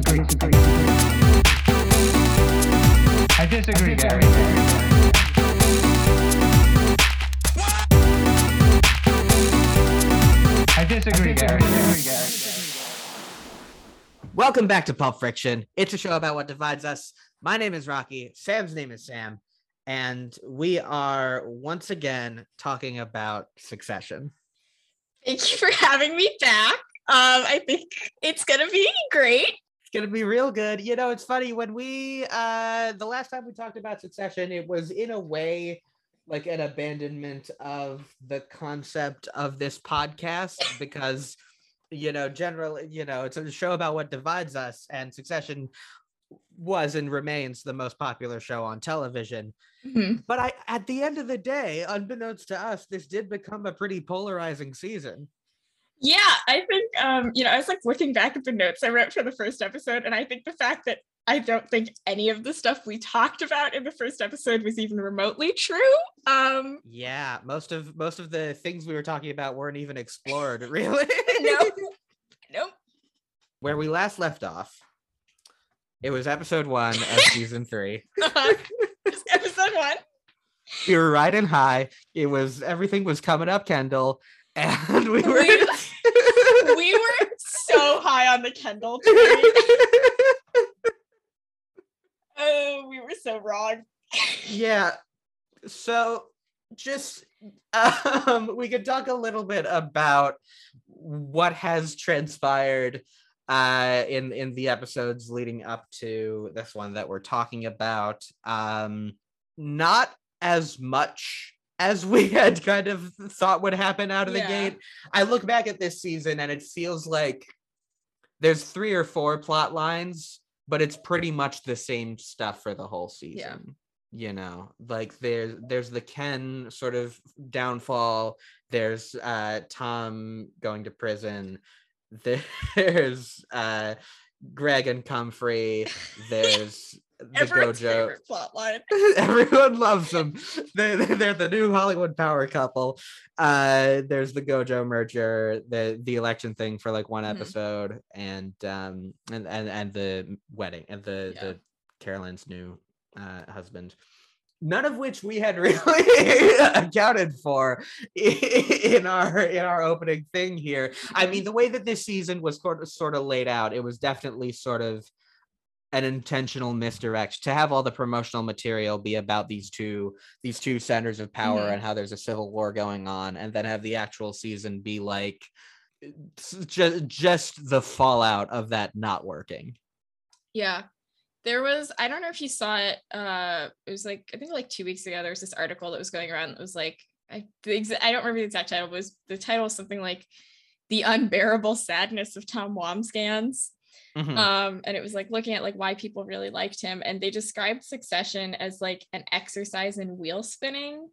disagree. I disagree, Gary. I disagree, Gary. Welcome back to Pulp Friction. It's a show about what divides us. My name is Rocky. Sam's name is Sam. And we are once again talking about succession. Thank you for having me back. Um, I think it's gonna be great. Gonna be real good. You know, it's funny when we uh the last time we talked about succession, it was in a way like an abandonment of the concept of this podcast because you know generally you know it's a show about what divides us and succession was and remains the most popular show on television Mhm. but i at the end of the day unbeknownst to us this did become a pretty polarizing season Yeah, I think um, you know, I was like looking back at the notes I wrote for the first episode, and I think the fact that I don't think any of the stuff we talked about in the first episode was even remotely true. Um, yeah most of most of the things we were talking about weren't even explored really no, nope. where we last left off it was episode one of season three Just episode one. we were riding high it was everything was coming up kendall and we were We- We were so high on the Kendall train. Oh, we were so wrong. yeah so just um we could talk a little bit about what has transpired uh in in the episodes leading up to this one that we're talking about um not as much as we had kind of thought would happen out of the gate. I look back at this season and it feels like there's three or four plot lines but it's pretty much the same stuff for the whole season Yeah. you know? Like there's there's the ken sort of downfall. There's uh tom going to prison. There's uh greg and comfrey. There's the Everyone's gojo plotline. everyone loves them they're, they're the new hollywood power couple uh there's the gojo merger the the election thing for like one Mhm. episode and um and and and the wedding and the Yeah. the caroline's new uh husband none of which we had really accounted for in our in our opening thing here i mean the way that this season was sort of sort of laid out it was definitely sort of an intentional misdirect to have all the promotional material be about these two these two centers of power Mhm. and how there's a civil war going on and then have the actual season be like just just the fallout of that not working Yeah. There was, I don't know if you saw it. Uh it was like, I think like two weeks ago, there was this article that was going around that was like, I the exa- I don't remember the exact title, was the title was something like The Unbearable Sadness of Tom Wambsgans. Mhm. Um, and it was like looking at like why people really liked him, and they described Succession as like an exercise in wheel spinning,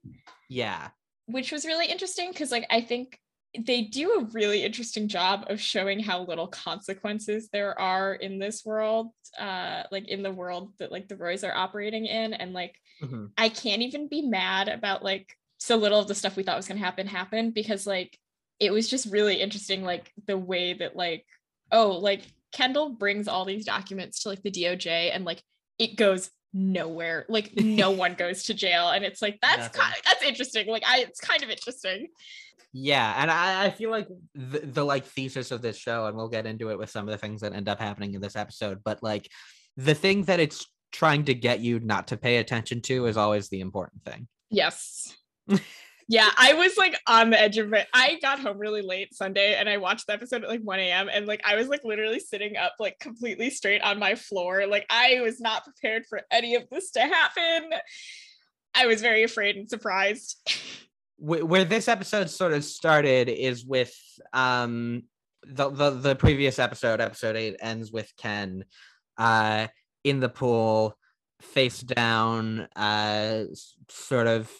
yeah which was really interesting because like I think they do a really interesting job of showing how little consequences there are in this world, uh, like in the world that like the Roys are operating in, and like Mhm. I can't even be mad about like so little of the stuff we thought was gonna happen happened because like it was just really interesting, like the way that like oh like Kendall brings all these documents to like the DOJ and like it goes nowhere. Like no one goes to jail. And it's like that's kind that's interesting. Like I it's kind of interesting. Yeah, and I, I feel like the, the like thesis of this show, and we'll get into it with some of the things that end up happening in this episode, but like the thing that it's trying to get you not to pay attention to is always the important thing. Yes. yeah, I was like on the edge of it. I got home really late Sunday and I watched the episode at like 1 a.m. and like I was like literally sitting up like completely straight on my floor. Like I was not prepared for any of this to happen. I was very afraid and surprised. Where this episode sort of started is with um the, the the previous episode episode 8 ends with Ken uh in the pool face down uh sort of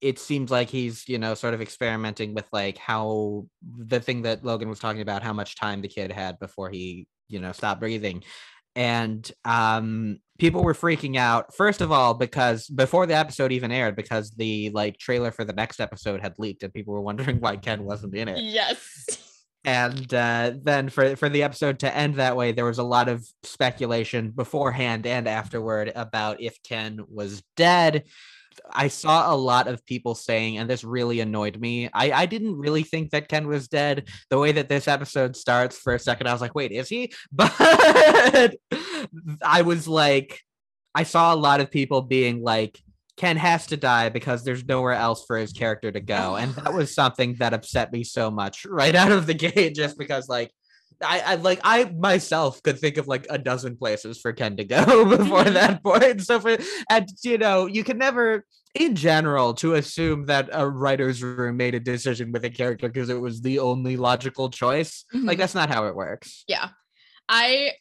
it seems like he's you know sort of experimenting with like how the thing that Logan was talking about how much time the kid had before he you know stopped breathing and um people were freaking out first of all because before the episode even aired because the like trailer for the next episode had leaked and people were wondering why ken wasn't in it yes. and uh, then for for the episode to end that way, there was a lot of speculation beforehand and afterward about if Ken was dead. I saw a lot of people saying, and this really annoyed me. I, I didn't really think that Ken was dead. The way that this episode starts, for a second, I was like, wait, is he? But I was like, I saw a lot of people being like, Ken has to die because there's nowhere else for his character to go. And that was something that upset me so much right out of the gate, just because like I, I like I myself could think of like a dozen places for Ken to go before that point. So for and you know, you can never in general to assume that a writer's room made a decision with a character because it was the only logical choice. Like Mhm. that's not how it works. Yeah. I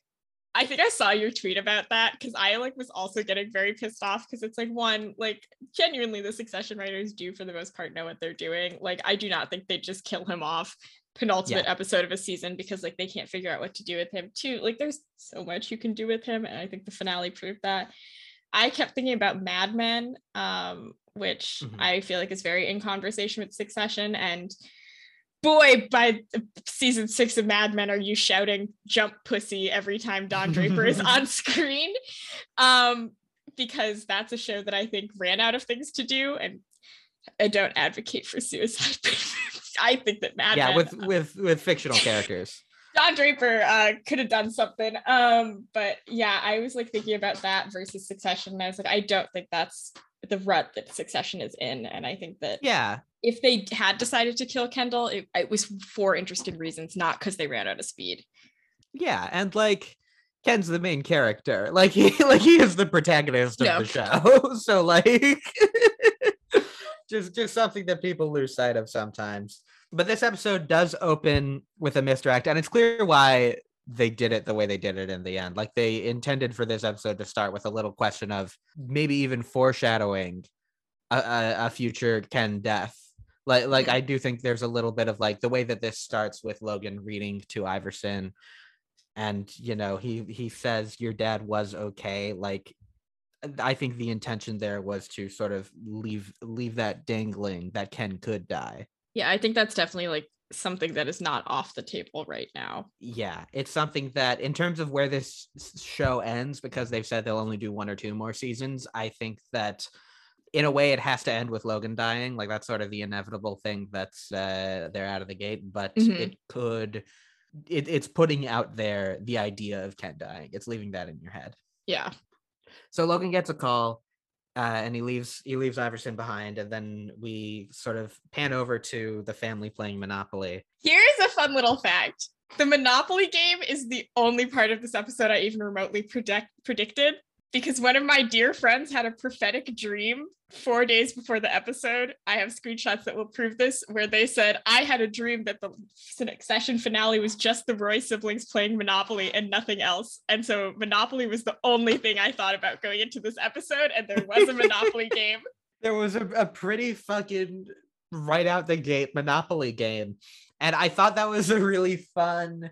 I think I saw your tweet about that because I like was also getting very pissed off because it's like one, like genuinely the succession writers do for the most part know what they're doing. Like I do not think they just kill him off penultimate episode of a season because like they can't figure out what to do with him too. Like there's so much you can do with him, and I think the finale proved that. I kept thinking about Mad Men, um, which Mhm. I feel like is very in conversation with Succession and boy, by season six of Mad Men, are you shouting "jump pussy" every time Don Draper is on screen? Um, because that's a show that I think ran out of things to do, and I don't advocate for suicide. I think that Mad yeah, Men, with with with fictional characters. Don Draper uh, could have done something. Um, but yeah, I was like thinking about that versus Succession, and I was like, I don't think that's the rut that Succession is in, and I think that Yeah. if they had decided to kill Kendall, it, it was for interesting reasons, not because they ran out of speed. Yeah, and like Ken's the main character. Like he like he is the protagonist of Yeah. the show. so like just just something that people lose sight of sometimes. But this episode does open with a misdirect, and it's clear why they did it the way they did it in the end. Like they intended for this episode to start with a little question of maybe even foreshadowing a, a, a future Ken death. Like like I do think there's a little bit of like the way that this starts with Logan reading to Iverson and you know he he says your dad was okay like i think the intention there was to sort of leave leave that dangling that ken could die Yeah, I think that's definitely like something that is not off the table right now. yeah it's something that in terms of where this show ends because they've said they'll only do one or two more seasons i think that in a way it has to end with logan dying like that's sort of the inevitable thing that's uh they're out of the gate but Mhm. it could it, it's putting out there the idea of ken dying it's leaving that in your head Yeah. So Logan gets a call, uh, and he leaves he leaves Iverson behind, and then we sort of pan over to the family playing Monopoly. Here's a fun little fact. The Monopoly game is the only part of this episode I even remotely predict- predicted because one of my dear friends had a prophetic dream four days before the episode. I have screenshots that will prove this, where they said, I had a dream that the succession finale was just the Roy siblings playing Monopoly and nothing else. And so Monopoly was the only thing I thought about going into this episode, and there was a Monopoly game. There was a, a pretty fucking right out the gate Monopoly game, and I thought that was a really fun.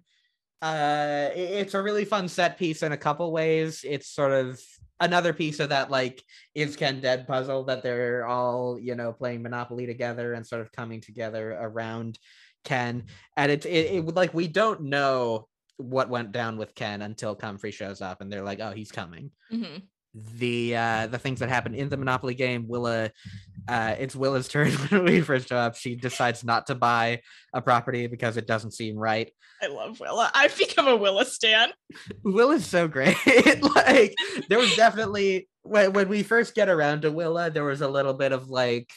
Uh, it's a really fun set piece in a couple ways. It's sort of another piece of that like is Ken dead puzzle that they're all you know playing Monopoly together and sort of coming together around Ken. And it's it, it like we don't know what went down with Ken until Comfrey shows up and they're like, oh, he's coming Mhm. The uh the things that happen in the monopoly game willa uh it's willa's turn when we first show up she decides not to buy a property because it doesn't seem right I love Willa. I've become a Willa stan. willa's so great like there was definitely when, when we first get around to willa there was a little bit of like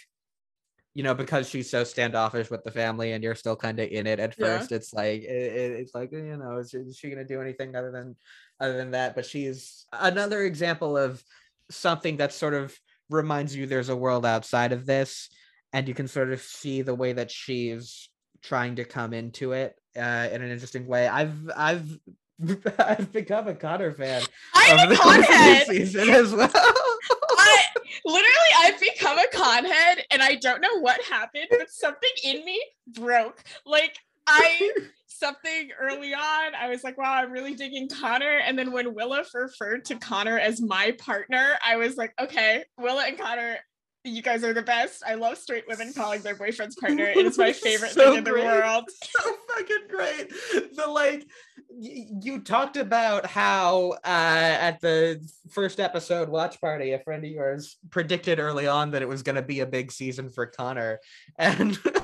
you know because she's so standoffish with the family and you're still kind of in it at Yeah. first it's like it, it- it's like you know is, is she gonna do anything other than other than that but she's another example of something that sort of reminds you there's a world outside of this and you can sort of see the way that she's trying to come into it uh, in an interesting way i've i've I've become a Connor fan. I'm a the course of this conhead. season as well. I literally I've become a conhead and I don't know what happened, but something in me broke. Like I something early on, I was like, wow, I'm really digging Connor. And then when Willa referred to Connor as my partner, I was like, okay, Willa and Connor You guys are the best. I love straight women calling their boyfriend's partner. It is my favorite So thing in the great. world. so fucking great. The like y- you talked about how uh at the first episode watch party, a friend of yours predicted early on that it was gonna be a big season for Connor and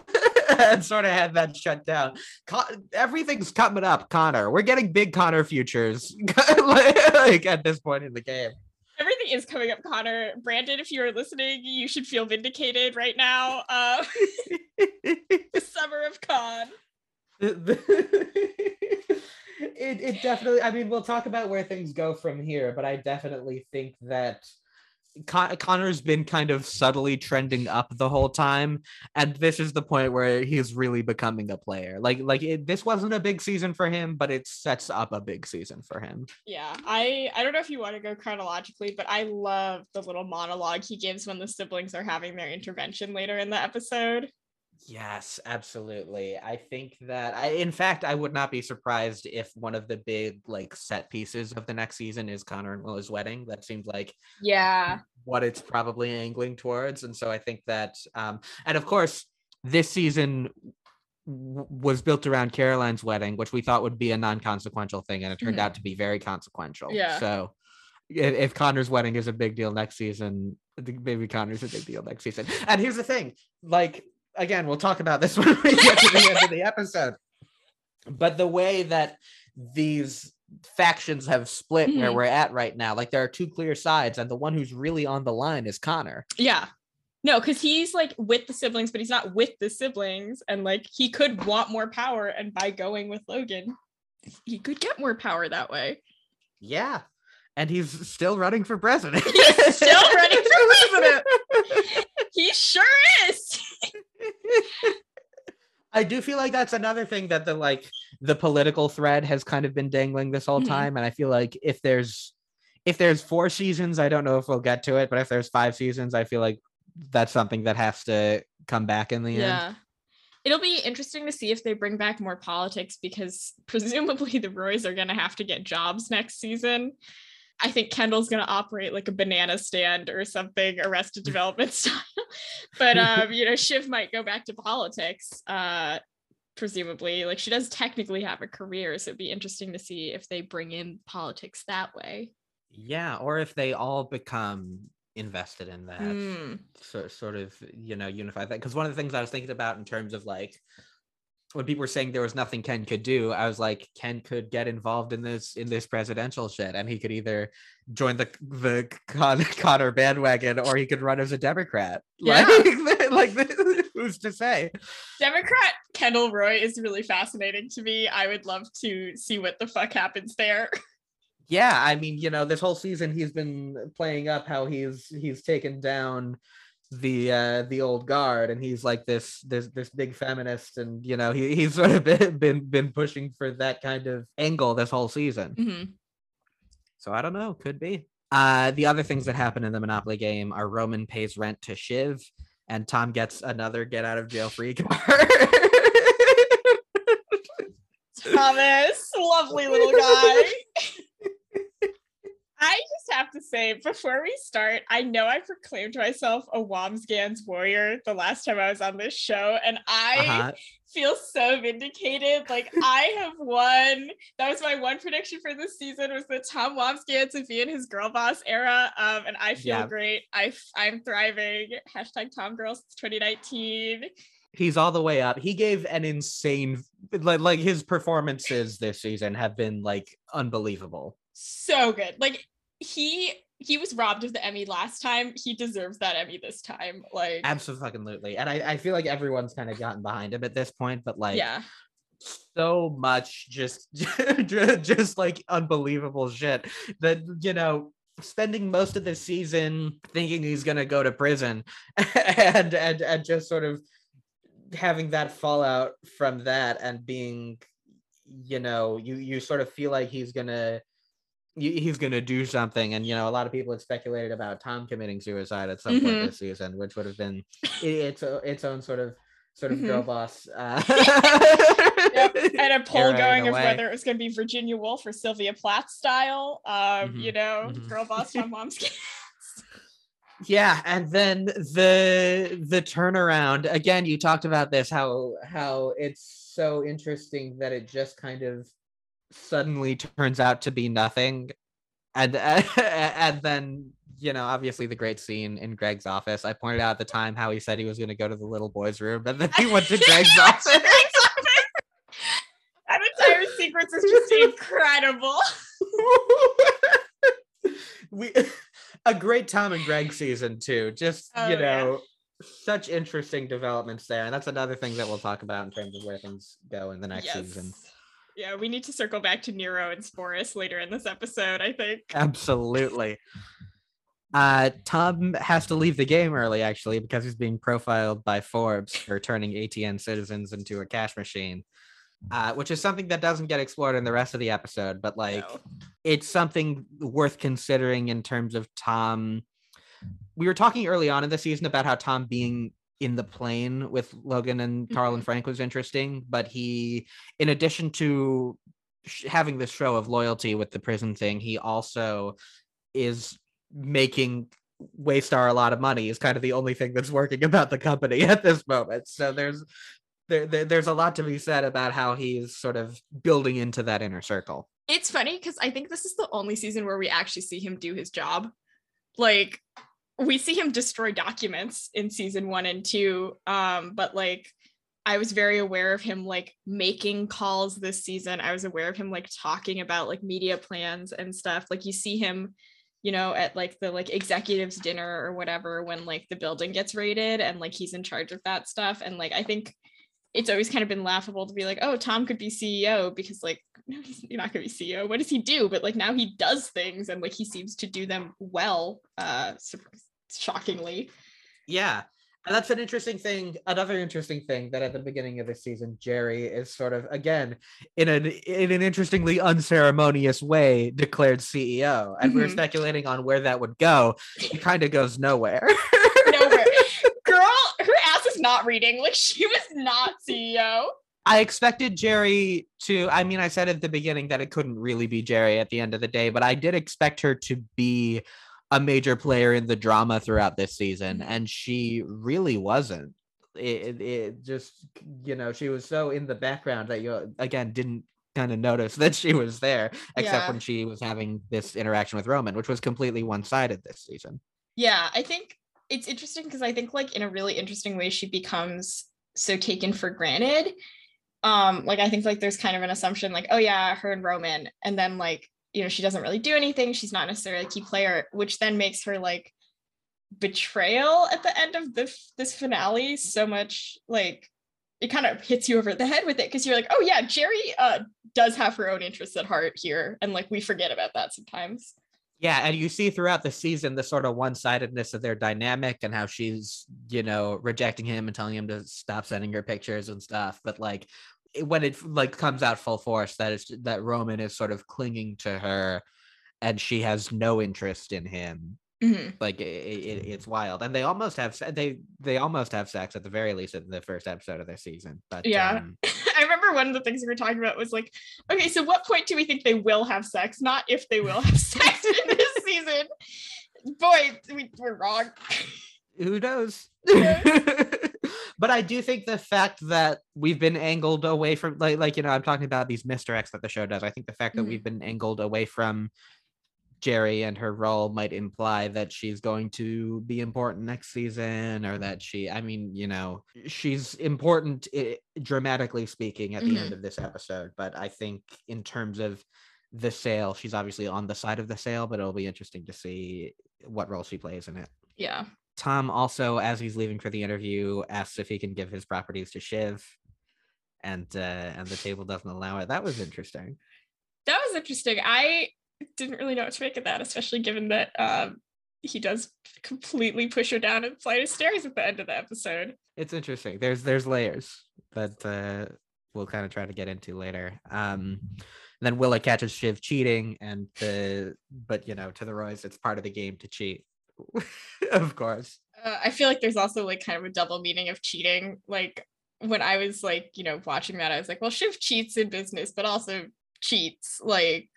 and sort of had that shut down. Con- everything's coming up, Connor. We're getting big Connor futures like at this point in the game. Everything is coming up, Connor. Brandon, if you are listening, you should feel vindicated right now. Uh, the summer of con. the- the- it, it definitely i mean we'll talk about where things go from here but i definitely think that Con- connor's been kind of subtly trending up the whole time and this is the point where he's really becoming a player like like it, this wasn't a big season for him but it sets up a big season for him Yeah, I I don't know if you want to go chronologically, but I love the little monologue he gives when the siblings are having their intervention later in the episode. Yes, absolutely. I think that I in fact I would not be surprised if one of the big like set pieces of the next season is Connor and Willa's wedding. That seems like Yeah. what it's probably angling towards. And so I think that um and of course this season w- was built around Caroline's wedding, which we thought would be a non-consequential thing, and it turned Mhm. out to be very consequential. Yeah. So if, Connor's wedding is a big deal next season, maybe Connor's a big deal next season. And here's the thing, like again, we'll talk about this when we get to the end of the episode. But the way that these factions have split where Mhm. we're at right now, like there are two clear sides, and the one who's really on the line is Connor. Yeah. No, because he's like with the siblings, but he's not with the siblings. And like he could want more power. And by going with Logan, he could get more power that way. Yeah. And he's still running for president. He's still running for president. He sure is. I do feel like that's another thing that the like the political thread has kind of been dangling this whole Mhm. time. And I feel like if there's if there's four seasons, I don't know if we'll get to it, but if there's five seasons, I feel like that's something that has to come back in the end. It'll be interesting to see if they bring back more politics because presumably the Roys are going to have to get jobs next season. I think Kendall's going to operate like a banana stand or something, Arrested Development style. But um, you know, Shiv might go back to politics. Uh, presumably, like she does technically have a career, so it'd be interesting to see if they bring in politics that way. Yeah, or if they all become invested in that. Hmm. sort sort of you know unify that because one of the things I was thinking about in terms of like when people were saying there was nothing Ken could do, I was like Ken could get involved in this in this presidential shit, and he could either join the the Con- Connor bandwagon or he could run as a Democrat. Yeah. Like, like who's to say? Democrat Kendall Roy is really fascinating to me. I would love to see what the fuck happens there. Yeah, I mean, you know, this whole season he's been playing up how he's he's taken down the uh the old guard and he's like this this this big feminist and you know he, he's sort of been, been been pushing for that kind of angle this whole season Mhm. so i don't know could be uh the other things that happen in the monopoly game are roman pays rent to shiv and tom gets another get out of jail free card Thomas, lovely little guy. I just have to say, before we start, I know I proclaimed myself a Wambsgans warrior the last time I was on this show, and I uh-huh. feel so vindicated. Like I have won. That was my one prediction for this season was that Tom Wambsgans would be in his girl boss era. Um, and I feel Yeah. great. I I'm thriving. Hashtag Tom Girl since 2019. he's all the way up. He gave an insane like like his performances this season have been like unbelievable. so good. Like he he was robbed of the Emmy last time. He deserves that Emmy this time. Like Absolutely. And I, I feel like everyone's kind of gotten behind him at this point, but like yeah. so much just just, like unbelievable shit that you know spending most of the season thinking he's gonna go to prison and and and just sort of having that fallout from that and being you know you you sort of feel like he's gonna he's gonna do something and you know a lot of people had speculated about tom committing suicide at some point Mhm. this season which would have been its its own sort of sort of Mhm. girl boss uh Yep, And a poll going of whether it was going to be Virginia Woolf or Sylvia Plath style. Um, Mhm, you know, mhm. girl boss Tom Wambsgans. yeah and then the the turnaround again you talked about this how how it's so interesting that it just kind of suddenly turns out to be nothing and and then you know obviously the great scene in greg's office i pointed out at the time how he said he was going to go to the little boy's room and then he went to greg's office that entire sequence is just incredible. we a great Tom and Greg season too. Just Oh, you yeah. know, such interesting developments there, and that's another thing that we'll talk about in terms of where things go in the next season. Yeah, we need to circle back to Nero and Sporus later in this episode, I think. Absolutely. Uh, Tom has to leave the game early actually because he's being profiled by Forbes for turning ATN citizens into a cash machine. Uh, which is something that doesn't get explored in the rest of the episode, but like No. it's something worth considering in terms of Tom. We were talking early on in the season about how Tom being in the plane with Logan and Carl and mm-hmm. Frank was interesting, but he, in addition to sh- having this show of loyalty with the prison thing, he also is making Waystar a lot of money. Is kind of the only thing that's working about the company at this moment. So there's there, there there's a lot to be said about how he's sort of building into that inner circle. It's funny because I think this is the only season where we actually see him do his job. Like we see him destroy documents in season one and two. Um, but like I was very aware of him like making calls this season. I was aware of him like talking about like media plans and stuff. Like you see him, you know, at like the like executives dinner or whatever when like the building gets raided and like he's in charge of that stuff. And like I think it's always kind of been laughable to be like, oh, Tom could be CEO because like no, he's not gonna be CEO. What does he do? But like now he does things and like he seems to do them well, uh shockingly. Yeah. And that's an interesting thing. Another interesting thing that at the beginning of the season, Gerri is sort of again in an in an interestingly unceremonious way declared CEO. And we we're speculating on where that would go. It kind of goes. Nowhere. Girl, her ass is not reading. Like she was not CEO. I expected Gerri to. I mean, I said at the beginning that it couldn't really be Gerri at the end of the day, but I did expect her to be a major player in the drama throughout this season, mm-hmm. and she really wasn't. It, it, it just, you know, she was so in the background that you again didn't kind of notice that she was there, except Yeah. when she was having this interaction with Roman, which was completely one sided this season. Yeah, I think it's interesting because I think like in a really interesting way she becomes so taken for granted. Um, like I think like there's kind of an assumption like, oh yeah, her and Roman, and then like you know she doesn't really do anything. She's not necessarily a key player, which then makes her like betrayal at the end of this this finale so much like it kind of hits you over the head with it because you're like, oh yeah, Gerri uh does have her own interests at heart here, and like we forget about that sometimes. Yeah, and you see throughout the season the sort of one-sidedness of their dynamic and how she's, you know, rejecting him and telling him to stop sending her pictures and stuff. But like when it like comes out full force, that is that Roman is sort of clinging to her, and she has no interest in him. Mhm. Like it, it, it's wild, and they almost have they they almost have sex at the very least in the first episode of their season. But Yeah. um, remember one of the things we were talking about was like, okay, so what point do we think they will have sex? Not if they will have sex in this season. Boy, we, we're wrong. who knows but i do think the fact that we've been angled away from like like you know i'm talking about these misdirects that the show does i think the fact that Mhm. we've been angled away from gerri and her role might imply that she's going to be important next season or that she i mean you know she's important i- dramatically speaking at the end of this episode but i think in terms of the sale she's obviously on the side of the sale but it'll be interesting to see what role she plays in it Yeah. Tom also, as he's leaving for the interview, asks if he can give his properties to Shiv, and uh, and the table doesn't allow it. That was interesting. That was interesting. I didn't really know what to make of that, especially given that um he does completely push her down a flight of stairs at the end of the episode. It's interesting. There's there's layers that uh, we'll kind of try to get into later. Um, then Willa catches Shiv cheating, and the but you know to the Roys, it's part of the game to cheat, of course. Uh, I feel like there's also like kind of a double meaning of cheating. Like when I was like, you know, watching that, I was like, well, Shiv cheats in business, but also cheats. Like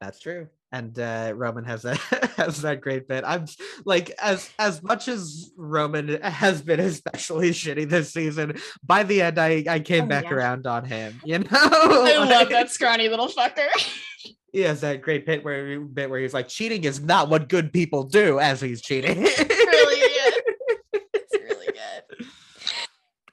That's true. and uh, Roman has that has that great bit. I'm like as as much as Roman has been especially shitty this season. By the end, I I came Oh, back yeah. around on him. You know, I love that scrawny little fucker. He has that great bit where bit where he's like, cheating is not what good people do as he's cheating. really good. It's really good.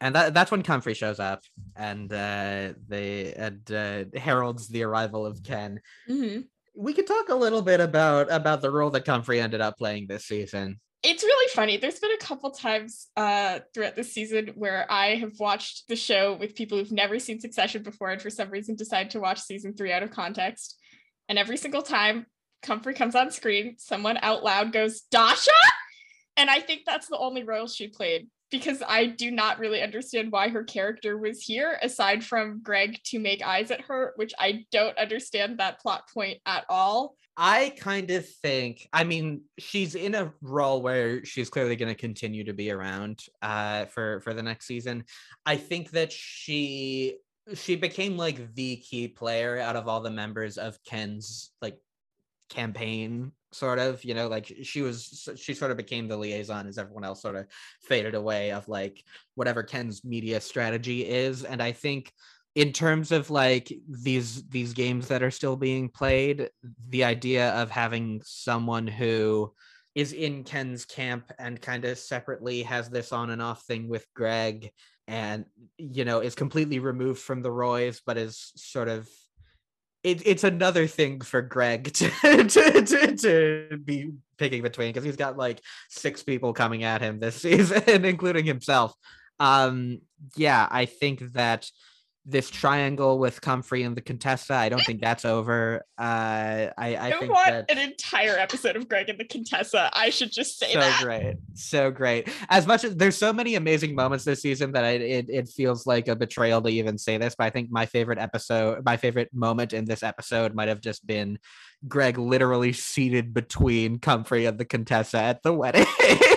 and that, that's when Comfrey shows up and uh they and uh heralds the arrival of Ken. Mhm. We could talk a little bit about about the role that Comfrey ended up playing this season. It's really funny. There's been a couple times uh, throughout this season where I have watched the show with people who've never seen Succession before and for some reason decide to watch season three out of context. And every single time Comfrey comes on screen, someone out loud goes, Dasha? And I think that's the only role she played because I do not really understand why her character was here aside from Greg to make eyes at her, which I don't understand that plot point at all. I kind of think, I mean, she's in a role where she's clearly going to continue to be around uh, for for the next season. I think that she she became like the key player out of all the members of Ken's like campaign sort of you know like she was she sort of became the liaison as everyone else sort of faded away of like whatever ken's media strategy is and i think in terms of like these these games that are still being played the idea of having someone who is in ken's camp and kind of separately has this on and off thing with greg and you know is completely removed from the roys but is sort of it, it's another thing for greg to to, to, to be picking between because he's got like six people coming at him this season including himself. Um yeah i think that this triangle with Comfrey and the Contessa. I don't think that's over. Uh, I, I I, want that an entire episode of Greg and the Contessa. I should just say so that. great, so great. As much as there's so many amazing moments this season that I, it it feels like a betrayal to even say this, but I think my favorite episode, my favorite moment in this episode might have just been Greg literally seated between Comfrey and the Contessa at the wedding. that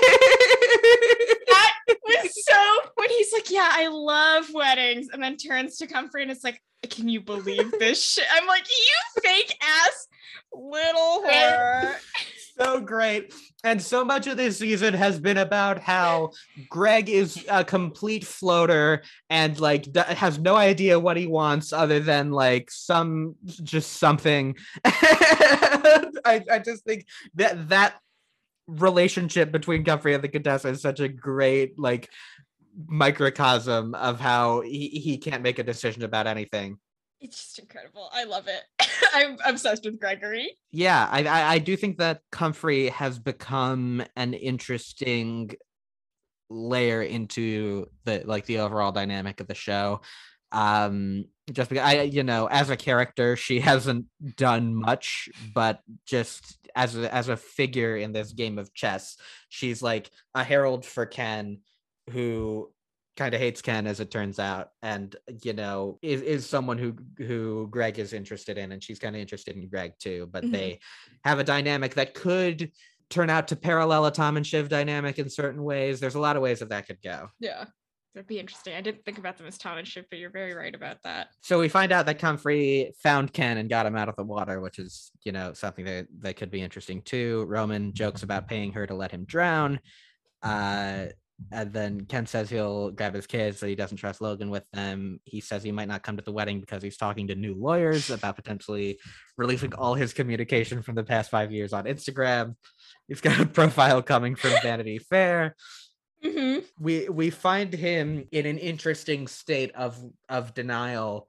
was so when he's like, Yeah, I love weddings, and then turns to Comfrey and it's like, Can you believe this shit? I'm like, You fake ass little whore. so great. And so much of this season has been about how Greg is a complete floater and like d- has no idea what he wants other than like some just something. I, I just think that that relationship between Comfrey and the Contessa is such a great like microcosm of how he, he can't make a decision about anything. It's just incredible. I love it. I'm obsessed with Gregory. Yeah, I, I I do think that Comfrey has become an interesting layer into the like the overall dynamic of the show. Um, just because I, you know, as a character, she hasn't done much, but just as a as a figure in this game of chess, she's like a herald for Ken, who kind of hates Ken as it turns out, and you know is is someone who who Greg is interested in, and she's kind of interested in Greg too. But Mhm. they have a dynamic that could turn out to parallel a Tom and Shiv dynamic in certain ways. There's a lot of ways that that could go. Yeah. That'd be interesting. I didn't think about them as Tom and Shiv, but you're very right about that. So we find out that Comfrey found Ken and got him out of the water, which is, you know, something that, that could be interesting too. Roman jokes about paying her to let him drown. Uh, and then Ken says he'll grab his kids, so he doesn't trust Logan with them. He says he might not come to the wedding because he's talking to new lawyers about potentially releasing all his communication from the past five years on Instagram. He's got a profile coming from Vanity Fair Mm-hmm. we we find him in an interesting state of of denial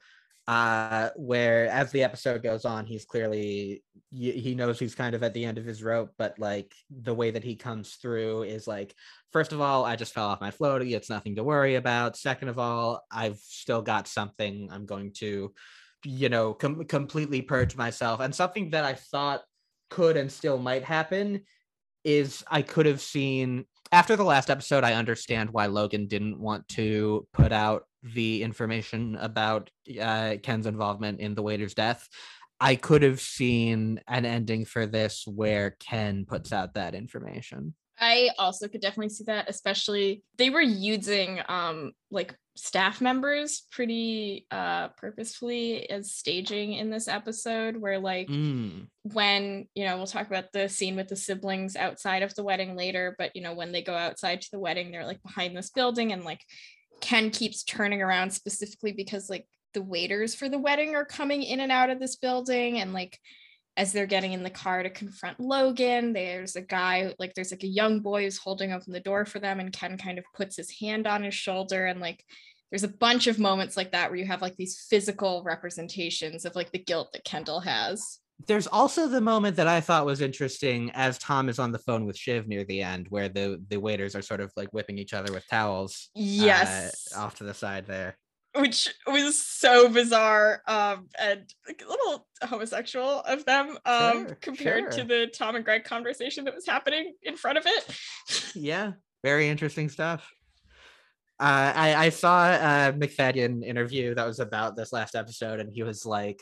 uh where as the episode goes on he's clearly he knows he's kind of at the end of his rope but like the way that he comes through is like first of all i just fell off my floaty. It's nothing to worry about. Second of all i've still got something i'm going to you know com- completely purge myself. And something that i thought could and still might happen is i could have seen after the last episode, I understand why Logan didn't want to put out the information about uh, Ken's involvement in the waiter's death. I could have seen an ending for this where Ken puts out that information. I also could definitely see that, especially they were using um like staff members pretty uh purposefully as staging in this episode where like Mm. when you know we'll talk about the scene with the siblings outside of the wedding later but you know when they go outside to the wedding they're like behind this building and like ken keeps turning around specifically because like the waiters for the wedding are coming in and out of this building and like as they're getting in the car to confront logan there's a guy like there's like a young boy who's holding open the door for them and ken kind of puts his hand on his shoulder and like there's a bunch of moments like that where you have like these physical representations of like the guilt that kendall has There's also the moment that I thought was interesting as Tom is on the phone with Shiv near the end, where the the waiters are sort of like whipping each other with towels. uh, yes off to the side there. Which was so bizarre um and like, a little homosexual of them um Sure, compared to the tom and greg conversation that was happening in front of it Yeah, very interesting stuff. Uh, I, I saw a Macfadyen interview that was about this last episode, and he was like,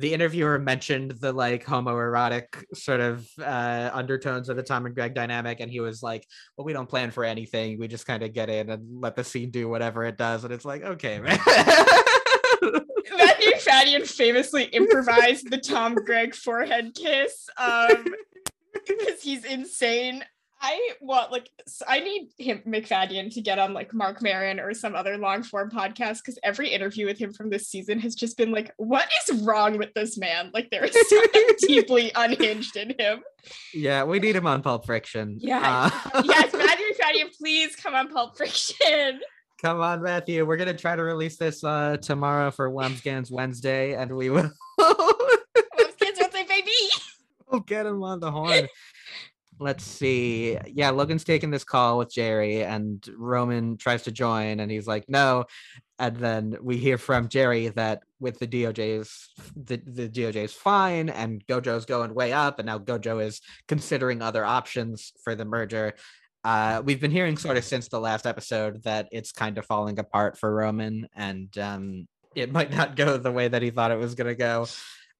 the interviewer mentioned the like homoerotic sort of uh, undertones of the Tom and Greg dynamic, and he was like, "Well, we don't plan for anything. We just kind of get in and let the scene do whatever it does." And it's like, okay, man. matthew fadian famously improvised the tom greg forehead kiss um because he's insane I want like I need him Macfadyen to get on like Marc Maron or some other long form podcast because every interview with him from this season has just been like, what is wrong with this man? Like there is something deeply unhinged in him. yeah, we need him on Pulp Friction. Yeah. Uh, Yes, Matthew Macfadyen, please come on Pulp Friction. Come on, Matthew. We're gonna try to release this uh tomorrow for Wambsgans Wednesday, and we will will say baby. we'll get him on the horn. Let's see. Yeah, Logan's taking this call with Gerri, and Roman tries to join, and he's like, no. And then we hear from Gerri that with the DOJ's the, the DOJ is fine, and Gojo's going way up, and now Gojo is considering other options for the merger. Uh, we've been hearing sort of since the last episode that it's kind of falling apart for Roman, and um, it might not go the way that he thought it was going to go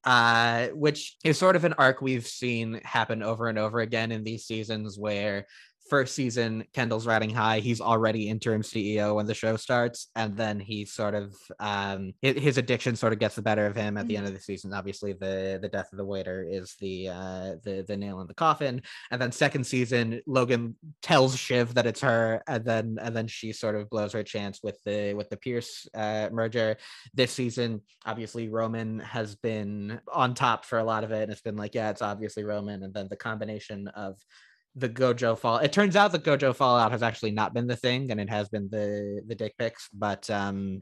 uh, which is sort of an arc we've seen happen over and over again in these seasons where first season kendall's riding high he's already interim ceo when the show starts and then he sort of um his addiction sort of gets the better of him at the end of the season. Obviously the the death of the waiter is the uh the the nail in the coffin. And then second season logan tells shiv that it's her and then and then she sort of blows her chance with the with the pierce uh merger. This season obviously roman has been on top for a lot of it and it's been like yeah it's obviously roman and then the combination of the gojo fall it turns out the gojo fallout has actually not been the thing and it has been the the dick pics but um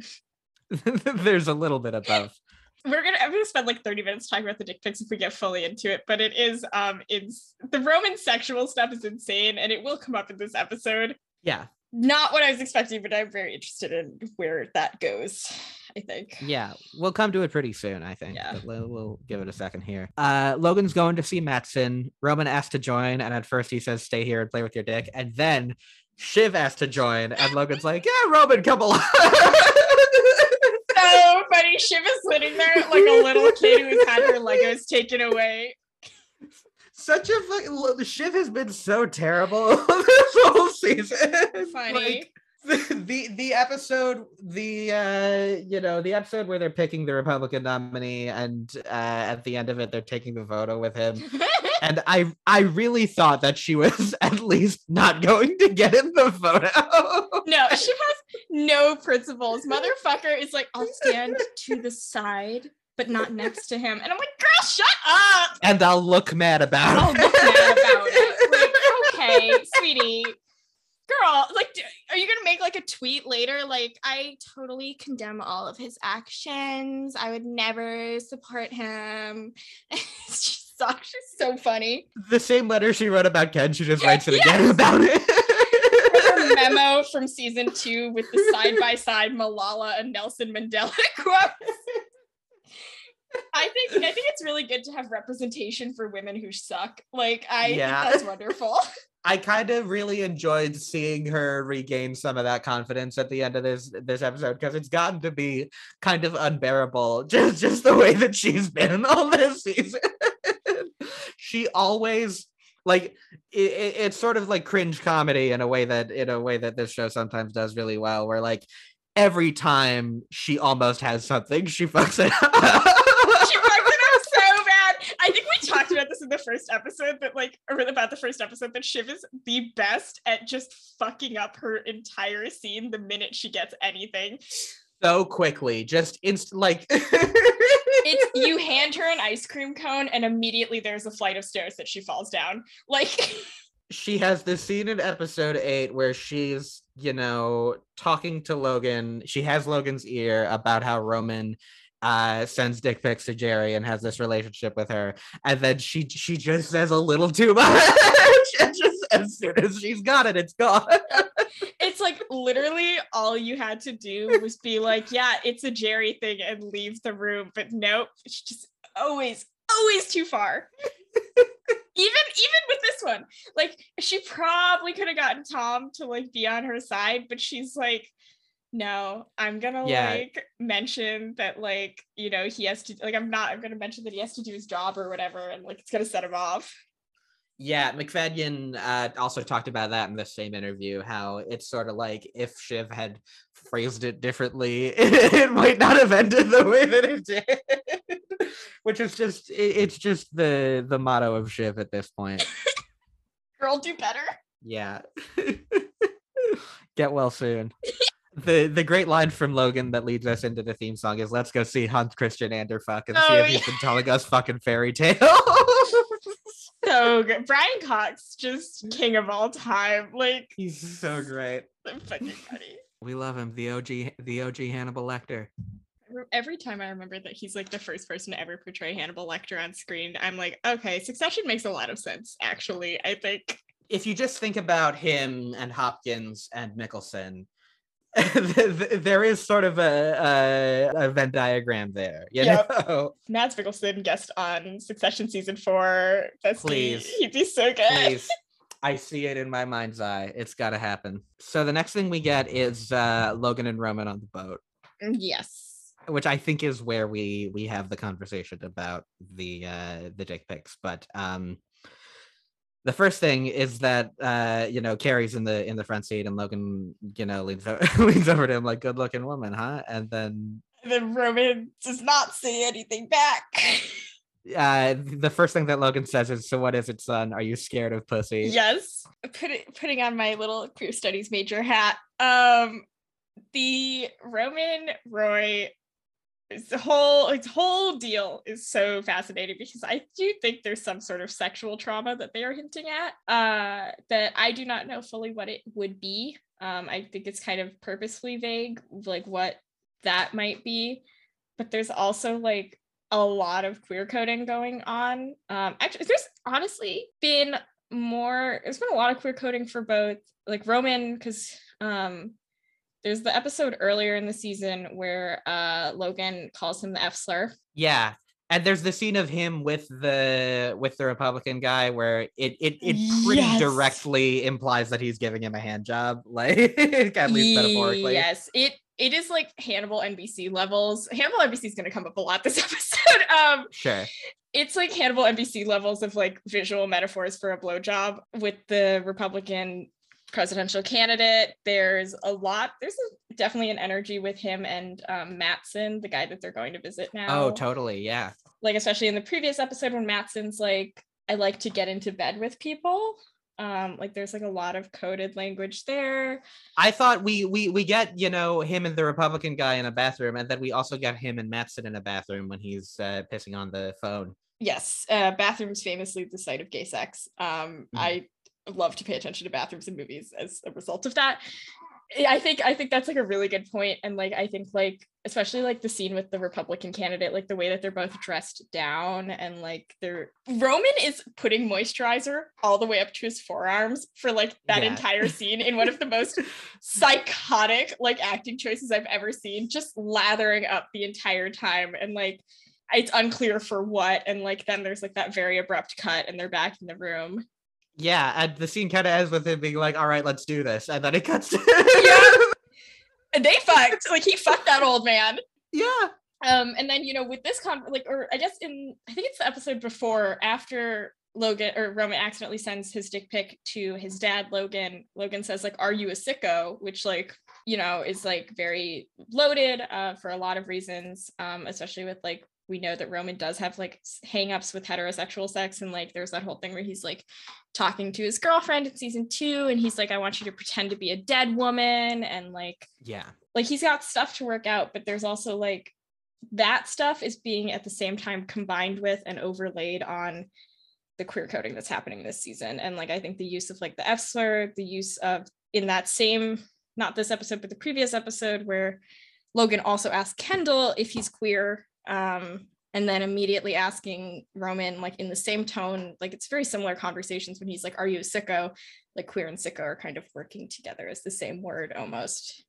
there's a little bit of both. We're gonna I'm gonna spend like 30 minutes talking about the dick pics if we get fully into it, but it is um it's the Roman sexual stuff is insane and it will come up in this episode. yeah. Not what I was expecting, but I'm very interested in where that goes, I think. Yeah, we'll come to it pretty soon, I think. Yeah. We'll, we'll give it a second here. Uh, Logan's going to see Matsson. Roman asked to join, and at first he says, "Stay here and play with your dick," and then Shiv asked to join, and Logan's like, "Yeah, Roman, come along." so funny. Shiv is sitting there like a little kid who's had her Legos taken away. Such a fucking Shiv has been so terrible this whole season. Funny. Like, the, the the episode the uh you know the episode where they're picking the republican nominee and uh at the end of it they're taking the photo with him and I I really thought that she was at least not going to get in the photo. no, she has no principles. Motherfucker is like, I'll stand to the side, but not next to him. And I'm like, girl, shut up. and I'll look mad about it. I'll look mad about it. Like, okay, sweetie. Girl, like, are you gonna make like a tweet later? Like, I totally condemn all of his actions. I would never support him. it's just so, she's so funny. the same letter she wrote about Ken, she just writes it again yes. about Her it. memo from season two with the side by side Malala and Nelson Mandela quotes. I think I think it's really good to have representation for women who suck. Like I Yeah. think that's wonderful. I kind of really enjoyed seeing her regain some of that confidence at the end of this this episode because it's gotten to be kind of unbearable just just the way that she's been all this season. she always like it, it- it's sort of like cringe comedy in a way that in a way that this show sometimes does really well where like every time she almost has something, she fucks it up. she fucked it up so bad. I think we talked about this in the first episode, that like, or about the first episode, that Shiv is the best at just fucking up her entire scene the minute she gets anything. so quickly, just inst like It's you hand her an ice cream cone, and immediately there's a flight of stairs that she falls down. Like, she has this scene in episode eight where she's, you know, talking to Logan. She has Logan's ear about how Roman uh sends dick pics to Gerri and has this relationship with her. And then she she just says a little too much. and just as soon as she's got it, it's gone. it's like literally all you had to do was be like, yeah, it's a Gerri thing and leave the room. But nope, it's just always, always too far. even even with this one, like she probably could have gotten Tom to like be on her side, but she's like, no, I'm gonna Yeah. like mention that like, you know, he has to like I'm not I'm gonna mention that he has to do his job or whatever, and like it's gonna set him off. Yeah, Macfadyen uh, also talked about that in the same interview. How it's sort of like if Shiv had phrased it differently, it might not have ended the way that it did. Which is just it- it's just the the motto of Shiv at this point. Girl, do better. Yeah. Get well soon. The the great line from Logan that leads us into the theme song is let's go see Hans Christian Anderfuck and see Oh, if he's yeah. been telling us fucking fairy tales. So good. Brian Cox, just king of all time. Like he's so great. so fucking funny. We love him, the OG, the OG Hannibal Lecter. every time I remember that he's like the first person to ever portray Hannibal Lecter on screen, I'm like, okay, Succession makes a lot of sense. Actually, I think If you just think about him and Hopkins and Mikkelsen, there is sort of a, a, a Venn diagram there. You Yep. know, Mads Mikkelsen guest on Succession season four. That's Please. he'd be so good. please. I see it in my mind's eye. It's got to happen. So the next thing we get is uh, Logan and Roman on the boat, Yes. which I think is where we we have the conversation about the uh, the dick pics. But um, the first thing is that uh, you know Kerry's in the in the front seat and Logan you know leans over, leans over to him like good looking woman, huh? And then And then Roman does not say anything back. uh, the first thing that Logan says is, "So what is it, son? Are you scared of pussy?" yes. Put it, putting on my little queer studies major hat. Um the Roman Roy his whole its whole deal is so fascinating because I do think there's some sort of sexual trauma that they are hinting at uh that I do not know fully what it would be. Um I think it's kind of purposefully vague like what that might be but there's also like a lot of queer coding going on. Um actually there's honestly been more there's been a lot of queer coding for both like Roman cuz um there's the episode earlier in the season where uh Logan calls him the F slur. Yeah. And there's the scene of him with the with the Republican guy where it it, it pretty Yes. directly implies that he's giving him a hand job, like at least metaphorically. Yes, it it is like Hannibal NBC levels. Hannibal NBC is going to come up a lot this episode. Um, Sure. it's like Hannibal NBC levels of like visual metaphors for a blowjob with the Republican presidential candidate. There's a lot. There's a, definitely an energy with him and um, Matsson, the guy that they're going to visit now. Oh, totally. Yeah. like especially in the previous episode when Matsson's like, I like to get into bed with people. Um, like there's like a lot of coded language there. I thought we we we get you know him and the Republican guy in a bathroom, and then we also get him and Matsson in a bathroom when he's uh, pissing on the phone. Yes, uh, bathrooms famously the site of gay sex. Um, Mhm. I love to pay attention to bathrooms in movies as a result of that. I- think I think that's like a really good point. point, and like I think like especially like the scene with the Republican candidate, like the way that they're both dressed down, and like they're Roman is putting moisturizer all the way up to his forearms for like that Yeah. entire scene in one of the most psychotic like acting choices I've ever seen, just lathering up the entire time, and like it's unclear for what, and like then there's like that very abrupt cut, and they're back in the room. Yeah, and the scene kind of ends with him being like, "All right, let's do this," and then it cuts to Yeah. And they fucked. Like he fucked that old man. yeah. Um, and then you know, with this con like, or I guess in I think it's the episode before after Logan or Roman accidentally sends his dick pic to his dad, Logan. Logan says, like, are you a sicko? Which like, you know, is like very loaded uh, for a lot of reasons, um, especially with like we know that Roman does have like hangups with heterosexual sex. And like there's that whole thing where he's like talking to his girlfriend in season two, and he's like, I want you to pretend to be a dead woman. And like, yeah, like he's got stuff to work out, but there's also like that stuff is being at the same time combined with and overlaid on the queer coding that's happening this season. And like I think the use of like the F slur, the use of in that same, not this episode, but the previous episode where Logan also asked Kendall if he's queer um, and then immediately asking Roman, like in the same tone, like it's very similar conversations when he's like, Are you a sicko? Like queer and sicko are kind of working together as the same word almost.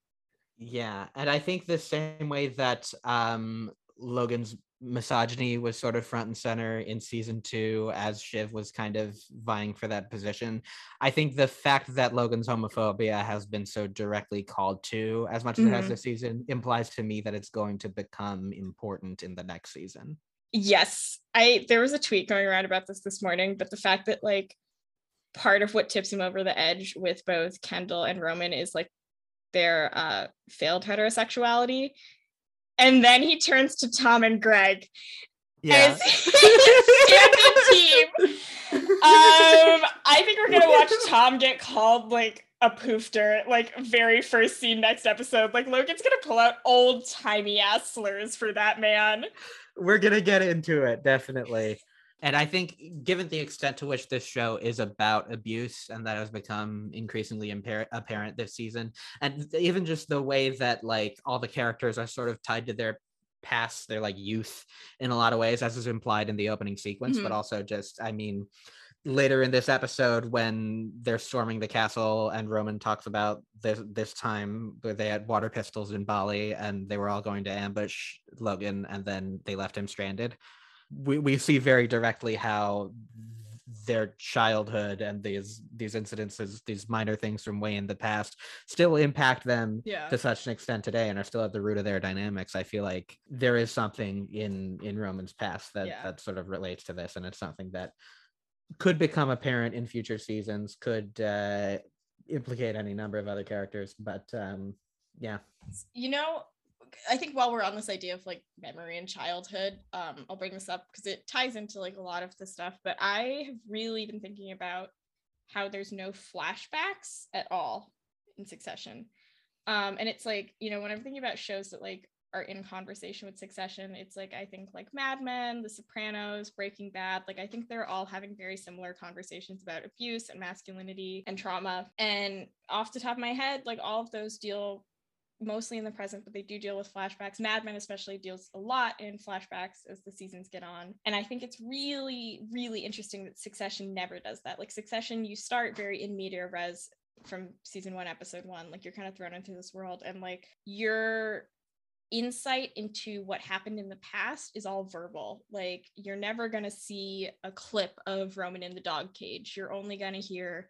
Yeah. And I think the same way that um, Logan's misogyny was sort of front and center in season two as Shiv was kind of vying for that position. I think the fact that Logan's homophobia has been so directly called to as much as mm-hmm. it has mm-hmm. this season implies to me that it's going to become important in the next season. Yes. I there was a tweet going around about this this morning, but the fact that like part of what tips him over the edge with both Kendall and Roman is like their uh failed heterosexuality and then he turns to Tom and Greg yeah. as champion team. Um, I think we're gonna watch Tom get called like a poofter, like very first scene next episode. Like Logan's gonna pull out old timey ass slurs for that man. We're gonna get into it definitely. And I think, given the extent to which this show is about abuse, and that has become increasingly impar- apparent this season, and even just the way that like all the characters are sort of tied to their past, their like youth in a lot of ways, as is implied in the opening sequence, mm-hmm. but also just, I mean, later in this episode when they're storming the castle and Roman talks about this this time where they had water pistols in Bali and they were all going to ambush Logan and then they left him stranded we, we see very directly how their childhood and these these incidences these minor things from way in the past still impact them yeah. to such an extent today and are still at the root of their dynamics i feel like there is something in in roman's past that yeah. that sort of relates to this and it's something that could become apparent in future seasons could uh implicate any number of other characters but um yeah you know I think while we're on this idea of like memory and childhood, um, I'll bring this up because it ties into like a lot of the stuff. But I have really been thinking about how there's no flashbacks at all in Succession. Um, and it's like, you know, when I'm thinking about shows that like are in conversation with Succession, it's like I think like Mad Men, The Sopranos, Breaking Bad, like I think they're all having very similar conversations about abuse and masculinity and trauma. And off the top of my head, like all of those deal mostly in the present, but they do deal with flashbacks. Mad Men especially deals a lot in flashbacks as the seasons get on. And I think it's really, really interesting that Succession never does that. Like Succession, you start very in media res from season one, episode one. Like you're kind of thrown into this world and like your insight into what happened in the past is all verbal. Like you're never going to see a clip of Roman in the dog cage. You're only going to hear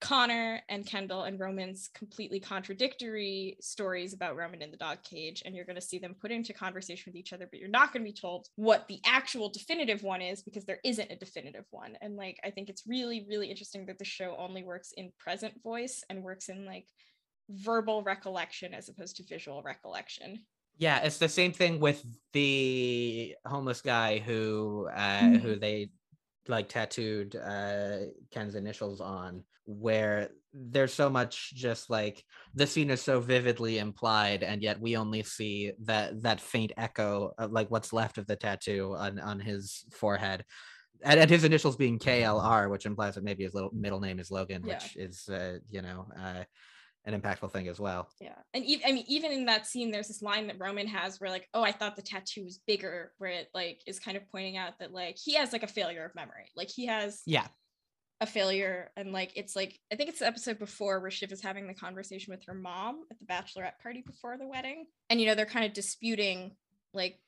Connor and Kendall and Roman's completely contradictory stories about Roman in the dog cage, and you're going to see them put into conversation with each other, but you're not going to be told what the actual definitive one is because there isn't a definitive one. And like, I think it's really, really interesting that the show only works in present voice and works in like verbal recollection as opposed to visual recollection. Yeah, it's the same thing with the homeless guy who uh, mm-hmm. who they like tattooed uh Ken's initials on where there's so much just like the scene is so vividly implied and yet we only see that that faint echo of like what's left of the tattoo on on his forehead and, and his initials being KLR which implies that maybe his little middle name is Logan yeah. which is uh you know uh an impactful thing as well. Yeah. And even, I mean, even in that scene, there's this line that Roman has where like, oh, I thought the tattoo was bigger, where it like is kind of pointing out that like he has like a failure of memory. Like he has yeah a failure. And like it's like I think it's the episode before where Shiv is having the conversation with her mom at the bachelorette party before the wedding. And you know, they're kind of disputing like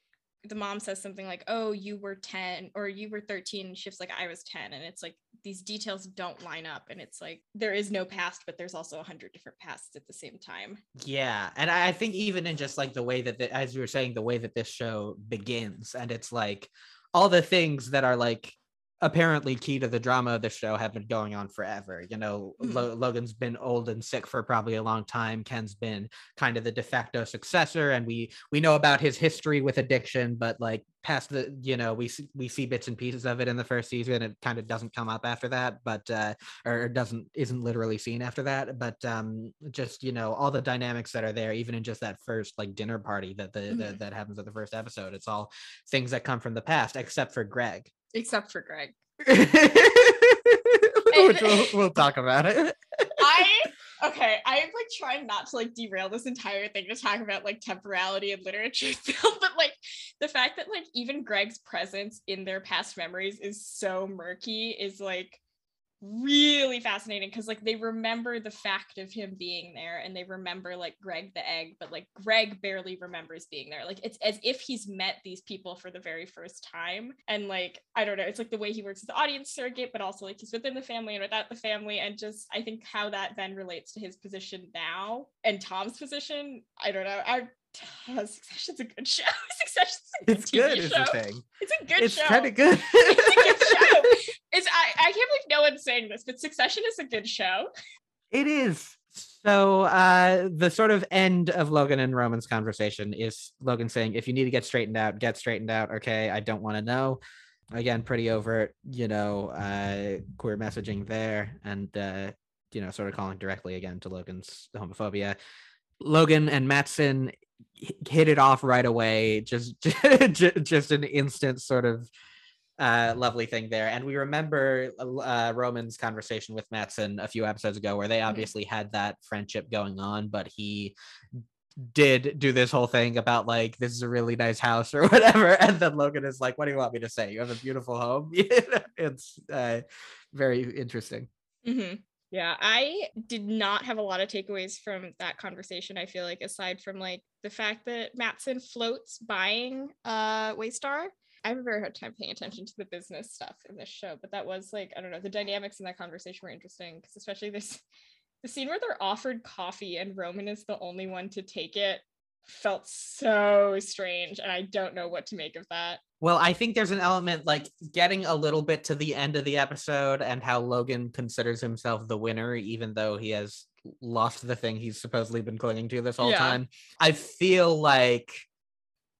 the mom says something like, "Oh, you were 10 or you were 13." Shiv's like, "I was 10." And it's like these details don't line up and it's like there is no past but there's also a hundred different pasts at the same time yeah and i think even in just like the way that the, as you were saying the way that this show begins and it's like all the things that are like apparently key to the drama of the show have been going on forever. You know. Lo- Logan's been old and sick for probably a long time. Ken's been kind of the de facto successor, and we we know about his history with addiction, but like past the you know we see, we see bits and pieces of it in the first season. It kind of doesn't come up after that, but uh, or doesn't isn't literally seen after that. But um, just you know all the dynamics that are there, even in just that first like dinner party that the, the Mhm. that happens at the first episode, it's all things that come from the past, except for Greg. Except for Greg. Which we'll, we'll talk about it. I okay, I'm like trying not to like derail this entire thing to talk about like temporality and literature still, but like the fact that like even Greg's presence in their past memories is so murky is like really fascinating because like they remember the fact of him being there and they remember like Greg the egg, but like Greg barely remembers being there. Like it's as if he's met these people for the very first time. And like, I don't know, it's like the way he works as the audience surrogate, but also like he's within the family and without the family. And just I think how that then relates to his position now and Tom's position. I don't know. I Succession's a good show. Succession's a good It's TV good, is show. the thing. It's a good It's show. kind of good. it's a good show. It's I, I can't believe no one's saying this, but Succession is a good show. It is. So uh the sort of end of Logan and Roman's conversation is Logan saying, if you need to get straightened out, get straightened out. Okay, I don't want to know. Again, pretty overt, you know, uh queer messaging there and uh, you know, sort of calling directly again to Logan's homophobia. Logan and Matsson hit it off right away. Just ju- just an instant sort of uh lovely thing there and we remember uh roman's conversation with matsson a few episodes ago where they Mhm. obviously had that friendship going on but he did do this whole thing about like this is a really nice house or whatever and then logan is like what do you want me to say you have a beautiful home it's uh very interesting Mm-hmm. Yeah, I did not have a lot of takeaways from that conversation. I feel like aside from like the fact that Matsson floats buying uh Waystar. I have a very hard time paying attention to the business stuff in this show, but that was like I don't know the dynamics in that conversation were interesting because especially this the scene where they're offered coffee and Roman is the only one to take it felt so strange and I don't know what to make of that. Well, I think there's an element like getting a little bit to the end of the episode and how Logan considers himself the winner, even though he has lost the thing he's supposedly been clinging to this whole Yeah. time. I feel like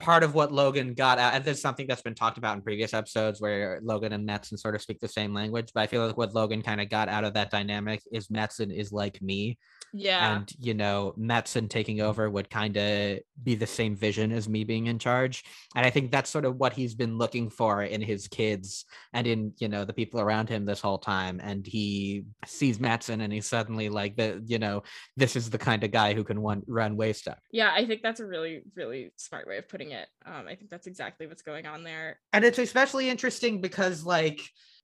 part of what Logan got out, and there's something that's been talked about in previous episodes where Logan and Matsson sort of speak the same language, but I feel like what Logan kind of got out of that dynamic is Matsson is like me. Yeah. And, you know, Matsson taking over would kind of be the same vision as me being in charge. And I think that's sort of what he's been looking for in his kids and in, you know, the people around him this whole time. And he sees Matsson and he's suddenly like, the, you know, this is the kind of guy who can one, run Waystar. yeah, I think that's a really, really smart way of putting it. Um, I think that's exactly what's going on there. And it's especially interesting because, like,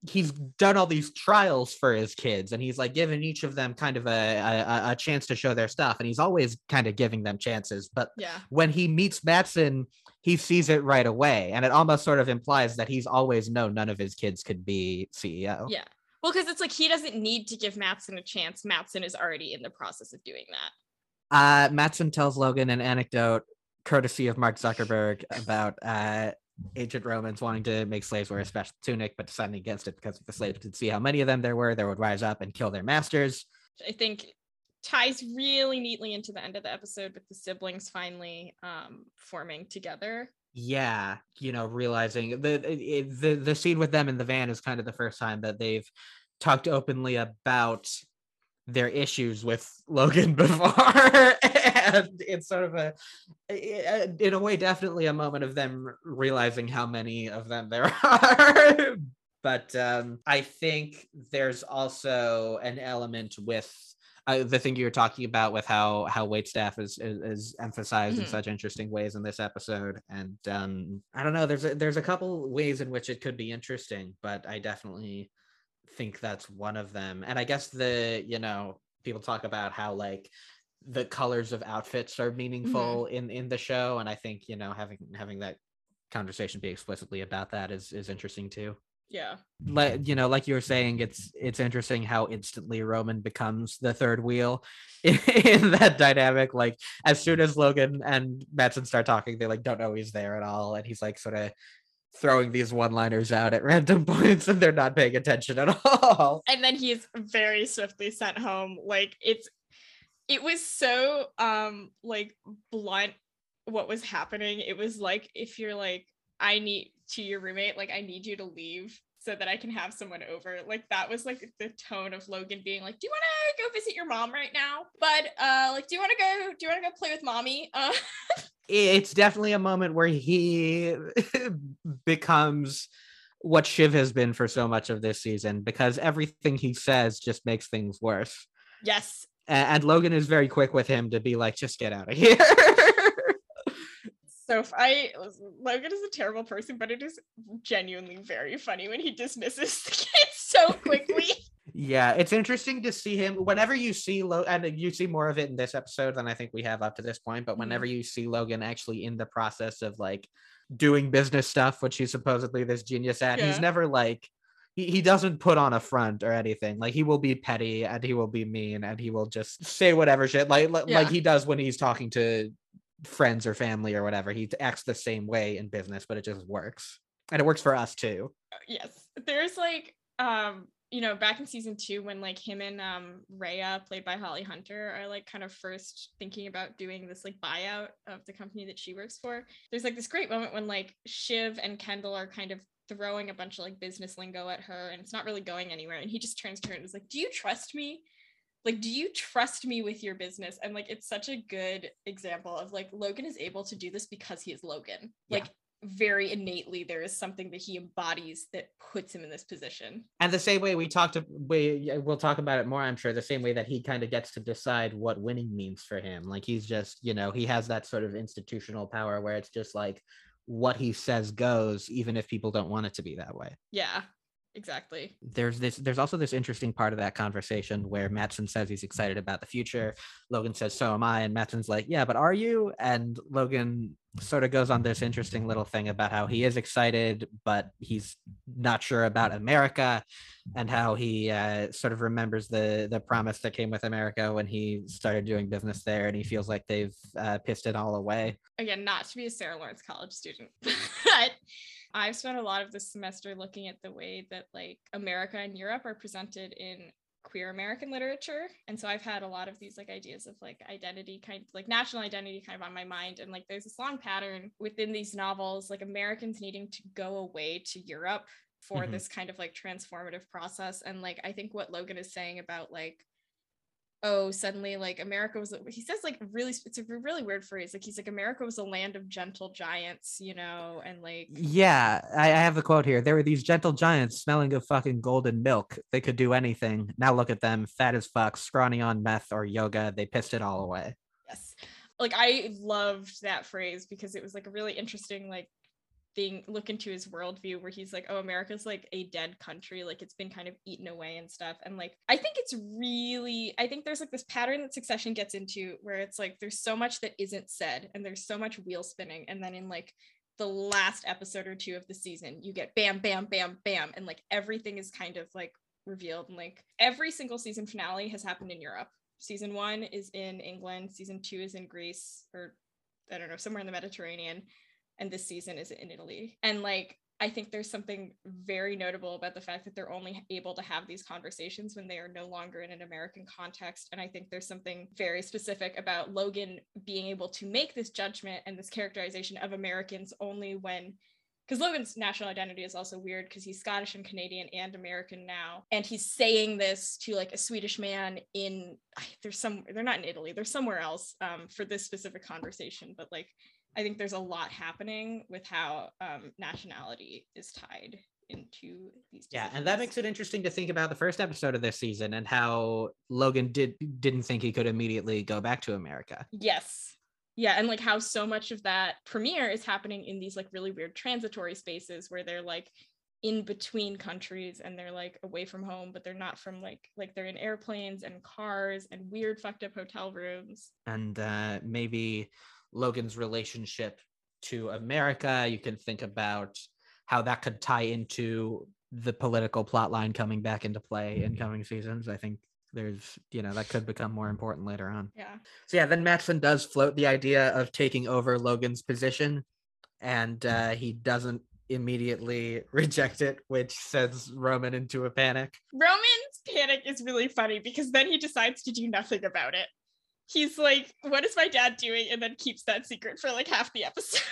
he's done all these trials for his kids and he's like given each of them kind of a, a, a chance to show their stuff and he's always kind of giving them chances but Yeah. when he meets Matsson, he sees it right away. And it almost sort of implies that he's always known none of his kids could be CEO. Yeah. Well, because it's like he doesn't need to give Matsson a chance. Matsson is already in the process of doing that. Uh, Matsson tells Logan an anecdote courtesy of Mark Zuckerberg about uh, ancient Romans wanting to make slaves wear a special tunic, but deciding against it because if the slaves could see how many of them there were, they would rise up and kill their masters. I think ties really neatly into the end of the episode with the siblings finally um, forming together. yeah you know realizing the the the scene with them in the van is kind of the first time that they've talked openly about their issues with Logan before. And it's sort of a, in a way definitely a moment of them realizing how many of them there are. But um I think there's also an element with uh, the thing you were talking about with how how wait staff is is, is emphasized in Mhm. such interesting ways in this episode. And um i don't know there's a, there's a couple ways in which it could be interesting but i definitely think that's one of them. And i guess the you know people talk about how like the colors of outfits are meaningful mm-hmm. in in the show. And i think you know having having that conversation be explicitly about that is is interesting too. Yeah. like you know like you were saying it's it's interesting how instantly roman becomes the third wheel in, in that dynamic. Like as soon as logan and Matsson start talking they like don't know he's there at all. And he's like sort of throwing these one-liners out at random points and they're not paying attention at all. and then he's very swiftly sent home. Like it's it was so um like blunt what was happening. It was like if you're like i need to your roommate like i need you to leave so that i can have someone over. Like that was like the tone of logan being like do you want to go visit your mom right now? But uh like do you want to go do you want to go play with mommy? Uh It's definitely a moment where he becomes what Shiv has been for so much of this season because everything he says just makes things worse. yes And Logan is very quick with him to be like, just get out of here. so I Logan is a terrible person, but it is genuinely very funny when he dismisses the kids so quickly. Yeah, it's interesting to see him whenever you see Lo and you see more of it in this episode than I think we have up to this point, but whenever you see Logan actually in the process of like doing business stuff, which he's supposedly this genius at, he's never like he, he doesn't put on a front or anything. Like he will be petty and he will be mean and he will just say whatever shit like like, Yeah. like he does when he's talking to friends or family or whatever. He acts the same way in business, but it just works. And it works for us too. yes there's like um you know back in season two when like him and um Rhea played by Holly Hunter are like kind of first thinking about doing this like buyout of the company that she works for there's like this great moment when like Shiv and Kendall are kind of throwing a bunch of like business lingo at her and it's not really going anywhere and he just turns to her and is like do you trust me? Like do you trust me with your business? And like it's such a good example of like Logan is able to do this because he is Logan. Yeah. like very innately there is something that he embodies that puts him in this position. And the same way we talked, to, we we'll talk about it more. I'm sure the same way that he kind of gets to decide what winning means for him. Like he's just, you know, he has that sort of institutional power where it's just like what he says goes, even if people don't want it to be that way. Yeah, exactly. There's this. There's also this interesting part of that conversation where Matsson says he's excited about the future. Logan says, "So am I," and Matsson's like, "Yeah, but are you?" And Logan sort of goes on this interesting little thing about how he is excited, but he's not sure about America, and how he uh, sort of remembers the the promise that came with America when he started doing business there, and he feels like they've uh, pissed it all away. Again, not to be a Sarah Lawrence College student, but I've spent a lot of this semester looking at the way that like America and Europe are presented in queer American literature. And so I've had a lot of these like ideas of like identity kind of like national identity kind of on my mind. And like there's this long pattern within these novels, like Americans needing to go away to Europe for Mhm. this kind of like transformative process. And like I think what Logan is saying about like oh suddenly like america was he says like really it's a really weird phrase like he's like america was a land of gentle giants you know and like Yeah, I, I have the quote here. There were these gentle giants smelling of fucking golden milk. They could do anything. Now look at them, fat as fuck, scrawny on meth or yoga. They pissed it all away. yes like i loved that phrase because it was like a really interesting like thing look into his worldview where he's like oh america's like a dead country. Like it's been kind of eaten away and stuff. And like i think it's really i think there's like this pattern that succession gets into where it's like there's so much that isn't said and there's so much wheel spinning. And then in like the last episode or two of the season you get bam bam bam bam. And like everything is kind of like revealed. And like every single season finale has happened in europe. Season one is in england. Season two is in greece or i don't know somewhere in the mediterranean and this season is in italy and like i think there's something very notable about the fact that they're only able to have these conversations when they are no longer in an american context and i think there's something very specific about logan being able to make this judgment and this characterization of americans only when because Logan's national identity is also weird because he's Scottish and Canadian and American now. And he's saying this to like a Swedish man in there's some they're not in Italy, they're somewhere else um, for this specific conversation. But like I think there's a lot happening with how um, nationality is tied into these Yeah, and that makes it interesting to think about the first episode of this season and how Logan did didn't think he could immediately go back to America. Yes. Yeah, and like how so much of that premiere is happening in these like really weird transitory spaces where they're like in between countries and they're like away from home, but they're not from like like they're in airplanes and cars and weird fucked up hotel rooms. and uh, maybe Logan's relationship to America. You can think about how that could tie into the political plot line coming back into play in coming seasons. I think there's, you know, that could become more important later on. Yeah. So yeah, then Matsson does float the idea of taking over Logan's position, and uh, he doesn't immediately reject it, which sends Roman into a panic. Roman's panic is really funny because then he decides to do nothing about it. He's like, "What is my dad doing?" and then keeps that secret for like half the episode.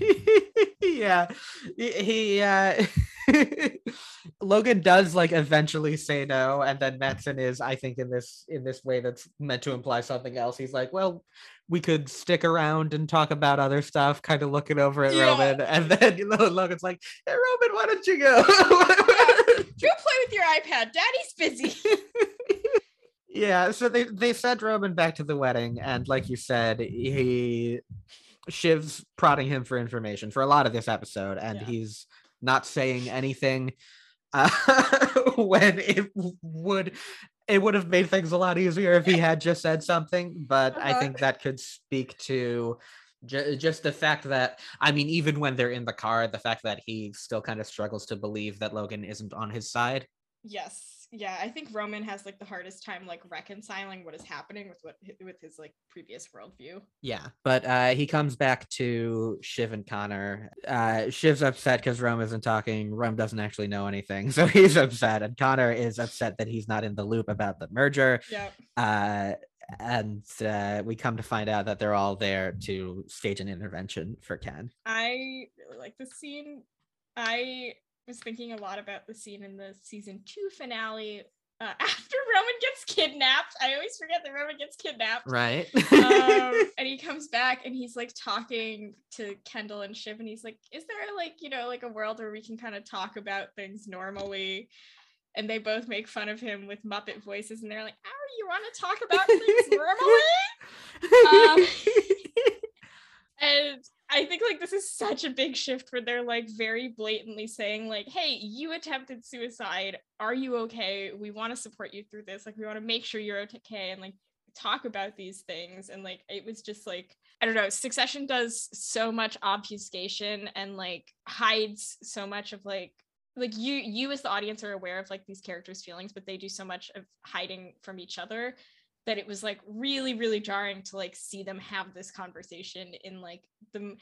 yeah, he, uh Logan does like eventually say no, and then Matsson is, I think, in this in this way that's meant to imply something else. He's like, well, we could stick around and talk about other stuff, kind of looking over at Yeah. Roman, and then you know, Logan's like, hey, Roman, why don't you go? Go play with your iPad. Daddy's busy. Yeah, so they they sent Roman back to the wedding, and like you said, he Shiv's prodding him for information for a lot of this episode, and Yeah. he's not saying anything. Uh, when it would it would have made things a lot easier if he had just said something, but I Uh-huh. think that could speak to ju- just the fact that I mean, even when they're in the car, the fact that he still kind of struggles to believe that Logan isn't on his side. yes. Yeah, I think Roman has like the hardest time like reconciling what is happening with what with his like previous worldview. Yeah, but uh, he comes back to Shiv and Connor. Uh, Shiv's upset because Rome isn't talking. Rome doesn't actually know anything, so he's upset, and Connor is upset that he's not in the loop about the merger. Yeah. Uh, and uh, we come to find out that they're all there to stage an intervention for Ken. I really like this scene. I was thinking a lot about the scene in the season two finale uh, after Roman gets kidnapped. I always forget that Roman gets kidnapped. Right? um, and he comes back and he's like talking to Kendall and Shiv, and he's like, "Is there like you know like a world where we can kind of talk about things normally?" And they both make fun of him with Muppet voices, and they're like, "Oh, you want to talk about things normally?" Um, and I think like this is such a big shift where they're like very blatantly saying like, "Hey, you attempted suicide. Are you okay? We want to support you through this. Like, we want to make sure you're okay and like talk about these things." And like, it was just like I don't know. Succession does so much obfuscation and like hides so much of like like you you as the audience are aware of like these characters' feelings, but they do so much of hiding from each other that it was like really really jarring to like see them have this conversation in like the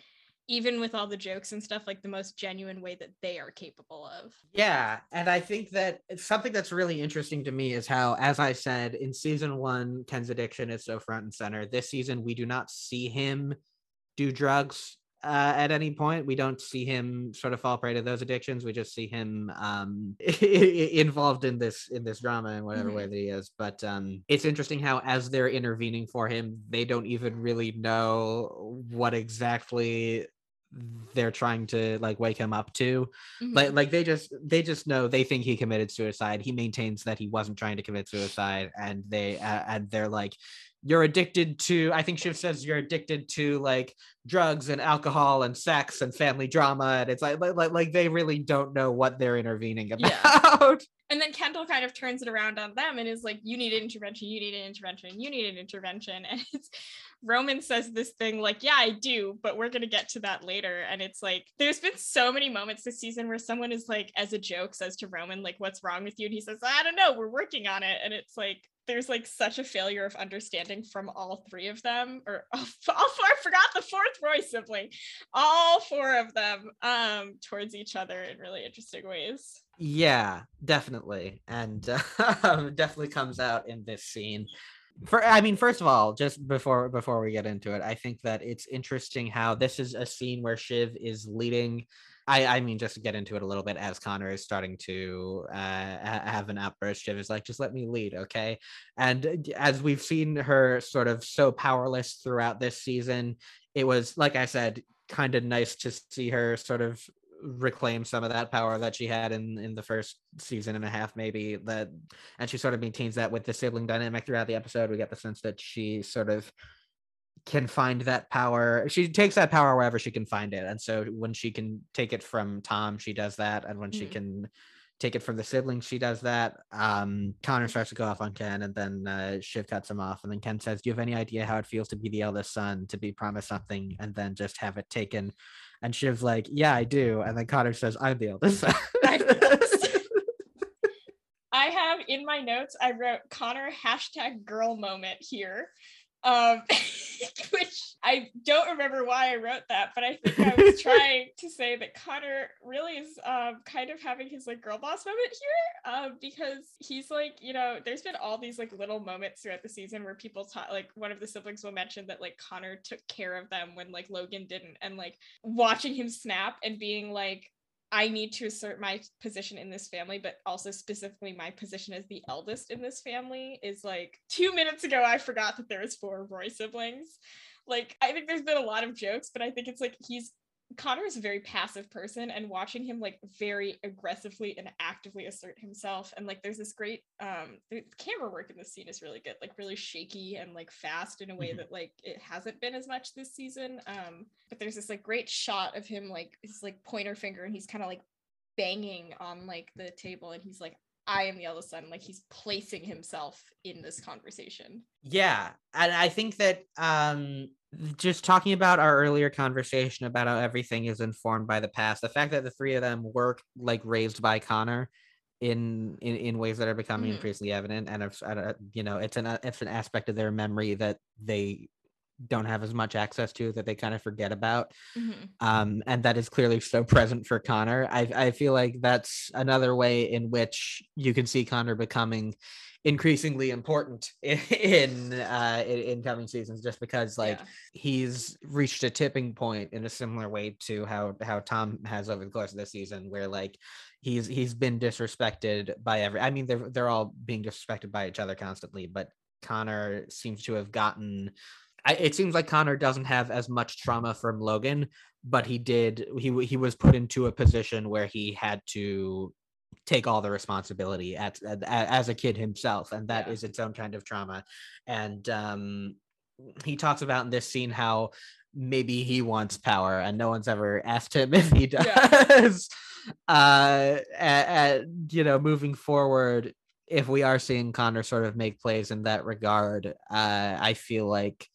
even with all the jokes and stuff like the most genuine way that they are capable of Yeah, and I think that something that's really interesting to me is how, as I said in season one, Ken's addiction is so front and center. This season, we do not see him do drugs uh, at any point. We don't see him sort of fall prey to those addictions. We just see him um, involved in this in this drama in whatever Mhm. way that he is. But um, it's interesting how, as they're intervening for him, they don't even really know what exactly they're trying to like wake him up to like like they just they just know they think he committed suicide he maintains that he wasn't trying to commit suicide and they uh, and they're like you're addicted to i think shiv says you're addicted to like drugs and alcohol and sex and family drama and it's like like, like- they really don't know what they're intervening about Yeah. about. And then kendall kind of turns it around on them and is like you need an intervention you need an intervention you need an intervention. And it's roman says this thing like yeah i do but we're gonna get to that later. And it's like there's been so many moments this season where someone is like as a joke says to roman like what's wrong with you? And he says i don't know we're working on it. And it's like there's like such a failure of understanding from all three of them or all four, I forgot the fourth Roy sibling all four of them um towards each other in really interesting ways Yeah, definitely, and uh, definitely comes out in this scene. For I mean, first of all, just before before we get into it, I think that it's interesting how this is a scene where Shiv is leading. I I mean, just to get into it a little bit, as Connor is starting to uh, have an outburst, Shiv is like, "Just let me lead, okay?" And uh, as we've seen her sort of so powerless throughout this season, it was like I said, kind of nice to see her sort of reclaim some of that power that she had in in the first season and a half maybe that and she sort of maintains that with the sibling dynamic throughout the episode we get the sense that she sort of can find that power she takes that power wherever she can find it and so when she can take it from tom she does that and when she Mhm. can take it from the siblings she does that um connor starts to go off on ken and then uh shiv cuts him off and then ken says do you have any idea how it feels to be the eldest son to be promised something and then just have it taken and Shiv's like, yeah, I do. And then Connor says, I'm the eldest. son." I'm the eldest. I have in my notes, I wrote Connor hashtag girl moment here. Um, which I don't remember why I wrote that, but I think I was trying to say that Connor really is um, kind of having his like girl boss moment here, um, because he's like, you know, there's been all these like little moments throughout the season where people talk, like one of the siblings will mention that like Connor took care of them when like Logan didn't, and like watching him snap and being like, I need to assert my position in this family, but also specifically my position as the eldest in this family is like two minutes ago, I forgot that there was four Roy siblings. Like, I think there's been a lot of jokes, but I think it's like he's Connor is a very passive person and watching him like very aggressively and actively assert himself and like there's this great um the camera work in this scene is really good like really shaky and like fast in a way Mhm. that like it hasn't been as much this season um but there's this like great shot of him like his like pointer finger and he's kind of like banging on like the table and he's like I am the eldest son like he's placing himself in this conversation Yeah, and I think that um just talking about our earlier conversation about how everything is informed by the past, the fact that the three of them work like raised by Connor in in, in ways that are becoming Mhm. increasingly evident, and it's, uh, you know it's an it's an aspect of their memory that they don't have as much access to that they kind of forget about um, and that is clearly so present for Connor. I I feel like that's another way in which you can see Connor becoming increasingly important in in, uh, in, in coming seasons, just because like Yeah. he's reached a tipping point in a similar way to how how Tom has over the course of the season, where like he's he's been disrespected by every. I mean, they're they're all being disrespected by each other constantly, but Connor seems to have gotten. I, it seems like Connor doesn't have as much trauma from Logan, but he did. He he was put into a position where he had to take all the responsibility at, at- as a kid himself, and that is Yeah. its own kind of trauma. And um, he talks about in this scene how maybe he wants power, and no one's ever asked him if he Yeah. does. uh, and you know, moving forward, if we are seeing Connor sort of make plays in that regard, uh, I feel like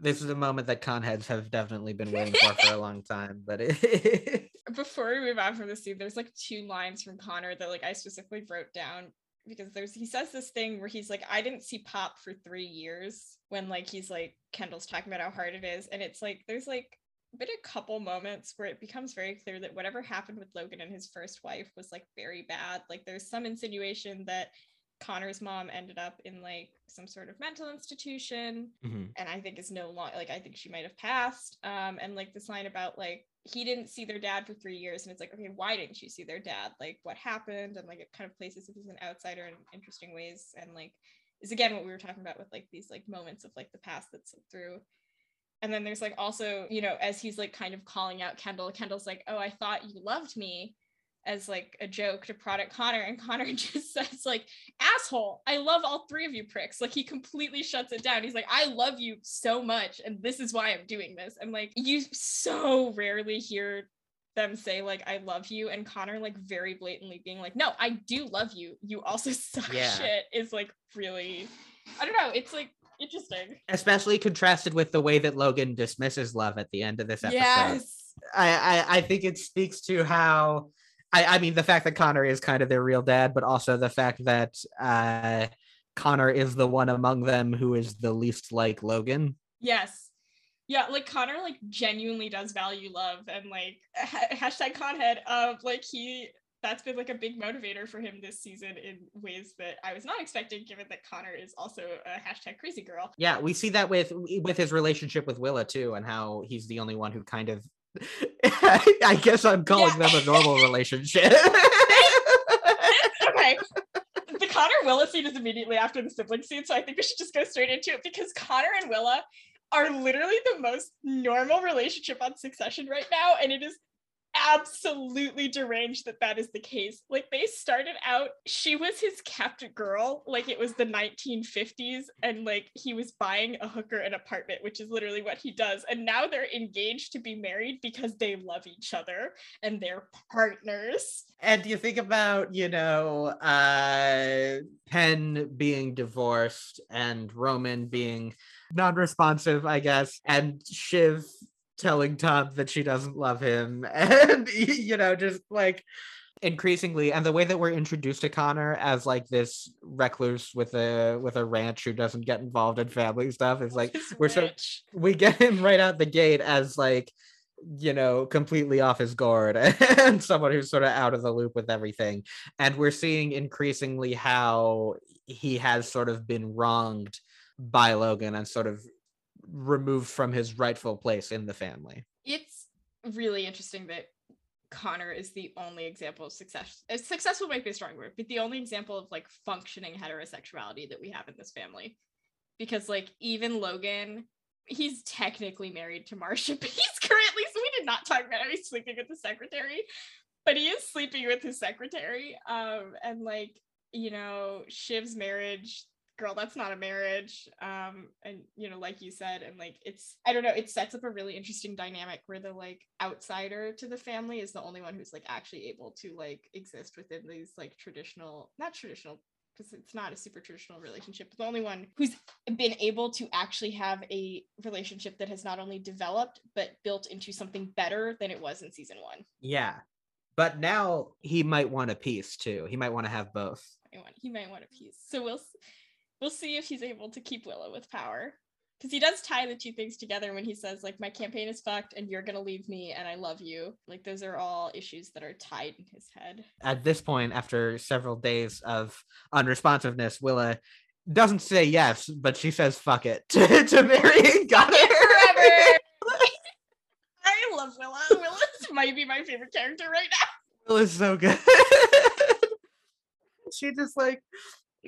this is a moment that conheads have definitely been waiting for for a long time. But it, before we move on from this scene, there's like two lines from Connor that like I specifically wrote down because there's he says this thing where he's like, I didn't see Pop for three years when like he's like Kendall's talking about how hard it is. And it's like there's like been a couple moments where it becomes very clear that whatever happened with Logan and his first wife was like very bad. Like there's some insinuation that Connor's mom ended up in like some sort of mental institution Mhm. and I think is no longer like I think she might have passed. Um, and like this line about like he didn't see their dad for three years, and it's like, okay, why didn't you see their dad? Like what happened? And like it kind of places him as an outsider in interesting ways, and like is again what we were talking about with like these like moments of like the past that slip through. And then there's like also, you know, as he's like kind of calling out Kendall, Kendall's like, oh, I thought you loved me as like a joke to product Connor. And Connor just says, like, asshole, I love all three of you pricks. Like he completely shuts it down. He's like, I love you so much, and this is why I'm doing this. I'm like you so rarely hear them say like I love you and Connor like very blatantly being like no I do love you you also suck Yeah. shit is like really I don't know it's like interesting especially contrasted with the way that Logan dismisses love at the end of this episode. yes I, I I think it speaks to how I I mean the fact that Connor is kind of their real dad, but also the fact that uh Connor is the one among them who is the least like Logan. Yes. Yeah, like Connor like genuinely does value love and like ha- hashtag conhead of like he that's been like a big motivator for him this season in ways that I was not expecting given that Connor is also a hashtag crazy girl. Yeah, we see that with with his relationship with Willa too, and how he's the only one who kind of. I guess I'm calling Yeah. them a normal relationship. okay. The Connor Willa scene is immediately after the sibling scene, so I think we should just go straight into it because Connor and Willa are literally the most normal relationship on Succession right now, and it is absolutely deranged that that is the case. Like they started out, she was his kept girl, like it was the 1950s, and like he was buying a hooker an apartment, which is literally what he does. And now they're engaged to be married because they love each other and they're partners. and you think about you know uh penn being divorced and roman being non-responsive i guess and shiv telling tom that she doesn't love him. And you know just like increasingly and the way that we're introduced to connor as like this recluse with a with a ranch who doesn't get involved in family stuff is like we're so we get him right out the gate as like you know completely off his guard and someone who's sort of out of the loop with everything. And we're seeing increasingly how he has sort of been wronged by logan and sort of removed from his rightful place in the family it's really interesting that Connor is the only example of success. Successful might be a strong word, but the only example of like functioning heterosexuality that we have in this family. Because like even Logan, he's technically married to Marcia, but he's currently so we did not talk about how he's sleeping with the secretary, but he is sleeping with his secretary. Um, and like you know, Shiv's marriage girl that's not a marriage. Um and you know like you said and like it's i don't know it sets up a really interesting dynamic where the like outsider to the family is the only one who's like actually able to like exist within these like traditional not traditional because it's not a super traditional relationship but the only one who's been able to actually have a relationship that has not only developed but built into something better than it was in season one. Yeah. But now he might want a piece too. He might want to have both. He might want a piece. So we'll we'll see if he's able to keep Willa with power. Because he does tie the two things together when he says, like, my campaign is fucked and you're gonna leave me and I love you. Like those are all issues that are tied in his head. at this point, after several days of unresponsiveness, Willa doesn't say yes, but she says fuck it to, to marry Connor. Forever. I love Willa. Willa might be my favorite character right now. Willa's so good. she just like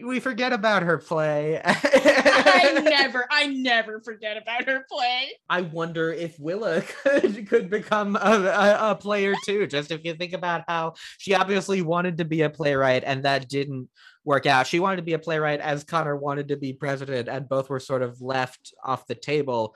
we forget about her play. I never, I never forget about her play. I wonder if Willa could could become a, a, a player too. Just if you think about how she obviously wanted to be a playwright and that didn't work out. She wanted to be a playwright as Connor wanted to be president, and both were sort of left off the table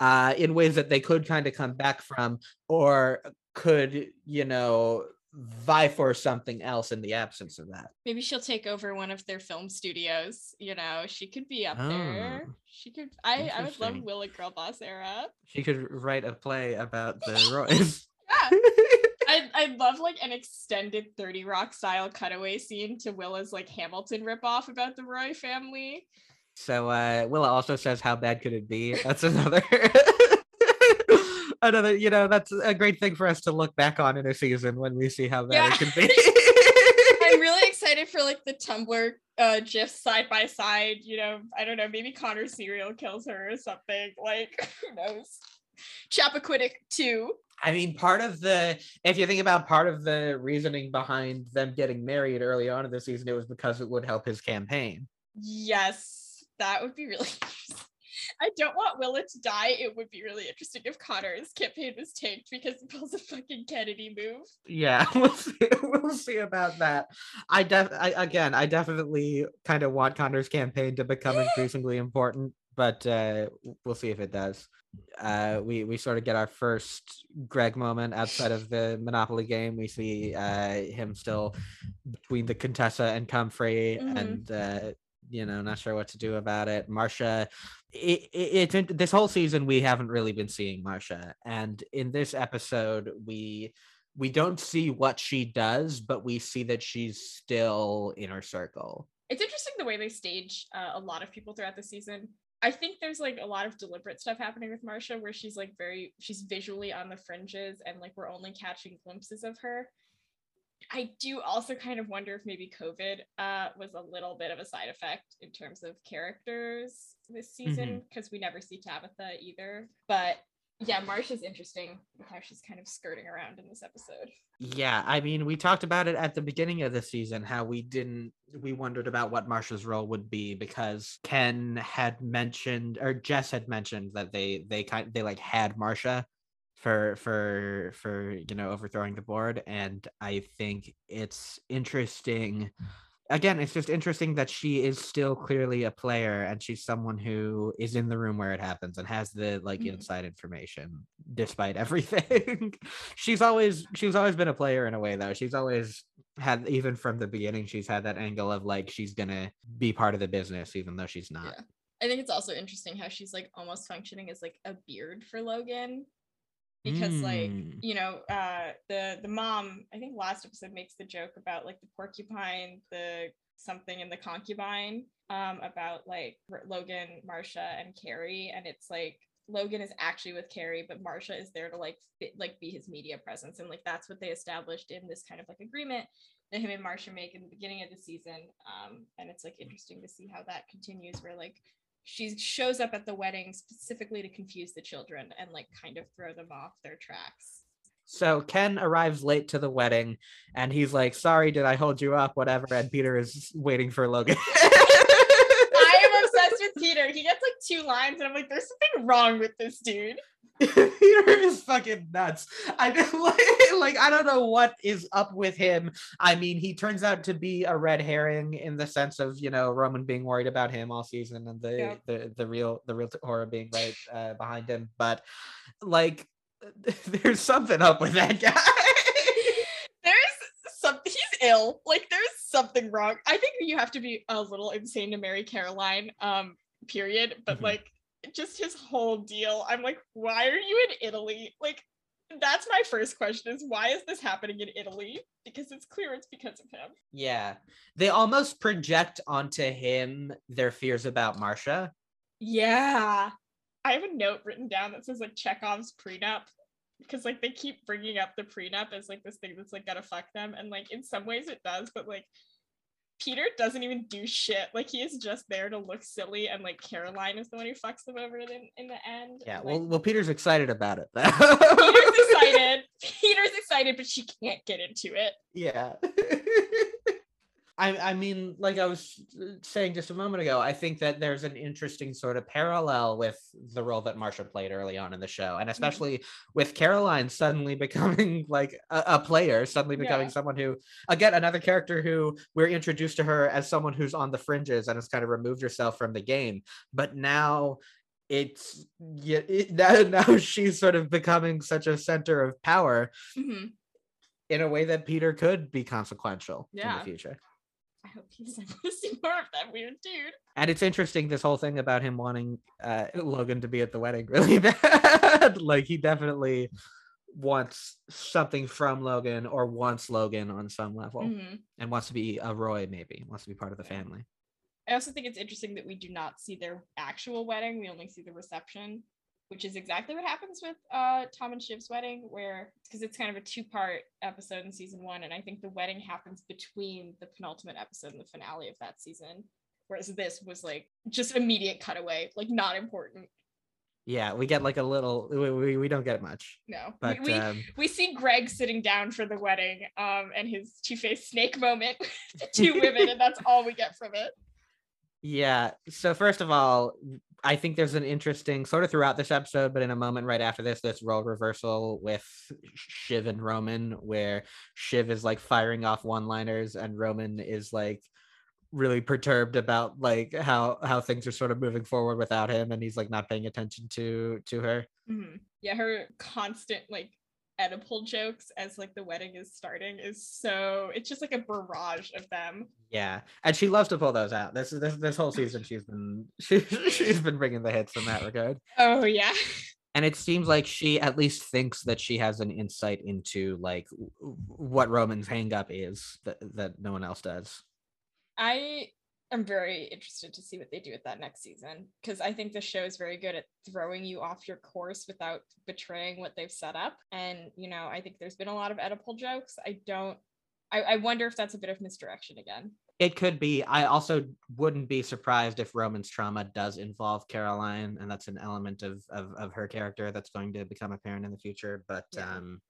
uh, in ways that they could kind of come back from, or could you know vie for something else in the absence of that. Maybe she'll take over one of their film studios. You know, she could be up there. Oh. She could. I, I would love. Willa Girl Boss era. She could write a play about the Roys. Yeah. I I love like an extended 30 Rock style cutaway scene to Willa's like Hamilton ripoff about the Roy family. So uh Willa also says how bad could it be? That's another another, you know, that's a great thing for us to look back on in a season when we see how bad Yeah. it can be. I'm really excited for like the Tumblr uh gifs side by side. You know, I don't know, maybe Connor serial kills her or something. Like, who knows? Chappaquiddick 2. I mean, part of the if you think about part of the reasoning behind them getting married early on in the season, it was because it would help his campaign. Yes, that would be really interesting. I don't want Willa to die. It would be really interesting if Connor's campaign was tanked because he pulls a fucking Kennedy move. Yeah, we'll see. We'll see about that. I def I, again, I definitely kind of want Connor's campaign to become increasingly important, but uh, we'll see if it does. Uh, we we sort of get our first Greg moment outside of the Monopoly game. We see uh, him still between the Contessa and Comfrey, Mhm. and uh, you know, not sure what to do about it. Marcia, it, it, in- this whole season we haven't really been seeing Marcia, and in this episode we we don't see what she does, but we see that she's still in her circle. It's interesting the way they stage uh, a lot of people throughout the season. I think there's like a lot of deliberate stuff happening with Marcia where she's like very she's visually on the fringes and like we're only catching glimpses of her. I do also kind of wonder if maybe COVID uh, was a little bit of a side effect in terms of characters this season because we never see Tabitha either. But yeah, Marcia's interesting with how she's kind of skirting around in this episode. Yeah, I mean, we talked about it at the beginning of the season how we didn't we wondered about what Marcia's role would be because Ken had mentioned or Jess had mentioned that they they kind they like had Marcia for for for you know overthrowing the board and I think it's interesting again it's just interesting that she is still clearly a player and she's someone who is in the room where it happens and has the like Mhm. inside information despite everything she's always she's always been a player in a way though she's always had even from the beginning she's had that angle of like she's gonna be part of the business even though she's not Yeah. I think it's also interesting how she's like almost functioning as like a beard for Logan. Because like Mm. you know uh the the mom i think last episode makes the joke about like the porcupine the something in the concubine um about like logan marcia and kerry and it's like logan is actually with kerry but marcia is there to like fit, like be his media presence and like that's what they established in this kind of like agreement that him and marcia make in the beginning of the season um and it's like interesting to see how that continues where like she shows up at the wedding specifically to confuse the children and like kind of throw them off their tracks. So Ken arrives late to the wedding and he's like, Sorry, did I hold you up? Whatever. And Peter is waiting for Logan. I am obsessed with Peter. He gets like two lines, and I'm like, there's something wrong with this dude. Peter is fucking nuts. I don't like, like I don't know what is up with him. I mean, he turns out to be a red herring in the sense of you know Roman being worried about him all season and the Yep. the, the real the real horror being right uh, behind him. But like, there's something up with that guy. There's something. He's ill. Like there's something wrong. I think you have to be a little insane to marry Caroline. Um. Period. But Mhm. like, just his whole deal. I'm like, why are you in Italy? Like. That's my first question is why is this happening in Italy? Because it's clear it's because of him. yeah, they almost project onto him their fears about Marcia. Yeah. I have a note written down that says like Chekhov's prenup because like they keep bringing up the prenup as like this thing that's like gonna fuck them and like in some ways it does but like Peter doesn't even do shit like he is just there to look silly and like Caroline is the one who fucks them over in, in the end Yeah, well, like, well, Peter's excited about it. Peter's excited Peter's excited but she can't get into it Yeah. I I mean, like I was uh, saying just a moment ago, I think that there's an interesting sort of parallel with the role that Marcia played early on in the show, and especially with Caroline suddenly becoming like a, a player, suddenly becoming Yeah. someone who, again, another character who we're introduced to her as someone who's on the fringes and has kind of removed herself from the game, but now it's yeah it, now, now she's sort of becoming such a center of power Mhm. in a way that Peter could be consequential in the future. I hope he's able to see more of that weird dude And it's interesting this whole thing about him wanting uh, Logan to be at the wedding really bad. like he definitely wants something from Logan or wants Logan on some level Mhm. and wants to be a Roy maybe, wants to be part of the Yeah. family. I also think it's interesting that we do not see their actual wedding. We only see the reception, which is exactly what happens with uh, Tom and Shiv's wedding, where because it's kind of a two part episode in season one. And I think the wedding happens between the penultimate episode and the finale of that season. Whereas this was like just immediate cutaway, like not important. Yeah, we get like a little we, we, we don't get much. No, We- But we, um we see Greg sitting down for the wedding um, and his two faced snake moment with the two women, and that's all we get from it. Yeah. So first of all, I think there's an interesting sort of throughout this episode, but in a moment right after this, this role reversal with Shiv and Roman, where Shiv is like firing off one-liners and Roman is like really perturbed about like how how things are sort of moving forward without him, and he's like not paying attention to to her. Mhm. Yeah, her constant like Oedipal jokes as like the wedding is starting is so it's just like a barrage of them. Yeah, and she loves to pull those out. This this this whole season, she's been she, she's been bringing the hits in that regard. Oh yeah. and it seems like she at least thinks that she has an insight into like what Roman's hangup is that, that no one else does. I am very interested to see what they do with that next season because I think the show is very good at throwing you off your course without betraying what they've set up. And you know, I think there's been a lot of Oedipal jokes. I don't. I, I wonder if that's a bit of misdirection again. It could be. I also wouldn't be surprised if Roman's trauma does involve Caroline, and that's an element of of, of her character that's going to become apparent in the future. But Yeah. um,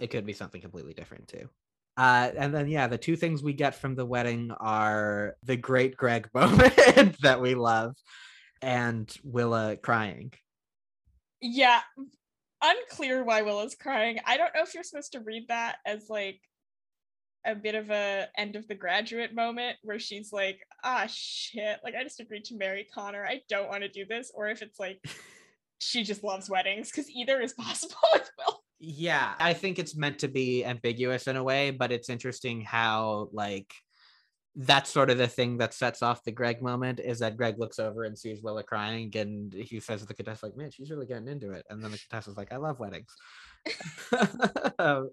it could be something completely different too. Uh, and then yeah, the two things we get from the wedding are the great Greg moment that we love, and Willa crying. Yeah, unclear why Willa's crying. I don't know if you're supposed to read that as like a bit of a end of the graduate moment where she's like, ah shit, like I just agreed to marry Connor. I don't want to do this, or if it's like she just loves weddings, because either is possible with Will. Yeah, I think it's meant to be ambiguous in a way, but it's interesting how like that's sort of the thing that sets off the Greg moment is that Greg looks over and sees Willa crying and he says to the Contessa, like, man, she's really getting into it. And then the Contessa's like, I love weddings. Um,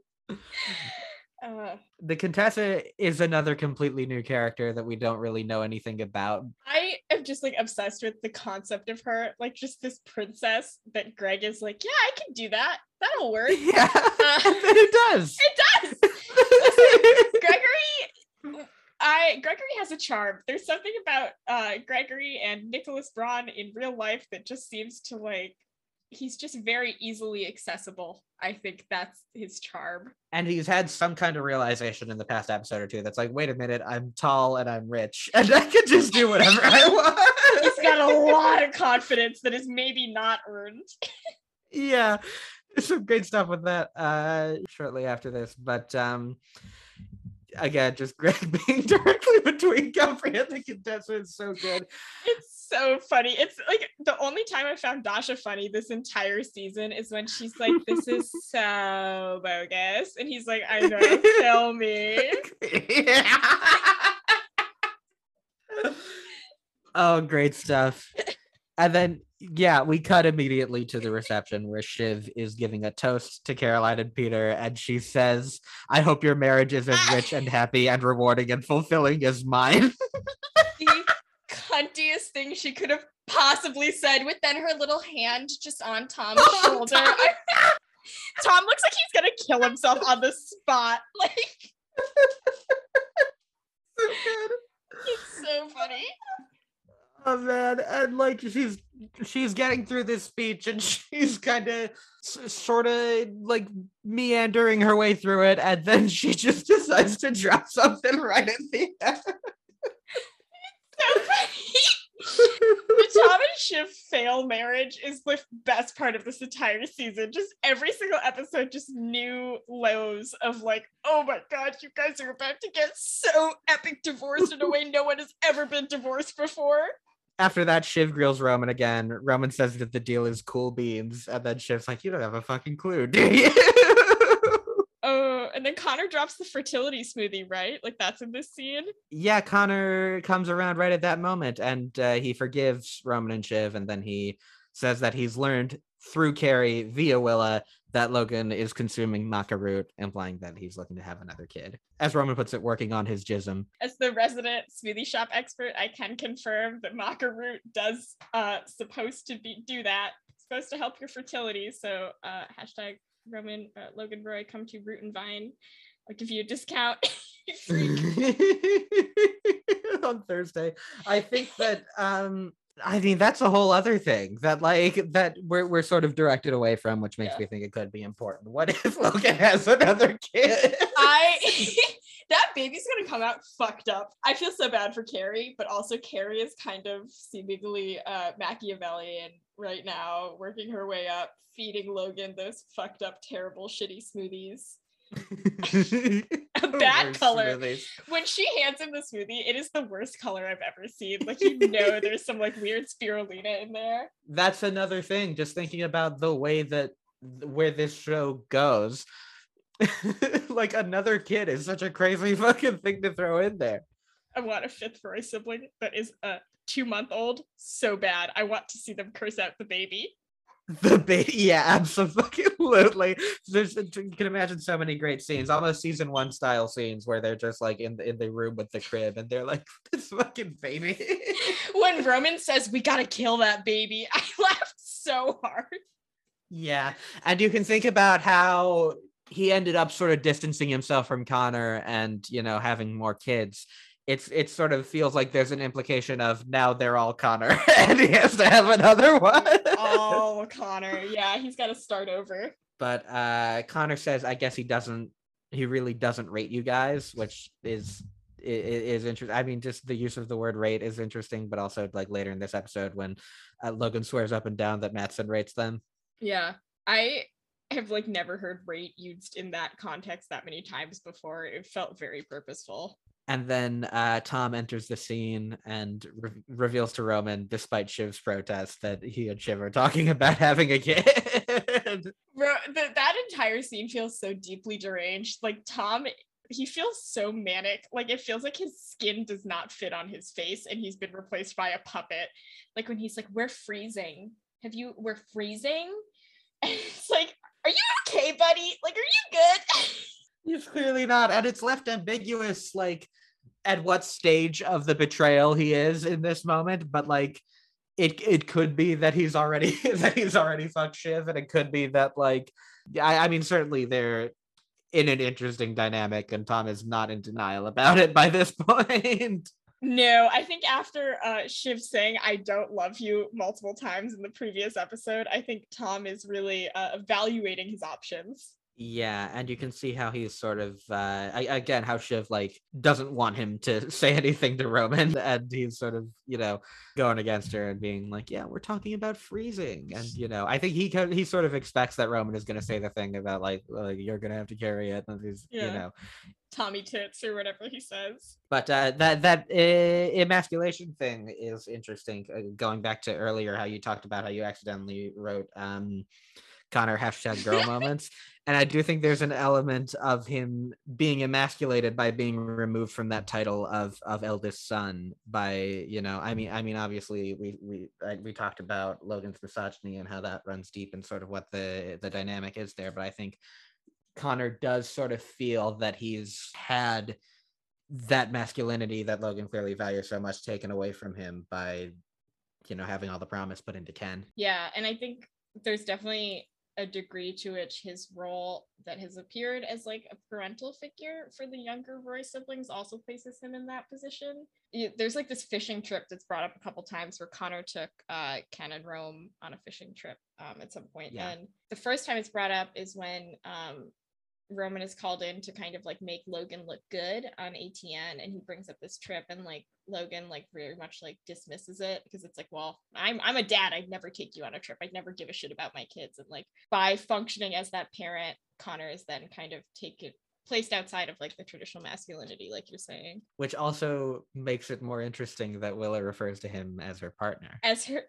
Uh, the Contessa is another completely new character that we don't really know anything about. I am just like obsessed with the concept of her, like just this princess that Greg is like, yeah, I can do that. That'll work. Yeah, then it does. It does. Gregory, I Gregory has a charm. There's something about uh Gregory and Nicholas Braun in real life that just seems to like he's just very easily accessible. I think that's his charm. and he's had some kind of realization in the past episode or two that's like, wait a minute, I'm tall and I'm rich, and I can just do whatever I want. He's got a lot of confidence that is maybe not earned. yeah, there's some great stuff with that. Uh, shortly after this, but um, again, just Greg being directly between Comfrey and the Contessa is so good. It's so funny. It's like the only time I found Dasha funny this entire season is when she's like, "This is so bogus," and he's like, "I know, tell me." oh, great stuff. And then, yeah, we cut immediately to the reception where Shiv is giving a toast to Caroline and Peter, and she says, I hope your marriage is as ah. rich and happy and rewarding and fulfilling as mine. the cuntiest thing she could have possibly said with then her little hand just on Tom's shoulder. Tom looks like he's gonna kill himself on the spot. Like so good. it's so funny. Oh man, and like she's she's getting through this speech and she's kind of sort of like meandering her way through it, and then she just decides to drop something right at the end. The Tom and Shiv fail marriage is the best part of this entire season. Just every single episode, just new lows of like, oh my god, you guys are about to get so epic divorced in a way no one has ever been divorced before. After that, Shiv grills Roman again. Roman says that the deal is cool beans, and then Shiv's like, "You don't have a fucking clue, do you?" Oh, and then Connor drops the fertility smoothie, right? Like that's in this scene. yeah, Connor comes around right at that moment and uh, he forgives Roman and Shiv, and then he says that he's learned through Kerry via Willa that Logan is consuming maca root, implying that he's looking to have another kid. As Roman puts it, working on his jism. As the resident smoothie shop expert, I can confirm that maca root does uh supposed to be do that. Supposed to help your fertility. So uh hashtag Roman uh, Logan Roy come to Root and Vine. I'll give you a discount. on Thursday. I think that um I mean that's a whole other thing that like that we're we're sort of directed away from, which makes Yeah. me think it could be important. What if Logan has another kid? I that baby's gonna come out fucked up. I feel so bad for Kerry, but also Kerry is kind of seemingly uh Machiavellian right now, working her way up, feeding Logan those fucked up, terrible, shitty smoothies. A bad color. movies. When she hands him the smoothie, it is the worst color I've ever seen. Like you know there's some like weird spirulina in there. That's another thing. Just thinking about the way that where this show goes. like another kid is such a crazy fucking thing to throw in there. I want a fifth Roy sibling that is a two month old so bad. I want to see them curse out the baby. The baby, yeah, absolutely. There's, uh, you can imagine so many great scenes, almost season one style scenes where they're just like in the, in the room with the crib, and they're like, "This fucking baby." when Roman says we gotta kill that baby, I laughed so hard. yeah, and you can think about how he ended up sort of distancing himself from Connor, and you know, having more kids. It's it sort of feels like there's an implication of now they're all Connor, and he has to have another one. Oh, Connor. Yeah, he's gotta start over. but uh connor says i guess he doesn't he really doesn't rate you guys which is i- i- is interesting i mean just the use of the word rate is interesting but also like later in this episode when uh, logan swears up and down that matsson rates them Yeah. I have like never heard rate used in that context that many times before. It felt very purposeful. And then uh tom enters the scene and re- reveals to roman despite shiv's protest that he and shiv are talking about having a kid Ro- th- that entire scene feels so deeply deranged. Like Tom he feels so manic. Like it feels like his skin does not fit on his face and he's been replaced by a puppet. Like when he's like, We're freezing. Have you we're freezing? And it's like, Are you okay, buddy? Like, are you good? He's clearly not, and it's left ambiguous, like at what stage of the betrayal he is in this moment. But like, it it could be that he's already that he's already fucked Shiv, and it could be that like, I, I mean, certainly they're in an interesting dynamic, and Tom is not in denial about it by this point. No, I think after uh, Shiv saying "I don't love you" multiple times in the previous episode, I think Tom is really uh, evaluating his options. Yeah, and you can see how he's sort of uh again how Shiv like doesn't want him to say anything to Roman and he's sort of, you know, going against her and being like, "Yeah, we're talking about freezing." And you know, I think he co- he sort of expects that Roman is going to say the thing about like, like you're going to have to carry it and he's, you know. Tommy tits or whatever he says. But uh that that uh, emasculation thing is interesting uh, going back to earlier how you talked about how you accidentally wrote um Connor hashtag girl moments. And I do think there's an element of him being emasculated by being removed from that title of of eldest son by you know I mean I mean obviously we we we talked about Logan's misogyny and how that runs deep and sort of what the the dynamic is there but I think Connor does sort of feel that he's had that masculinity that Logan clearly values so much taken away from him by you know having all the promise put into Ken. Yeah, and I think there's definitely a degree to which his role that has appeared as like a parental figure for the younger Roy siblings also places him in that position. There's like this fishing trip that's brought up a couple times where Connor took uh, Ken and Rome on a fishing trip um, at some point. Yeah. And the first time it's brought up is when um, Roman is called in to kind of like make Logan look good on ATN and he brings up this trip and like Logan like very much like dismisses it because it's like, well, I'm I'm a dad. I'd never take you on a trip. I'd never give a shit about my kids. And like by functioning as that parent, Connor is then kind of taken placed outside of like the traditional masculinity, like you're saying. which also makes it more interesting that Willa refers to him as her partner. As her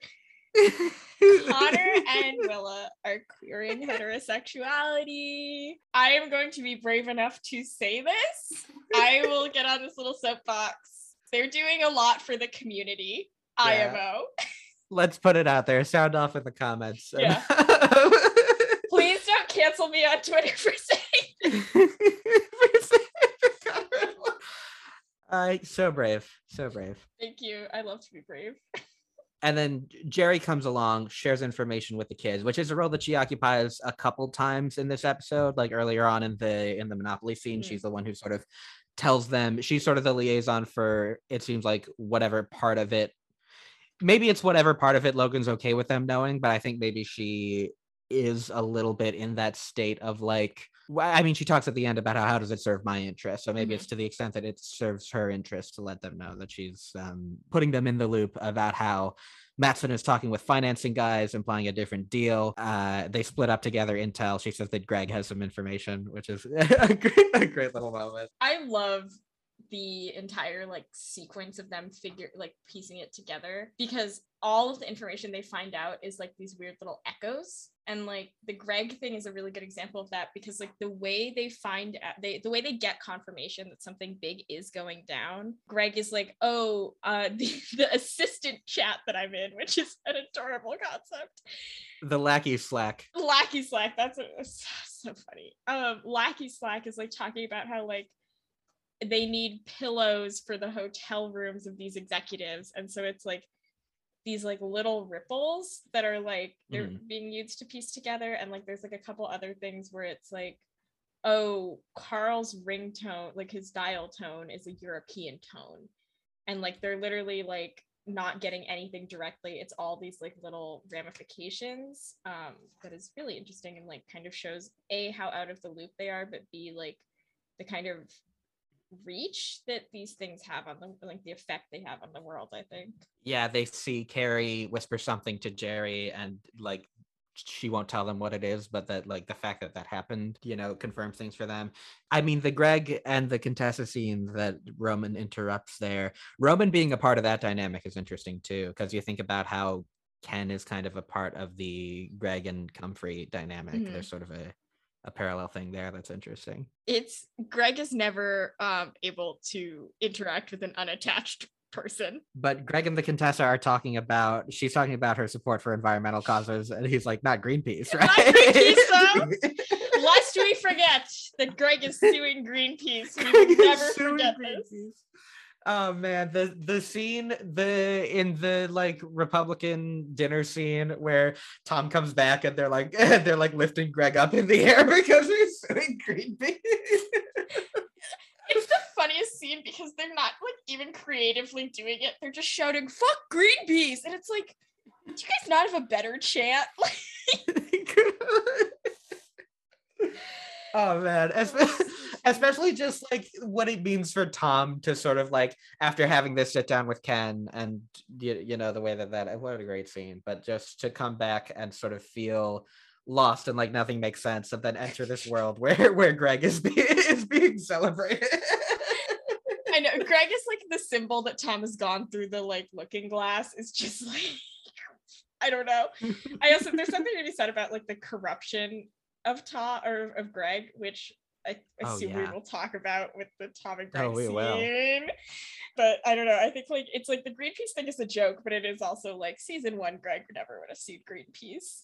Connor and Willa are queering heterosexuality. I am going to be brave enough to say this. I will get on this little soapbox. They're doing a lot for the community. Yeah. IMO. Let's put it out there. Sound off in the comments. Yeah. Please don't cancel me on Twitter for saying. uh, so brave, so brave. Thank you. I love to be brave. And then Gerri comes along, shares information with the kids, which is a role that she occupies a couple times in this episode. Like earlier on in the in the Monopoly scene, Mhm. she's the one who sort of tells them. She's sort of the liaison for it seems like whatever part of it. Maybe it's whatever part of it Logan's okay with them knowing, but I think maybe she is a little bit in that state of like I mean, she talks at the end about how, how does it serve my interest. So maybe Mhm. it's to the extent that it serves her interest to let them know that she's um, putting them in the loop about how Matsson is talking with financing guys, implying a different deal. Uh, they split up together. Intel. She says that Greg has some information, which is a great, a great little moment. I love the entire like sequence of them figure like piecing it together because all of the information they find out is like these weird little echoes and like the greg thing is a really good example of that because like the way they find out they the way they get confirmation that something big is going down greg is like oh uh the, the assistant chat that i'm in which is an adorable concept The lackey slack. Lackey Slack. That's so funny. Um, Lackey Slack is like talking about how like they need pillows for the hotel rooms of these executives, and so it's like these like little ripples that are like they're being used to piece together, and like there's like a couple other things where it's like, oh, Karl's ringtone, like his dial tone, is a European tone, and like they're literally like not getting anything directly. It's all these like little ramifications um that is really interesting and like kind of shows a how out of the loop they are but b like the kind of reach that these things have on them like the effect they have on the world i think Yeah, they see Kerry whisper something to Gerri, and like she won't tell them what it is, but that like the fact that that happened, you know, confirms things for them. I mean, the Greg and the Contessa scene that Roman interrupts there, Roman being a part of that dynamic is interesting too, because you think about how Ken is kind of a part of the Greg and Comfrey dynamic. Mhm. There's sort of a a parallel thing there that's interesting. It's Greg is never um able to interact with an unattached person. But Greg and the Contessa are talking about she's talking about her support for environmental causes, and he's like, not Greenpeace, right? Not Greenpeace, though. Lest we forget that Greg is suing Greenpeace. We will never forget this. Oh man, the the scene the in the like Republican dinner scene where Tom comes back and they're like they're like lifting Greg up in the air because he's suing Greenpeace. It's the funniest scene because they're not like even creatively doing it. They're just shouting "fuck green Greenpeace," and it's like, do you guys not have a better chant? oh man, especially just like what it means for Tom to sort of like after having this sit down with Ken and you, you know the way that that what a great scene, but just to come back and sort of feel lost and like nothing makes sense and then enter this world where where Greg is being is being celebrated. I know Greg is like the symbol that Tom has gone through the like looking glass. Is just like I don't know. I also there's something to be said about like the corruption of Tom or of Greg, which I Oh, assume yeah. we will talk about with the Tom and Greg Oh, we will. scene. But I don't know. I think like it's like the Greenpeace thing is a joke, but it is also like season one. Greg never would have sued Greenpeace.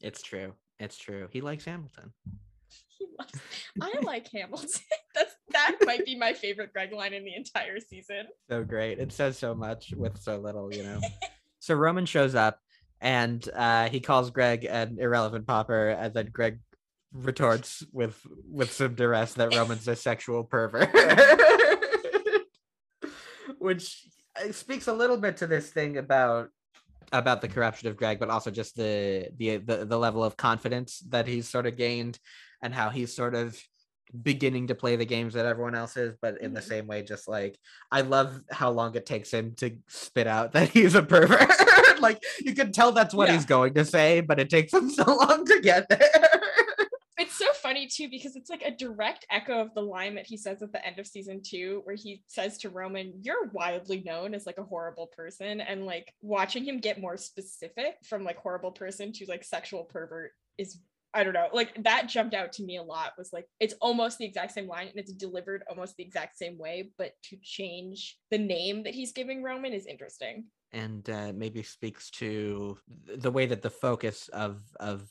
it's true. It's true. He likes Hamilton. He loves. I like Hamilton. That's that might be my favorite Greg line in the entire season. so great. It says so much with so little, you know. so Roman shows up and uh, he calls Greg an irrelevant popper, and then Greg retorts with with some duress that Roman's a sexual pervert, which uh, speaks a little bit to this thing about about the corruption of Greg, but also just the the the, the level of confidence that he's sort of gained, and how he's sort of beginning to play the games that everyone else is, but in the Mhm. same way, just like I love how long it takes him to spit out that he's a pervert. like you can tell that's what Yeah. he's going to say, but it takes him so long to get there. It's so funny too because it's like a direct echo of the line that he says at the end of season two, where he says to Roman, You're wildly known as like a horrible person. And like watching him get more specific from like horrible person to like sexual pervert is. I don't know, like that jumped out to me a lot. Was like it's almost the exact same line and it's delivered almost the exact same way, but to change the name that he's giving Roman is interesting. and uh, maybe speaks to the way that the focus of of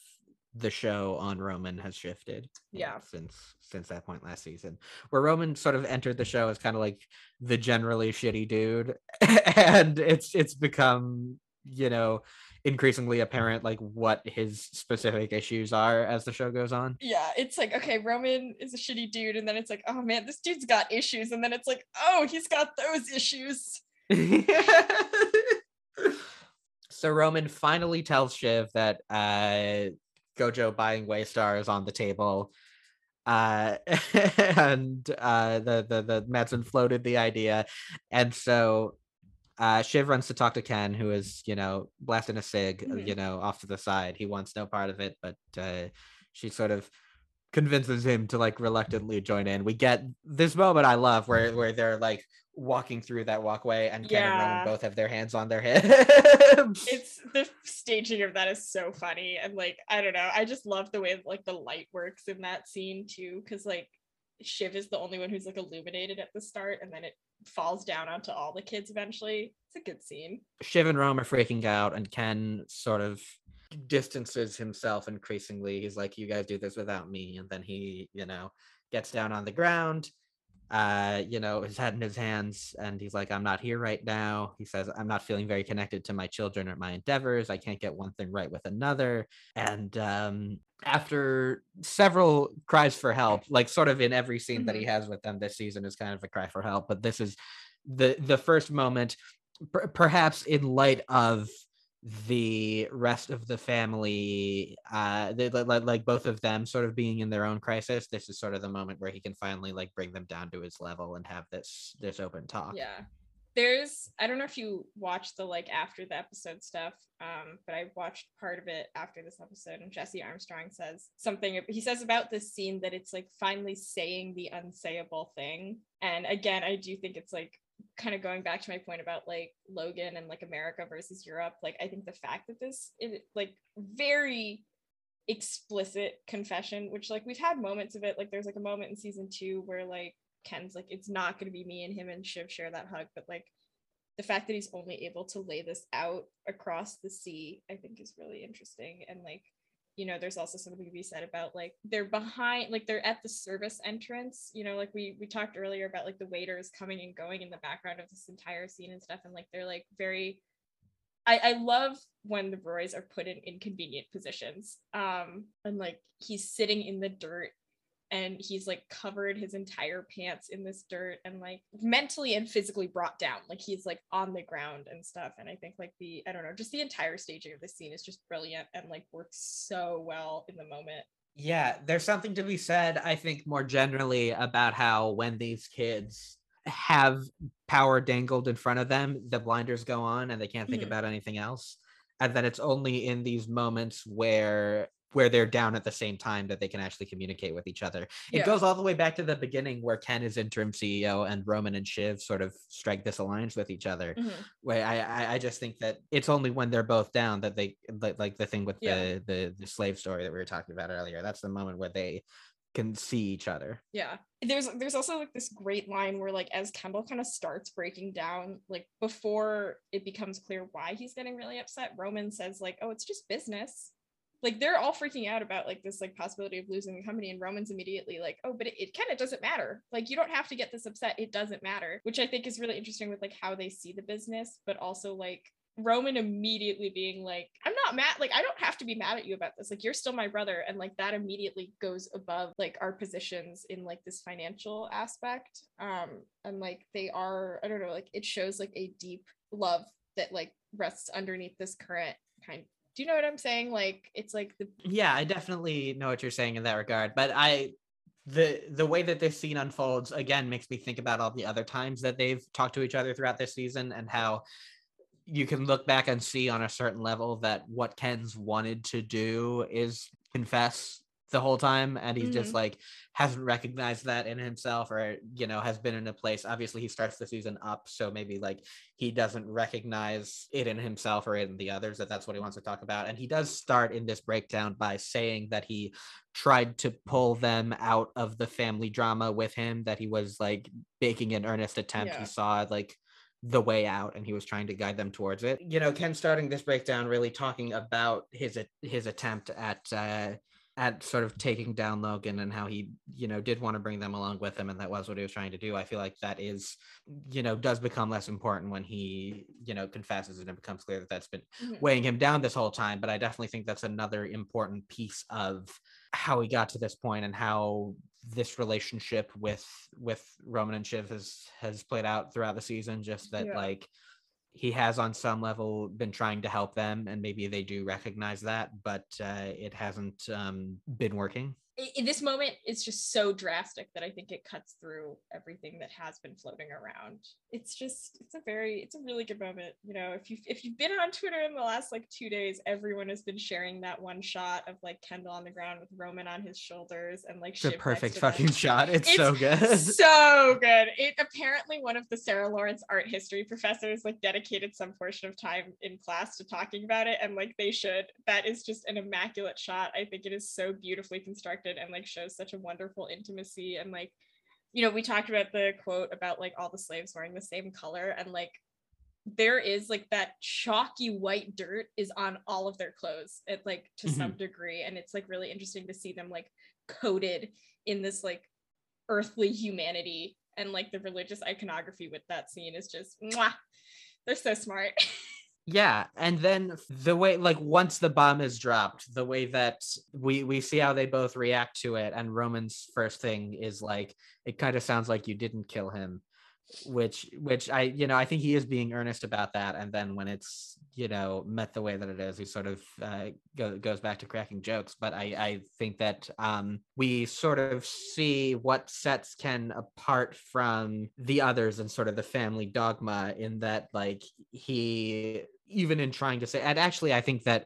the show on Roman has shifted. you know, Yeah. since since that point last season, where Roman sort of entered the show as kind of like the generally shitty dude, and it's it's become you know increasingly apparent like what his specific issues are as the show goes on. yeah, it's like, okay, Roman is a shitty dude. And then it's like, oh man, this dude's got issues. And then it's like, oh, he's got those issues. so Roman finally tells Shiv that uh, Gojo buying Waystar is on the table. Uh, and uh, the, the, the Matsson floated the idea. And so uh, Shiv runs to talk to Ken, who is, you know, blasting a cig, uh, Mhm. you know, off to the side. He wants no part of it, but uh, she sort of convinces him to like reluctantly join in. We get this moment I love where where they're like walking through that walkway and Ken and Yeah. Roman both have their hands on their hips. It's the staging of that is so funny. And like, I don't know, I just love the way like the light works in that scene too. Cause like Shiv is the only one who's like illuminated at the start and then it falls down onto all the kids eventually. It's a good scene. Shiv and Rome are freaking out, and Ken sort of distances himself increasingly. He's like, "You guys do this without me," and then he, you know, gets down on the ground. Uh, you know, his head in his hands, and he's like, "I'm not here right now." He says, "I'm not feeling very connected to my children or my endeavors. I can't get one thing right with another." And um, after several cries for help, like sort of in every scene that he has with them this season is kind of a cry for help, but this is the the first moment per- perhaps in light of the rest of the family uh they, li- li- like both of them sort of being in their own crisis this is sort of the moment where he can finally like bring them down to his level and have this this open talk Yeah. There's I don't know if you watched the like after the episode stuff, um, but I watched part of it after this episode, and Jesse Armstrong says something. He says about this scene that it's like finally saying the unsayable thing. And again, I do think it's like kind of going back to my point about like Logan and like America versus Europe. Like I think the fact that this is like very explicit confession, which like we've had moments of it. Like there's like a moment in season two where like Ken's like, it's not gonna be me and him and Shiv share that hug, but like the fact that he's only able to lay this out across the sea, I think is really interesting. And like, you know, there's also something to be said about like they're behind, like they're at the service entrance. You know, like we we talked earlier about like the waiters coming and going in the background of this entire scene and stuff, and like they're like very I, I love when the Roys are put in inconvenient positions. Um, and like he's sitting in the dirt and he's like covered his entire pants in this dirt and like mentally and physically brought down. Like he's like on the ground and stuff. And I think like the I don't know, just the entire staging of the scene is just brilliant and like works so well in the moment. Yeah, there's something to be said, I think, more generally about how when these kids have power dangled in front of them, the blinders go on and they can't think Mhm. about anything else. And then it's only in these moments where where they're down at the same time that they can actually communicate with each other. It Yeah. goes all the way back to the beginning where Ken is interim CEO and Roman and Shiv sort of strike this alliance with each other. Mhm. Where I, I I just think that it's only when they're both down that they like like the thing with Yeah. the, the the slave story that we were talking about earlier. That's the moment where they can see each other. Yeah. There's there's also like this great line where like as Kendall kind of starts breaking down, like before it becomes clear why he's getting really upset, Roman says like, "Oh, it's just business." Like they're all freaking out about like this like possibility of losing the company, and Roman's immediately like, "Oh, but it, it kind of doesn't matter. Like you don't have to get this upset. It doesn't matter." Which I think is really interesting with like how they see the business, but also like Roman immediately being like, I'm not mad, like, I don't have to be mad at you about this. Like, you're still my brother. And like that immediately goes above like our positions in like this financial aspect. Um, and like they are, I don't know, like it shows like a deep love that like rests underneath this current kind. Do you know what I'm saying? Like it's like the Yeah, I definitely know what you're saying in that regard, but I the the way that this scene unfolds again makes me think about all the other times that they've talked to each other throughout this season and how you can look back and see on a certain level that what Ken's wanted to do is confess the whole time and he just like hasn't recognized that in himself or you know has been in a place obviously he starts the season up so maybe like he doesn't recognize it in himself or in the others that that's what he wants to talk about and he does start in this breakdown by saying that he tried to pull them out of the family drama with him that he was like making an earnest attempt. Yeah. he saw like the way out and he was trying to guide them towards it. You know ken starting this breakdown really talking about his his attempt at uh at sort of taking down Logan and how he, you know, did want to bring them along with him and that was what he was trying to do. I feel like that is, you know, does become less important when he, you know, confesses and it becomes clear that that's been Mhm. weighing him down this whole time. But I definitely think that's another important piece of how he got to this point and how this relationship with with Roman and Shiv has has played out throughout the season. Just that Yeah. like he has on some level been trying to help them and maybe they do recognize that but uh, it hasn't um, been working in this moment it's just so drastic that I think it cuts through everything that has been floating around. It's just it's a very it's a really good moment. You know, if you if you've been on Twitter in the last like two days, everyone has been sharing that one shot of like Kendall on the ground with Roman on his shoulders and like it's a Shiv next perfect to them. fucking shot it's, It's so good so good. It apparently one of the Sarah Lawrence art history professors like dedicated some portion of time in class to talking about it, and like they should. That is just an immaculate shot. I think it is so beautifully constructed and like shows such a wonderful intimacy and like you know we talked about the quote about like all the slaves wearing the same color and like there is like that chalky white dirt is on all of their clothes at like to some mm-hmm. degree and it's like really interesting to see them like coated in this like earthly humanity and like the religious iconography with that scene is just mwah. they're so smart yeah and then the way like once the bomb is dropped the way that we we see how they both react to it and roman's first thing is like it kind of sounds like you didn't kill him which which i you know i think he is being earnest about that and then when it's you know met the way that it is. He sort of uh, go, goes back to cracking jokes but i i think that um we sort of see what sets ken apart from the others and sort of the family dogma in that like he even in trying to say and actually i think that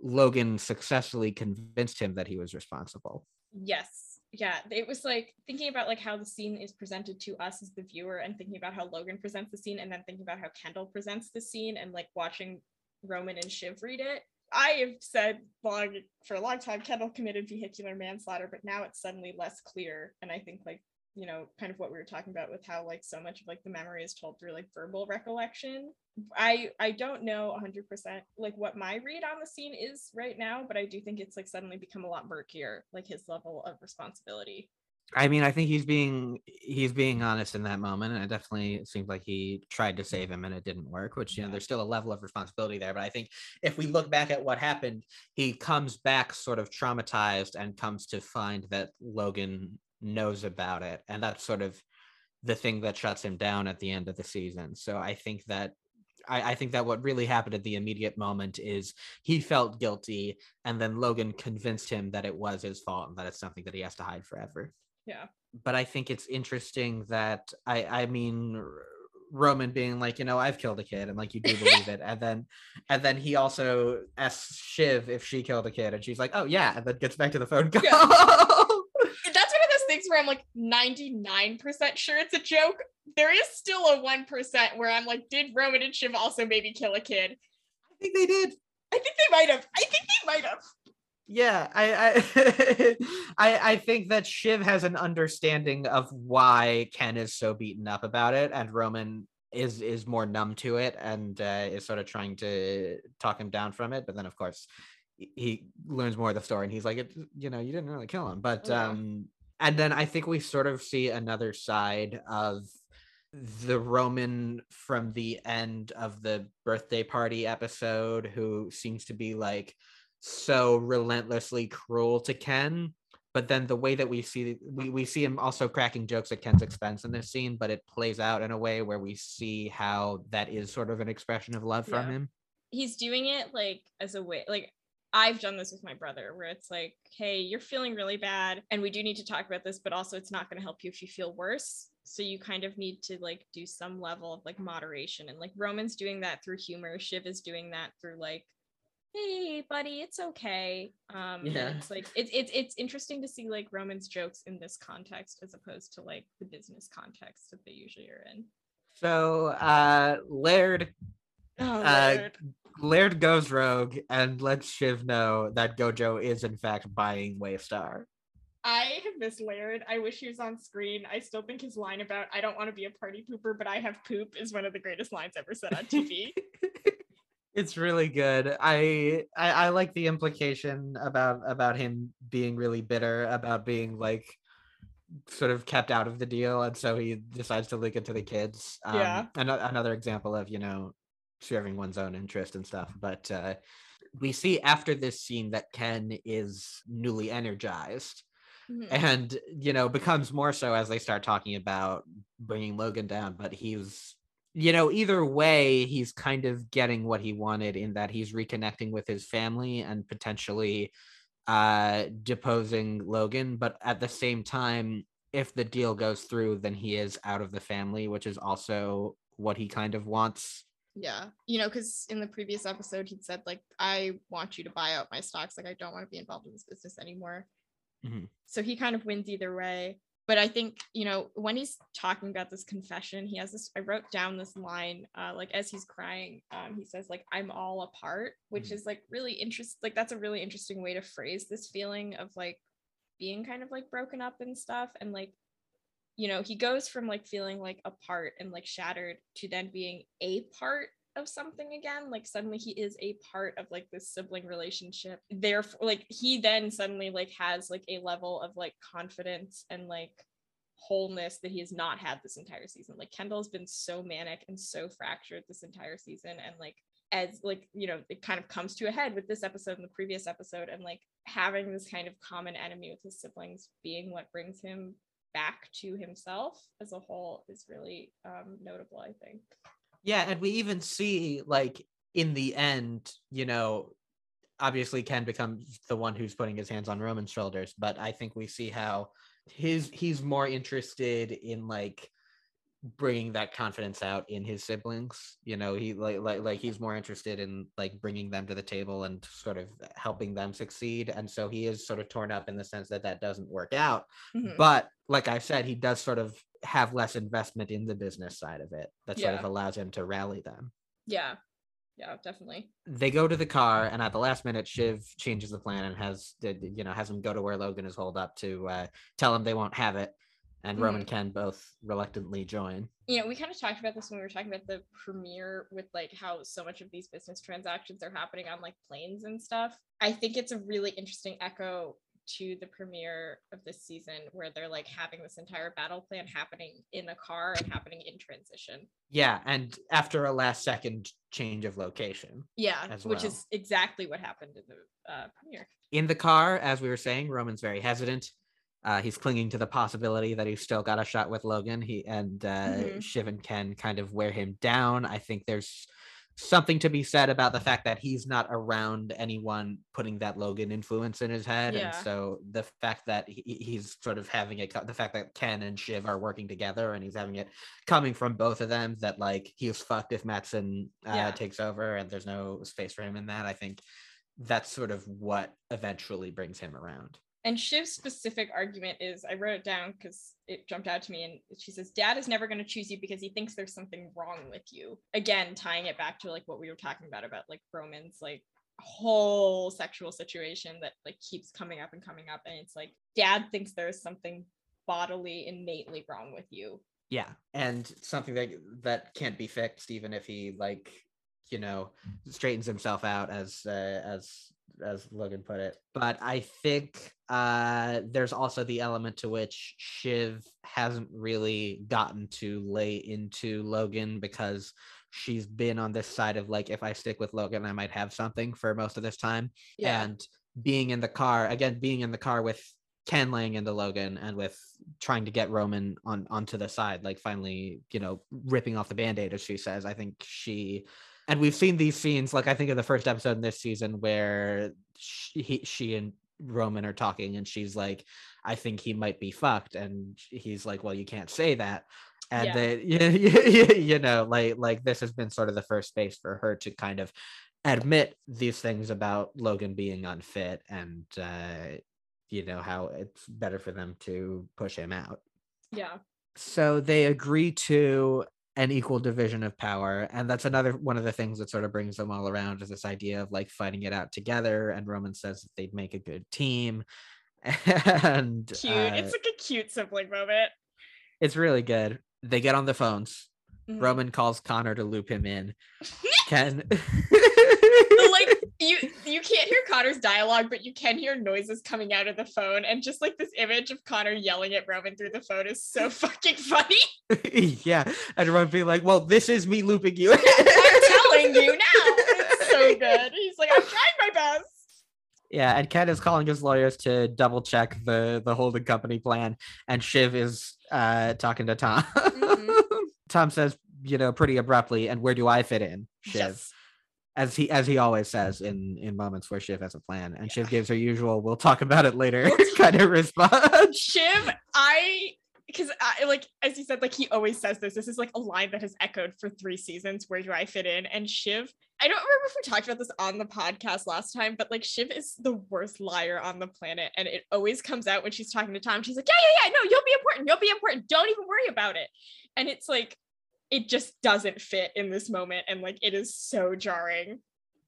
logan successfully convinced him that he was responsible. Yes yeah it was like thinking about like how the scene is presented to us as the viewer and thinking about how logan presents the scene and then thinking about how kendall presents the scene and like watching roman and shiv read it I have said long for a long time Kendall committed vehicular manslaughter, but now it's suddenly less clear. And I think like, you know, kind of what we were talking about with how like so much of like the memory is told through like verbal recollection. I I don't know 100% like what my read on the scene is right now, but I do think it's like suddenly become a lot murkier, like his level of responsibility. I mean, I think he's being he's being honest in that moment, and it definitely seems like he tried to save him and it didn't work. Which you know, there's still a level of responsibility there. But I think if we look back at what happened, he comes back sort of traumatized and comes to find that Logan knows about it, and that's sort of the thing that shuts him down at the end of the season. So I think that I, I, think that what really happened at the immediate moment is he felt guilty, and then Logan convinced him that it was his fault and that it's something that he has to hide forever. Yeah. But I think it's interesting that I I mean Roman being like, you know, I've killed a kid, and like you do believe it, and then and then he also asks Shiv if she killed a kid, and she's like, oh yeah, and then gets back to the phone. Yeah. That's one of those things where I'm like 99% sure it's a joke. There is still a 1% where I'm like, did Roman and Shiv also maybe kill a kid? I think they did. I think they might have. I think they might have yeah I, I I I think that Shiv has an understanding of why Ken is so beaten up about it, and Roman is is more numb to it and uh, is sort of trying to talk him down from it. But then, of course, he learns more of the story, and he's like, it, you know, you didn't really kill him, but yeah. um, and then I think we sort of see another side of the Roman from the end of the birthday party episode who seems to be like so relentlessly cruel to Ken. But then the way that we see we, we see him also cracking jokes at Ken's expense in this scene, but it plays out in a way where we see how that is sort of an expression of love yeah. from him. He's doing it like as a way like I've done this with my brother where it's like, hey, you're feeling really bad and we do need to talk about this, but also it's not going to help you if you feel worse. So you kind of need to like do some level of like moderation. And like Roman's doing that through humor. Shiv is doing that through like hey buddy it's okay um yeah it's like it's it's it's interesting to see like roman's jokes in this context as opposed to like the business context that they usually are in so uh laird oh, uh, laird. goes rogue and lets shiv know that gojo is in fact buying waystar I have missed Laird. I wish he was on screen. I still think his line about I don't want to be a party pooper, but I have poop is one of the greatest lines ever said on TV. it's really good. I, I I like the implication about about him being really bitter about being like sort of kept out of the deal, and so he decides to link it to the kids. Um, yeah. An- another example of you know serving one's own interest and stuff. But uh, we see after this scene that Ken is newly energized. Mm-hmm. And you know becomes more so as they start talking about bringing Logan down, but he's you know, either way, he's kind of getting what he wanted in that he's reconnecting with his family and potentially uh, deposing Logan. But at the same time, if the deal goes through, then he is out of the family, which is also what he kind of wants. Yeah. You know, because in the previous episode, he'd said, like, I want you to buy out my stocks. Like, I don't want to be involved in this business anymore. Mm-hmm. So he kind of wins either way but I think you know when he's talking about this confession, he has this. I wrote down this line, uh, like as he's crying, um, he says like "I'm all apart," which mm-hmm. is like really interesting. Like that's a really interesting way to phrase this feeling of like being kind of like broken up and stuff, and like you know he goes from like feeling like apart and like shattered to then being a part of something again like suddenly he is a part of like this sibling relationship. Therefore like he then suddenly like has like a level of like confidence and like wholeness that he has not had this entire season. Like kendall's been so manic and so fractured this entire season and like as like you know it kind of comes to a head with this episode and the previous episode and like having this kind of common enemy with his siblings being what brings him back to himself as a whole is really um, notable i think. Yeah, and we even see like in the end, you know, obviously Ken becomes the one who's putting his hands on Roman's shoulders, but I think we see how his he's more interested in like bringing that confidence out in his siblings you know he like like like he's more interested in like bringing them to the table and sort of helping them succeed and so he is sort of torn up in the sense that that doesn't work out mm-hmm. but like i said he does sort of have less investment in the business side of it that sort yeah. of allows him to rally them yeah Yeah, definitely. they go to the car and at the last minute shiv changes the plan and has you know has them go to where logan is holed up to uh, tell him they won't have it and roman and ken both reluctantly join you know, we kind of talked about this when we were talking about the premiere with like how so much of these business transactions are happening on like planes and stuff. I think it's a really interesting echo to the premiere of this season where they're like having this entire battle plan happening in a car and happening in transition. yeah and after a last second change of location Yeah, which well. is exactly what happened in the uh, premiere. in the car as we were saying roman's very hesitant uh, he's clinging to the possibility that he's still got a shot with logan he and uh, Mhm. shiv and ken kind of wear him down i think there's something to be said about the fact that he's not around anyone putting that logan influence in his head and so the fact that he, he's sort of having it the fact that ken and shiv are working together and he's having it coming from both of them that like he's fucked if matsson uh, Yeah. takes over and there's no space for him in that i think that's sort of what eventually brings him around. And Shiv's specific argument is I wrote it down because it jumped out to me. And she says, Dad is never going to choose you because he thinks there's something wrong with you. Again, tying it back to like what we were talking about, about like Roman's like whole sexual situation that like keeps coming up and coming up. And it's like, Dad thinks there's something bodily, innately wrong with you. Yeah, and something that that can't be fixed even if he like, you know, straightens himself out as uh, as as Logan put it. But I think uh there's also the element to which Shiv hasn't really gotten to lay into Logan because she's been on this side of like if I stick with Logan I might have something for most of this time. and being in the car again being in the car with ken laying into logan and with trying to get roman on onto the side like finally you know ripping off the band-aid as she says i think she and we've seen these scenes like i think in the first episode in this season where she, he, she and roman are talking and she's like i think he might be fucked and he's like well you can't say that and Yeah. they, you, you know like like this has been sort of the first space for her to kind of admit these things about Logan being unfit and uh you know how it's better for them to push him out. yeah. So they agree to an equal division of power and that's another one of the things that sort of brings them all around is this idea of like fighting it out together and Roman says that they'd make a good team and Cute. uh, it's like a cute sibling moment. it's really good. They get on the phones. Mhm. Roman calls Connor to loop him in. Ken you you can't hear Connor's dialogue, but you can hear noises coming out of the phone, and just like this image of Connor yelling at Roman through the phone is so fucking funny. yeah, and everyone be like, "Well, this is me looping you." I'm telling you now, it's so good. He's like, I'm trying my best. yeah, and Ken is calling his lawyers to double check the the holding company plan, and Shiv is uh talking to Tom. Mhm. Tom says, you know, pretty abruptly, "And where do I fit in?" Shiv, Yes. As he as he always says mm-hmm. in in moments where Shiv has a plan, and Shiv gives her usual "We'll talk about it later" kind of response. Shiv, I because I like as you said, like he always says this. This is like a line that has echoed for three seasons. Where do I fit in? And Shiv, I don't remember if we talked about this on the podcast last time, but like Shiv is the worst liar on the planet, and it always comes out when she's talking to Tom. She's like, "Yeah, yeah, yeah, no, you'll be important. You'll be important. Don't even worry about it." And it's like, it just doesn't fit in this moment, and like it is so jarring.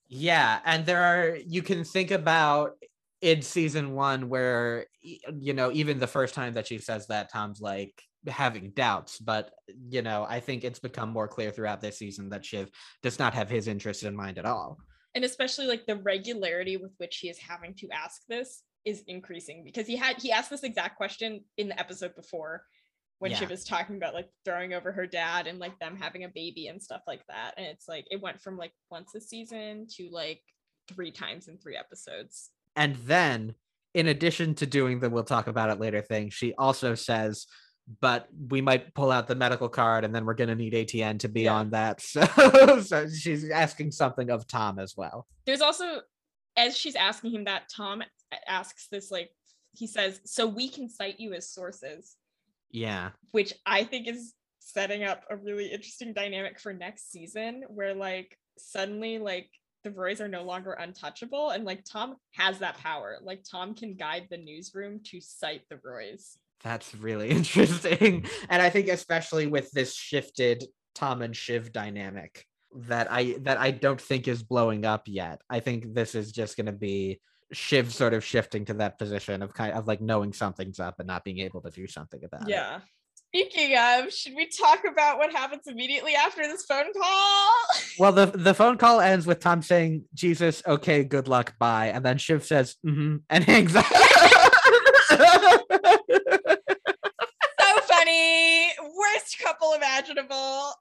Yeah, and there are you can think about in season one where you know even the first time that she says that Tom's like having doubts, but you know I think it's become more clear throughout this season that Shiv does not have his interest in mind at all. and especially like the regularity with which he is having to ask this is increasing because he had he asked this exact question in the episode before when she was talking about like throwing over her dad and like them having a baby and stuff like that and it's like it went from like once a season to like three times in three episodes And then, in addition to doing the "we'll talk about it later" thing, she also says, "But we might pull out the medical card, and then we're gonna need ATN to be Yeah. on that." So, so she's asking something of Tom as well. there's also as she's asking him that tom asks this like he says so we can cite you as sources Yeah, which I think is setting up a really interesting dynamic for next season where like suddenly like the Roys are no longer untouchable and like Tom has that power. Like Tom can guide the newsroom to cite the Roys. That's really interesting. And I think especially with this shifted Tom and Shiv dynamic, that I that I don't think is blowing up yet. I think this is just going to be Shiv sort of shifting to that position of kind of like knowing something's up and not being able to do something about it. Yeah. Speaking of, should we talk about what happens immediately after this phone call? Well, the the phone call ends with Tom saying, "Jesus, okay, good luck, bye," and then Shiv says, mm-hmm, and hangs up. so funny. Worst couple imaginable.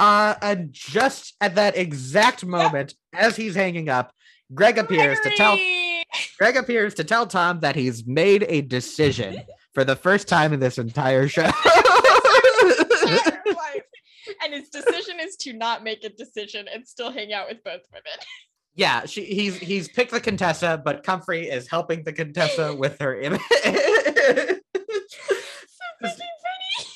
Uh, and just at that exact moment, as he's hanging up, Greg appears to tell Greg appears to tell Tom that he's made a decision for the first time in this entire show. Entire life. And his decision is to not make a decision and still hang out with both women. yeah, she he's he's picked the Contessa, but Comfrey is helping the Contessa with her image. So funny.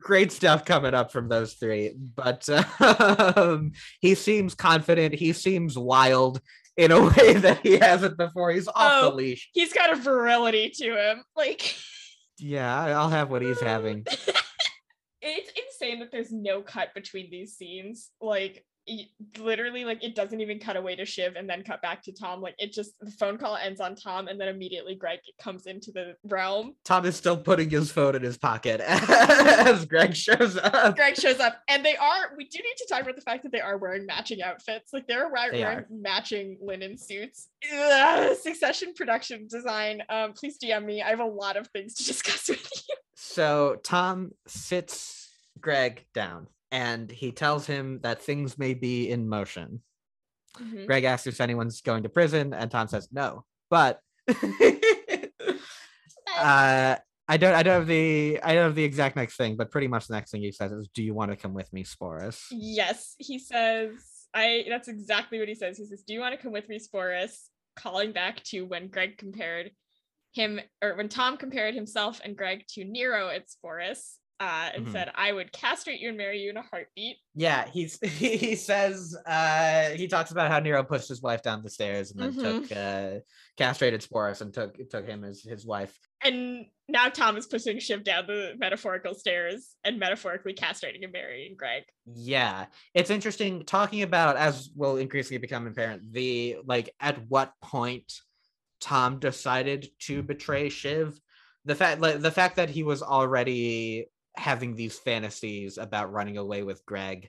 Great stuff coming up from those three, but um, he seems confident. He seems wild in a way that he hasn't before. He's off Oh. the leash. He's got a virility to him. Like Yeah, I'll have what he's having. it's insane that there's no cut between these scenes. Like y- literally, like it doesn't even cut away to Shiv and then cut back to Tom. Like it just the phone call ends on Tom and then immediately Greg comes into the realm. Tom is still putting his phone in his pocket as Greg shows up. Greg shows up and they are we do need to talk about the fact that they are wearing matching outfits. Like they're wear- They wearing matching linen suits. Ugh, succession production design. Um please DM me. I have a lot of things to discuss with you. So Tom sits Greg down and he tells him that things may be in motion. Mhm. Greg asks if anyone's going to prison, and Tom says no. But uh, I don't I don't have the I don't have the exact next thing, but pretty much the next thing he says is, "Do you want to come with me, Sporus?" Yes, he says, I that's exactly what he says. He says, Do you want to come with me, Sporus? Calling back to when Greg compared him or when Tom compared himself and Greg to Nero at Sporus. Uh, and Mhm. said, I would castrate you and marry you in a heartbeat. Yeah, he's he, says uh he talks about how Nero pushed his wife down the stairs and then Mhm. took uh castrated Sporus and took took him as his wife. And now Tom is pushing Shiv down the metaphorical stairs and metaphorically castrating and marrying Greg. Yeah, it's interesting talking about as will increasingly become apparent the like at what point Tom decided to betray Shiv. The fact like, the fact that he was already having these fantasies about running away with Greg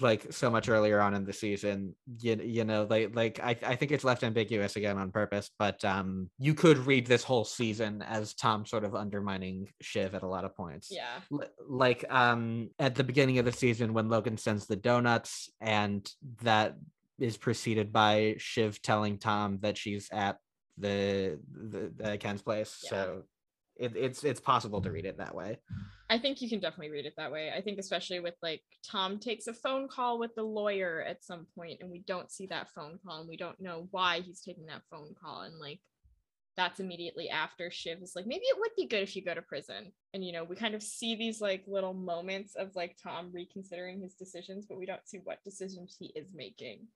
like so much earlier on in the season you, you know like like I, I think it's left ambiguous again on purpose but um you could read this whole season as tom sort of undermining shiv at a lot of points Yeah. L- like um at the beginning of the season when Logan sends the donuts and that is preceded by Shiv telling Tom that she's at the the, the Ken's place. Yeah. So it, it's it's possible to read it that way. I think you can definitely read it that way. I think especially with like Tom takes a phone call with the lawyer at some point and we don't see that phone call and we don't know why he's taking that phone call and like that's immediately after Shiv is like maybe it would be good if you go to prison. And you know, we kind of see these like little moments of like Tom reconsidering his decisions, but we don't see what decisions he is making.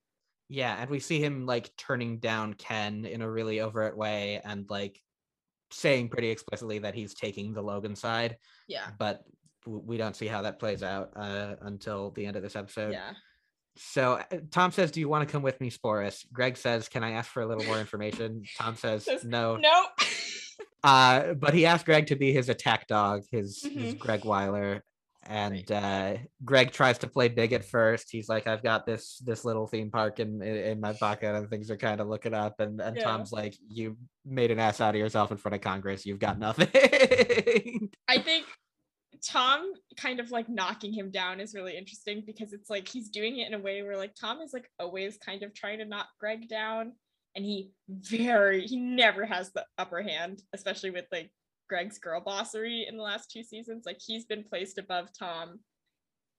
Yeah, and we see him like turning down Ken in a really overt way and like saying pretty explicitly that he's taking the Logan side, Yeah. but we don't see how that plays out uh, until the end of this episode. Yeah. So uh, Tom says, "Do you want to come with me, Sporus?" Greg says, "Can I ask for a little more information?" Tom says, Says, "No." Nope. Uh, but he asked Greg to be his attack dog, his his Mhm. Greg Weiler, and uh, Greg tries to play big at first. He's like, "I've got this this little theme park in in, in my pocket, and things are kind of looking up." And and Yeah. Tom's like, "You made an ass out of yourself in front of Congress. You've got nothing." I think Tom kind of like knocking him down is really interesting because it's like he's doing it in a way where like Tom is like always kind of trying to knock Greg down and he very he never has the upper hand, especially with like Greg's girl bossery in the last two seasons. Like he's been placed above Tom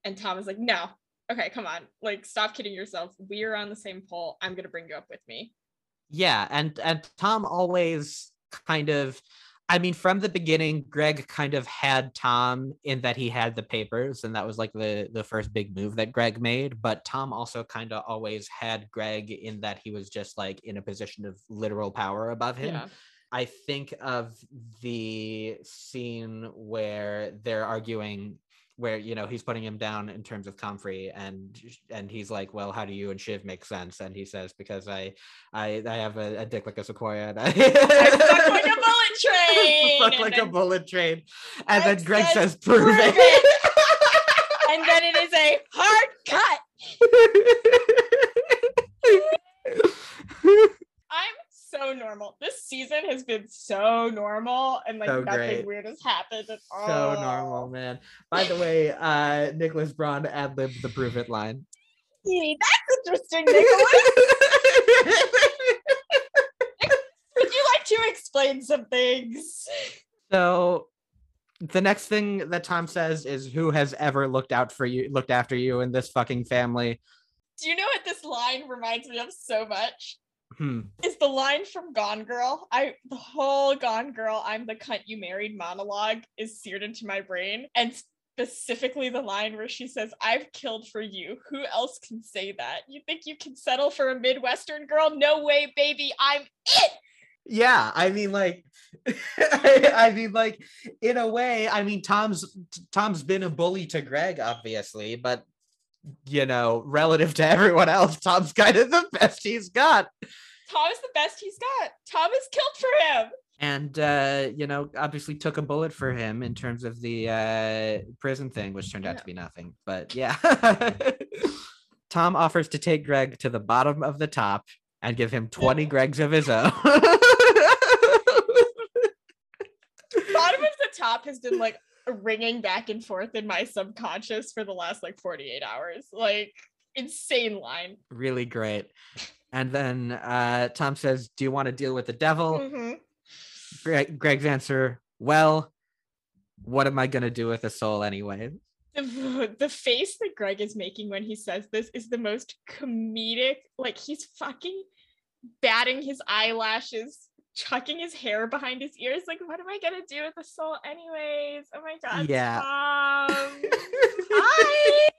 and Tom is like, no, okay, come on, like stop kidding yourself. We are on the same pole. I'm gonna bring you up with me. Yeah, and and Tom always kind of I mean from the beginning Greg kind of had Tom in that he had the papers and that was like the the first big move that Greg made, but Tom also kind of always had Greg in that he was just like in a position of literal power above him. Yeah. I think of the scene where they're arguing where you know he's putting him down in terms of Comfrey and and he's like well how do you and Shiv make sense? And he says because I I I have a, a dick like a sequoia. And I, like a bullet train. fuck and like a then bullet train. And Greg then Greg says, says prove "Prove it. And then it is a hard cut. I'm so normal. This season has been so normal and like So nothing great. weird has happened at all. so normal man by the way uh Nicholas Braun ad libbed the prove it line Gee, That's interesting, Nicholas. Would you like to explain some things? So the next thing that Tom says is who has ever looked out for you looked after you in this fucking family. Do you know what this line reminds me of so much? Hmm. Is the line from Gone Girl. I the whole Gone Girl, I'm the cunt you married monologue is seared into my brain. And specifically the line where she says, I've killed for you. Who else can say that? You think you can settle for a Midwestern girl? No way, baby. I'm it. Yeah, I mean like I, I mean like in a way, I mean Tom's Tom's been a bully to Greg obviously, but you know, relative to everyone else, Tom's kind of the best he's got. Tom is the best he's got. Tom is killed for him. and uh you know obviously took a bullet for him in terms of the uh prison thing which turned out to be nothing but yeah tom offers to take greg to the bottom of the top and give him 20 gregs of his own Bottom of the top has been like ringing back and forth in my subconscious for the last like 48 hours. Like insane line. really great and then uh tom says do you want to deal with the devil Mhm. greg, greg's answer well what am i going to do with a soul anyway The, the face that Greg is making when he says this is the most comedic. Like he's fucking batting his eyelashes, chucking his hair behind his ears. Like, what am I gonna do with the soul, anyways? Oh my god, Yeah. Hi.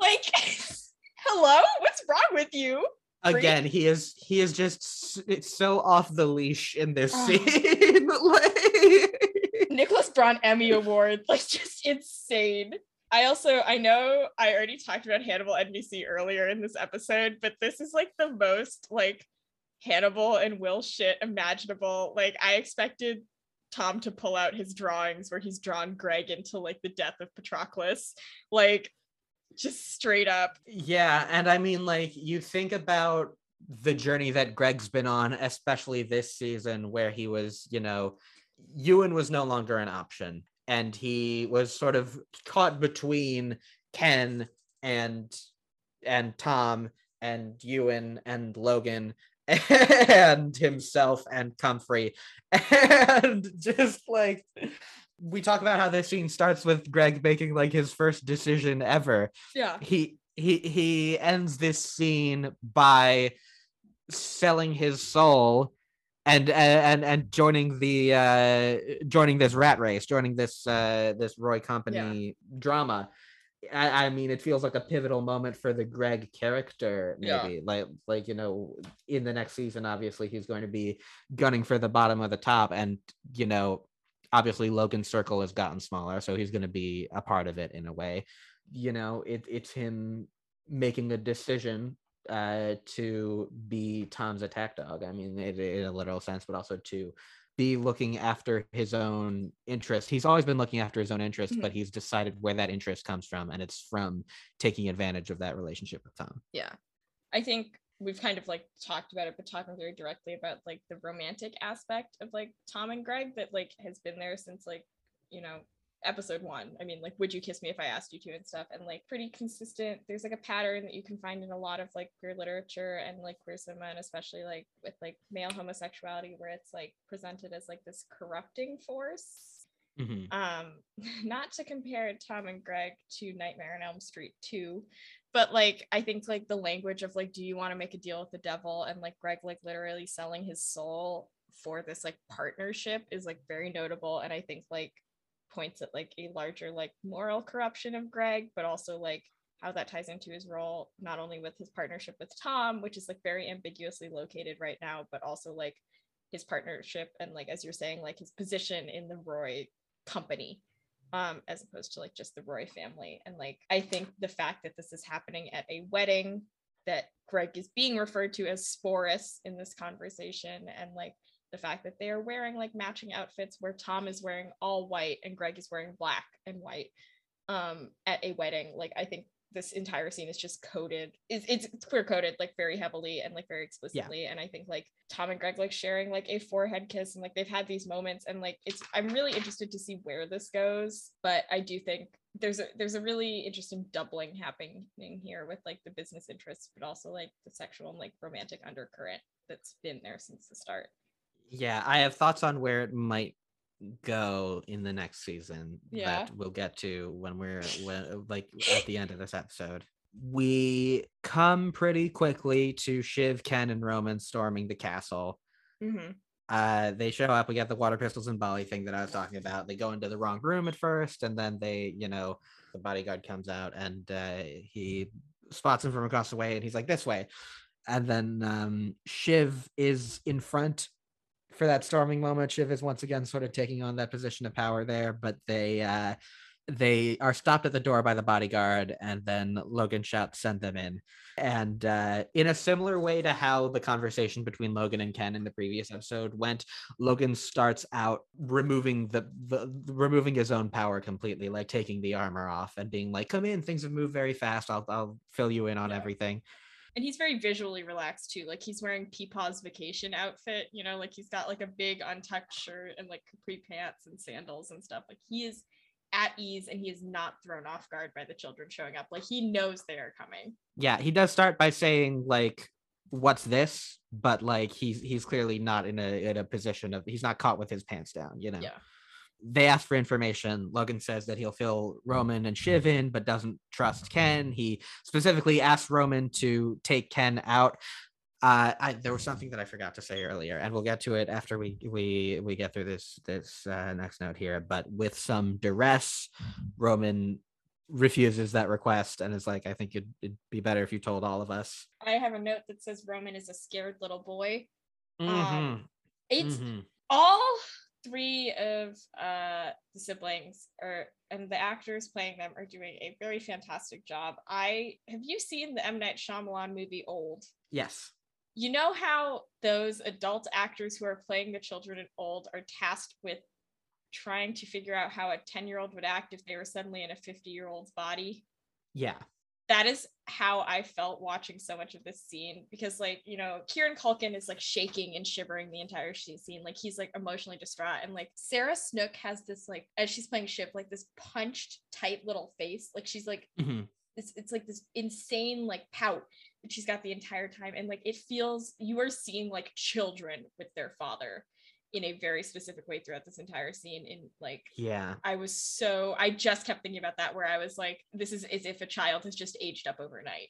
like, hello, what's wrong with you? Freak. again he is he is just it's so off the leash in this Oh. scene like Nicholas Braun Emmy Award, like just insane. I also I know I already talked about Hannibal NBC earlier in this episode, but this is like the most like Hannibal and Will shit imaginable. Like I expected Tom to pull out his drawings where he's drawn Greg into like the death of Patroclus. Like just straight up. yeah and i mean like you think about the journey that greg's been on especially this season where he was you know ewan was no longer an option and he was sort of caught between ken and and tom and ewan and logan and himself and comfrey. And just like we talk about how this scene starts with greg making like his first decision ever. Yeah. he he he ends this scene by selling his soul and and and joining the uh joining this rat race joining this uh this roy company drama I, I mean it feels like a pivotal moment for the greg character Yeah. maybe like like you know in the next season obviously he's going to be gunning for the bottom of the top and you know obviously logan's circle has gotten smaller so he's going to be a part of it in a way you know it, it's him making a decision uh to be tom's attack dog i mean it, in a literal sense but also to be looking after his own interest. He's always been looking after his own interest Mhm. but he's decided where that interest comes from and it's from taking advantage of that relationship with tom. Yeah. I think we've kind of like talked about it but talking very directly about like the romantic aspect of like tom and greg that like has been there since like you know episode one. I mean like would you kiss me if i asked you to and stuff? And like pretty consistent there's like a pattern that you can find in a lot of like queer literature and like queer cinema and especially like with like male homosexuality where it's like presented as like this corrupting force. Mhm. um not to compare tom and greg to nightmare on elm street 2 but like i think like the language of like do you want to make a deal with the devil? And like greg like literally selling his soul for this like partnership is like very notable. And i think like points at like a larger like moral corruption of greg but also like how that ties into his role not only with his partnership with tom which is like very ambiguously located right now but also like his partnership and like as you're saying like his position in the roy company um, as opposed to like just the Roy family. And like, I think the fact that this is happening at a wedding that Greg is being referred to as Sporus in this conversation, and like the fact that they are wearing like matching outfits where Tom is wearing all white and Greg is wearing black and white um, at a wedding. Like, I think this entire scene is just coded it's, it's, it's queer coded like very heavily and like very explicitly. And i think like tom and greg like sharing like a forehead kiss and like they've had these moments and like it's i'm really interested to see where this goes but i do think there's a there's a really interesting doubling happening here with like the business interests but also like the sexual and like romantic undercurrent that's been there since the start yeah i have thoughts on where it might go in the next season Yeah. that we'll get to when we're when, like at the end of this episode. We come pretty quickly to Shiv, Ken, and Roman storming the castle. mm-hmm. Uh, they show up. We get the water pistols and Bali thing that I was talking about. They go into the wrong room at first, and then they, you know, the bodyguard comes out and uh, he spots him from across the way, and he's like, "This way." And then um, Shiv is in front for that storming moment. Shiv is once again sort of taking on that position of power there, but they uh, they are stopped at the door by the bodyguard, and then Logan shouts, "Send them in." And uh, in a similar way to how the conversation between Logan and Ken in the previous episode went, Logan starts out removing the, the removing his own power completely, like taking the armor off and being like, "Come in, things have moved very fast. I'll I'll fill you in on Yeah. everything." And he's very visually relaxed too like he's wearing peepaw's vacation outfit you know like he's got like a big untucked shirt and like capri pants and sandals and stuff like he is at ease and he is not thrown off guard by the children showing up like he knows they are coming Yeah, he does start by saying like, "What's this?" But like he's he's clearly not in a in a position of he's not caught with his pants down. You know. Yeah. They ask for information. Logan says that he'll fill Roman and Shiv in, but doesn't trust Ken. He specifically asks Roman to take Ken out. Uh, I, there was something that I forgot to say earlier, and we'll get to it after we we we get through this this uh, next note here. But with some duress, Roman refuses that request and is like, "I think it'd, it'd be better if you told all of us." i have a note that says roman is a scared little boy Mhm, Um, it's mhm. all three of uh the siblings are and the actors playing them are doing a very fantastic job i have you seen the m night Shyamalan movie old Yes. you know how those adult actors who are playing the children in old are tasked with trying to figure out how a 10 year old would act if they were suddenly in a 50 year old's body Yeah. That is how I felt watching so much of this scene because, like, you know, Kieran Culkin is like shaking and shivering the entire scene. Like, he's like emotionally distraught. And like, Sarah Snook has this, like, as she's playing Shiv, like this punched tight little face. Like, she's like, Mhm. it's, it's like this insane, like, pout that she's got the entire time. And like, it feels you are seeing like children with their father in a very specific way throughout this entire scene. In like, Yeah. I was so I just kept thinking about that where I was like, this is as if a child has just aged up overnight.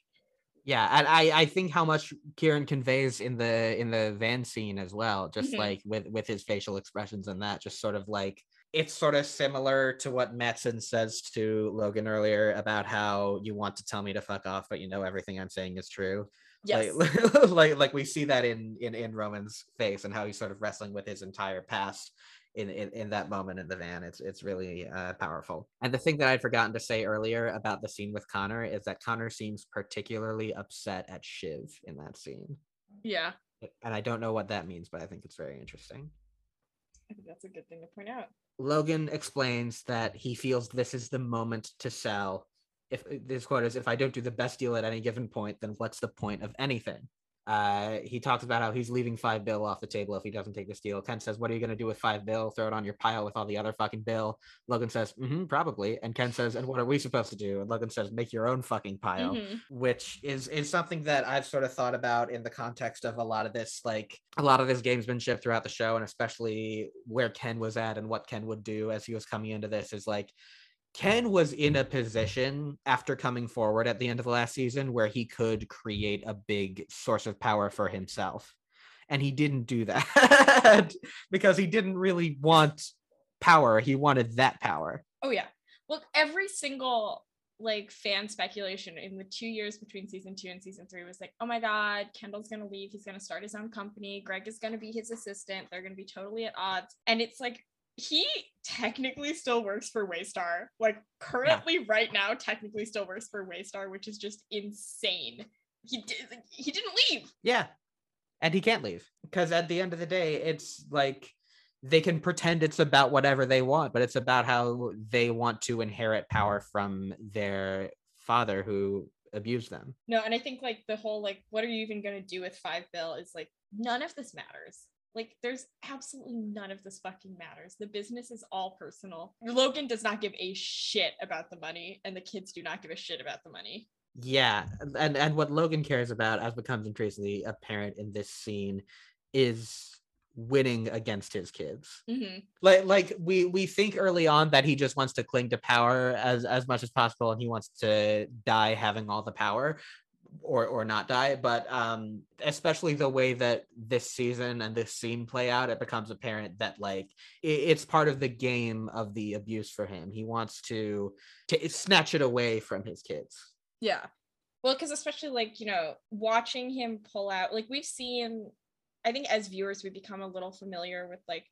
Yeah, and I I think how much Kieran conveys in the in the van scene as well, just Mhm. like with with his facial expressions and that, just sort of like it's sort of similar to what Matsson says to Logan earlier about how you want to tell me to fuck off, but you know everything I'm saying is true. Yes. Like, like like we see that in in in Roman's face and how he's sort of wrestling with his entire past in in, in that moment in the van. It's it's really uh, powerful. And the thing that I'd forgotten to say earlier about the scene with Connor is that Connor seems particularly upset at Shiv in that scene. yeah. And I don't know what that means, but I think it's very interesting. I think that's a good thing to point out. Logan explains that he feels this is the moment to sell. If this quote is, if I don't do the best deal at any given point, then what's the point of anything? Uh, he talks about how he's leaving five bill off the table if he doesn't take this deal. Ken says, "What are you going to do with five bill? Throw it on your pile with all the other fucking bill." Logan says, mm-hmm, "Probably." And Ken says, "And what are we supposed to do?" And Logan says, "Make your own fucking pile." Mhm. which is is something that I've sort of thought about in the context of a lot of this, like a lot of this gamesmanship throughout the show, and especially where Ken was at and what Ken would do as he was coming into this is like Ken was in a position after coming forward at the end of the last season where he could create a big source of power for himself. And he didn't do that because he didn't really want power. He wanted that power. Oh yeah. Look, every single like fan speculation in the two years between season two and season three was like, oh my god, Kendall's gonna leave. He's gonna start his own company. Greg is gonna be his assistant. They're gonna be totally at odds. And it's like he technically still works for Waystar. Like currently, right now, technically still works for Waystar, which is just insane. He did. He didn't leave. Yeah. And he can't leave because at the end of the day, it's like they can pretend it's about whatever they want, but it's about how they want to inherit power from their father who abused them. No, and I think like the whole like, what are you even gonna do with five bill is like none of this matters. Like, there's absolutely none of this fucking matters. The business is all personal. Logan does not give a shit about the money, and the kids do not give a shit about the money. Yeah, and and what Logan cares about, as becomes increasingly apparent in this scene, is winning against his kids. Mhm. Like like we we think early on that he just wants to cling to power as as much as possible, and he wants to die having all the power. Or, or not die, but um, especially the way that this season and this scene play out, it becomes apparent that like it, it's part of the game of the abuse for him. He wants to, to snatch it away from his kids. Yeah. Well, because especially like, you know, watching him pull out, like we've seen, I think as viewers, we become a little familiar with like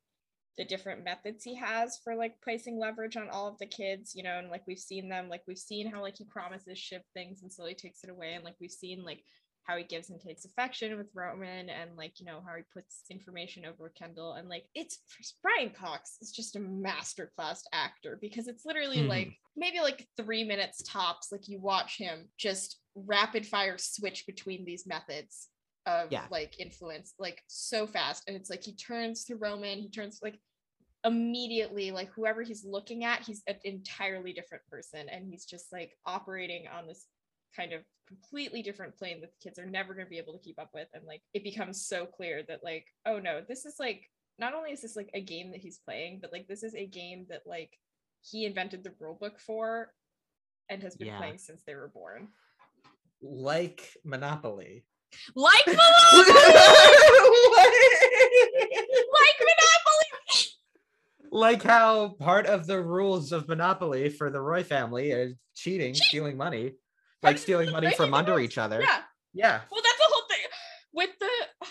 the different methods he has for like placing leverage on all of the kids, you know, and like we've seen them, like we've seen how like he promises Shiv things and slowly takes it away. And like we've seen like how he gives and takes affection with Roman and like, you know, how he puts information over Kendall. And like it's Brian Cox is just a masterclass actor because it's literally Mhm. like maybe like three minutes tops. Like you watch him just rapid fire switch between these methods of Yeah. like influence like so fast. And it's like he turns to Roman, he turns like immediately like whoever he's looking at he's an entirely different person and he's just like operating on this kind of completely different plane that the kids are never going to be able to keep up with and like it becomes so clear that like oh no this is like not only is this like a game that he's playing but like this is a game that like he invented the rule book for and has been Yeah. playing since they were born Like Monopoly. Like Monopoly! like Monopoly like how part of the rules of Monopoly for the Roy family is cheating, stealing money, like stealing money from under each other. yeah Yeah. Well, that's the whole thing with the. Oh.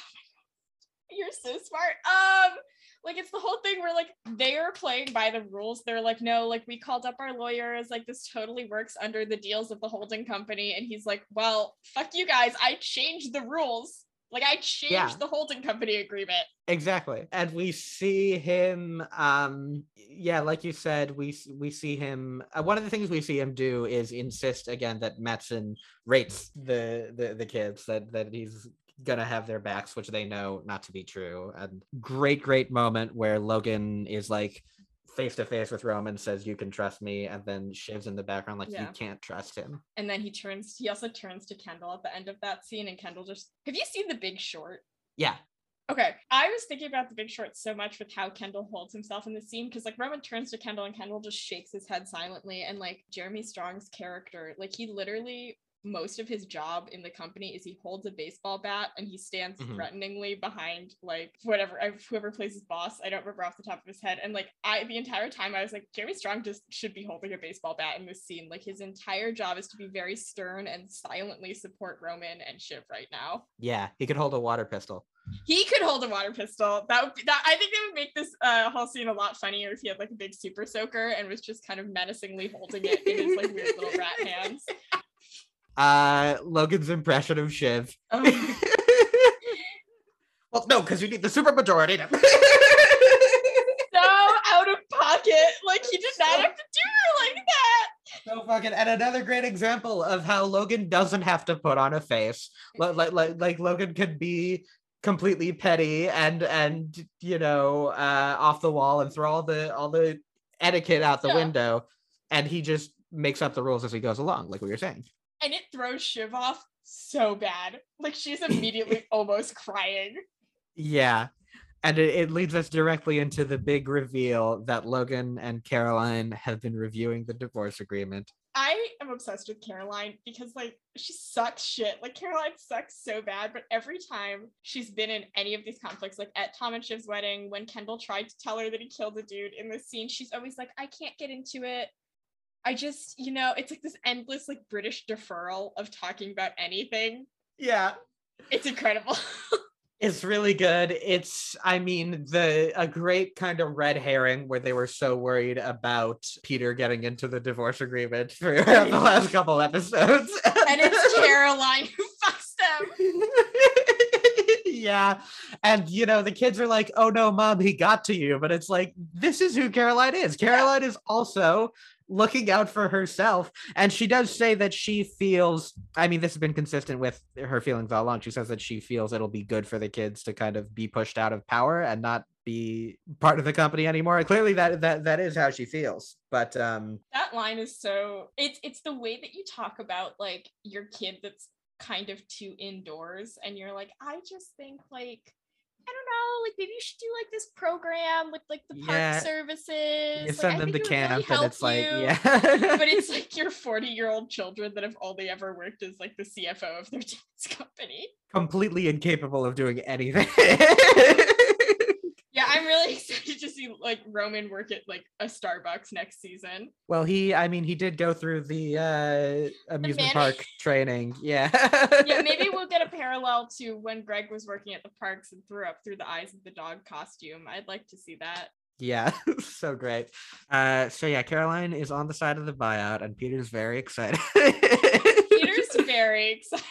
You're so smart. Um, like it's the whole thing where like they are playing by the rules. They're like, no, like we called up our lawyers. Like this totally works under the deals of the holding company. And he's like, well, fuck you guys. I changed the rules. Like I changed Yeah. the holding company agreement. Exactly. And we see him um yeah, like you said, we we see him uh, one of the things we see him do is insist again that Metzen rates the the the kids that that he's gonna have their backs, which they know not to be true. And great, great moment where Logan is like face to face with Roman, says, You can trust me, and then Shiv's in the background, like, Yeah. you can't trust him. And then he turns. He also turns to Kendall at the end of that scene, and Kendall just. Have you seen The Big Short? Yeah. Okay, I was thinking about the Big Short so much with how Kendall holds himself in the scene because like Roman turns to Kendall and Kendall just shakes his head silently, and like Jeremy Strong's character, like he literally most of his job in the company is he holds a baseball bat and he stands Mhm. threateningly behind like whatever whoever plays his boss. I don't remember off the top of his head. And like I the entire time I was like Jeremy Strong just should be holding a baseball bat in this scene. Like his entire job is to be very stern and silently support Roman and Shiv right now Yeah. He could hold a water pistol. he could hold a water pistol. That would be that. I think it would make this uh, whole scene a lot funnier if he had like a big super soaker and was just kind of menacingly holding it in his like weird little rat hands. Uh Logan's impression of Shiv. Um, well, no, because you need the super majority. to- so out of pocket. Like he did not have to do her like that. so fucking and another great example of how Logan doesn't have to put on a face. Like like like, like Logan could be completely petty and and you know uh off the wall and throw all the all the etiquette out the Yeah. window and he just makes up the rules as he goes along like we were saying And it throws Shiv off so bad. Like she's immediately almost crying. yeah and it, it leads us directly into the big reveal that logan and caroline have been reviewing the divorce agreement I am obsessed with Caroline because like she sucks shit. Like Caroline sucks so bad, but every time she's been in any of these conflicts, like at Tom and Shiv's wedding, when Kendall tried to tell her that he killed a dude in the scene, she's always like, I can't get into it. I just, you know, it's like this endless like British deferral of talking about anything. yeah It's incredible. It's really good. It's, I mean, the a great kind of red herring where they were so worried about Peter getting into the divorce agreement for the last couple episodes. And it's Caroline who fucks them. yeah. And you know, the kids are like, oh no, mom, he got to you. But it's like, this is who Caroline is. Caroline is also looking out for herself. And she does say that she feels, I mean, this has been consistent with her feelings all along. She says that she feels it'll be good for the kids to kind of be pushed out of power and not be part of the company anymore. Clearly that that that is how she feels. But um That line is so it's it's the way that you talk about like your kid that's kind of too indoors and you're like, I just think like I don't know, like maybe you should do like this program with like the park Yeah. services. you send I them to would really camp and it's like, you. yeah. but it's like your 40 year old children that have only ever worked as like the CFO of their dance company. completely incapable of doing anything. Yeah, I'm really excited to see like Roman work at like a Starbucks next season. well, he I mean he did go through the uh amusement man- park training. Yeah. Yeah, maybe we'll get a parallel to when Greg was working at the parks and threw up through the eyes of the dog costume. I'd like to see that. Yeah, so great. Uh, so yeah, Caroline is on the side of the buyout, and Peter's very excited. Peter's very excited.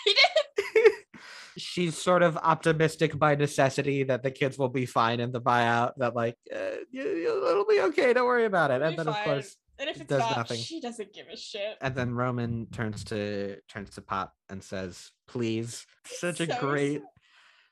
She's sort of optimistic by necessity that the kids will be fine in the buyout. That like uh, it'll be okay. Don't worry about it. It'll And then of course, And if it's does not, nothing. she doesn't give a shit. and then Roman turns to turns to Pop and says, "Please." Such a So great.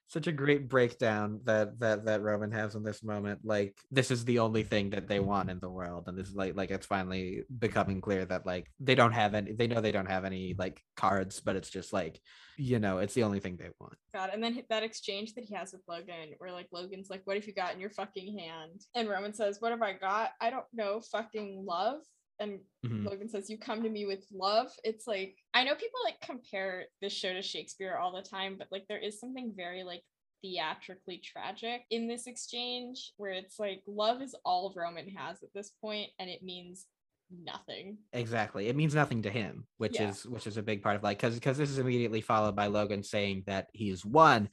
Such a great breakdown that that that Roman has in this moment. Like this is the only thing that they want in the world, and this is like like it's finally becoming clear that like they don't have any. They know they don't have any like cards, but it's just like you know it's the only thing they want. God, and then that exchange that he has with Logan, where like Logan's like, "What have you got in your fucking hand?" And Roman says, "What have I got? I don't know. Fucking love." And Mhm. Logan says, "You come to me with love." It's like I know people like compare this show to Shakespeare all the time, but like there is something very like theatrically tragic in this exchange where it's like love is all Roman has at this point, and it means nothing. Exactly. It means nothing to him, which Yeah. is which is a big part of like because because this is immediately followed by Logan saying that he's won.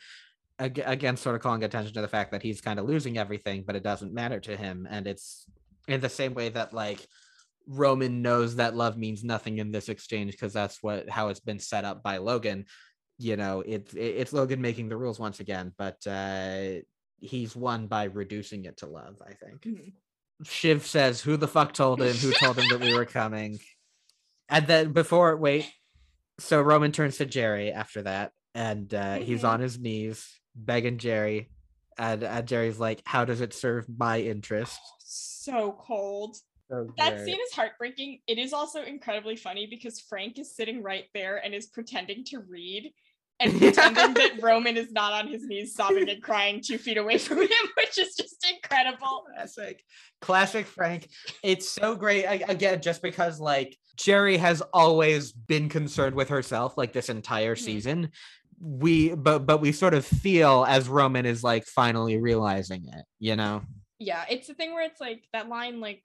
ag- Again, sort of calling attention to the fact that he's kind of losing everything, but it doesn't matter to him. And it's in the same way that like Roman knows that love means nothing in this exchange because that's what how it's been set up by Logan. You know, it's it, it's Logan making the rules once again, but uh he's won by reducing it to love, I think. Mhm. Shiv says, "Who the fuck told him? Who told him that we were coming?" And then before, wait. So Roman turns to Gerri after that, and uh, he's Mhm. on his knees begging Gerri, and, and Gerri's like, "How does it serve my interest?" So cold. So That Gerri- scene is heartbreaking. It is also incredibly funny because Frank is sitting right there and is pretending to read and pretending that Roman is not on his knees sobbing and crying two feet away from him, which is just incredible. classic classic frank it's so great I, again just because like gerri has always been concerned with herself like this entire Mhm. season we but but we sort of feel as roman is like finally realizing it you know Yeah, it's the thing where it's like that line, like,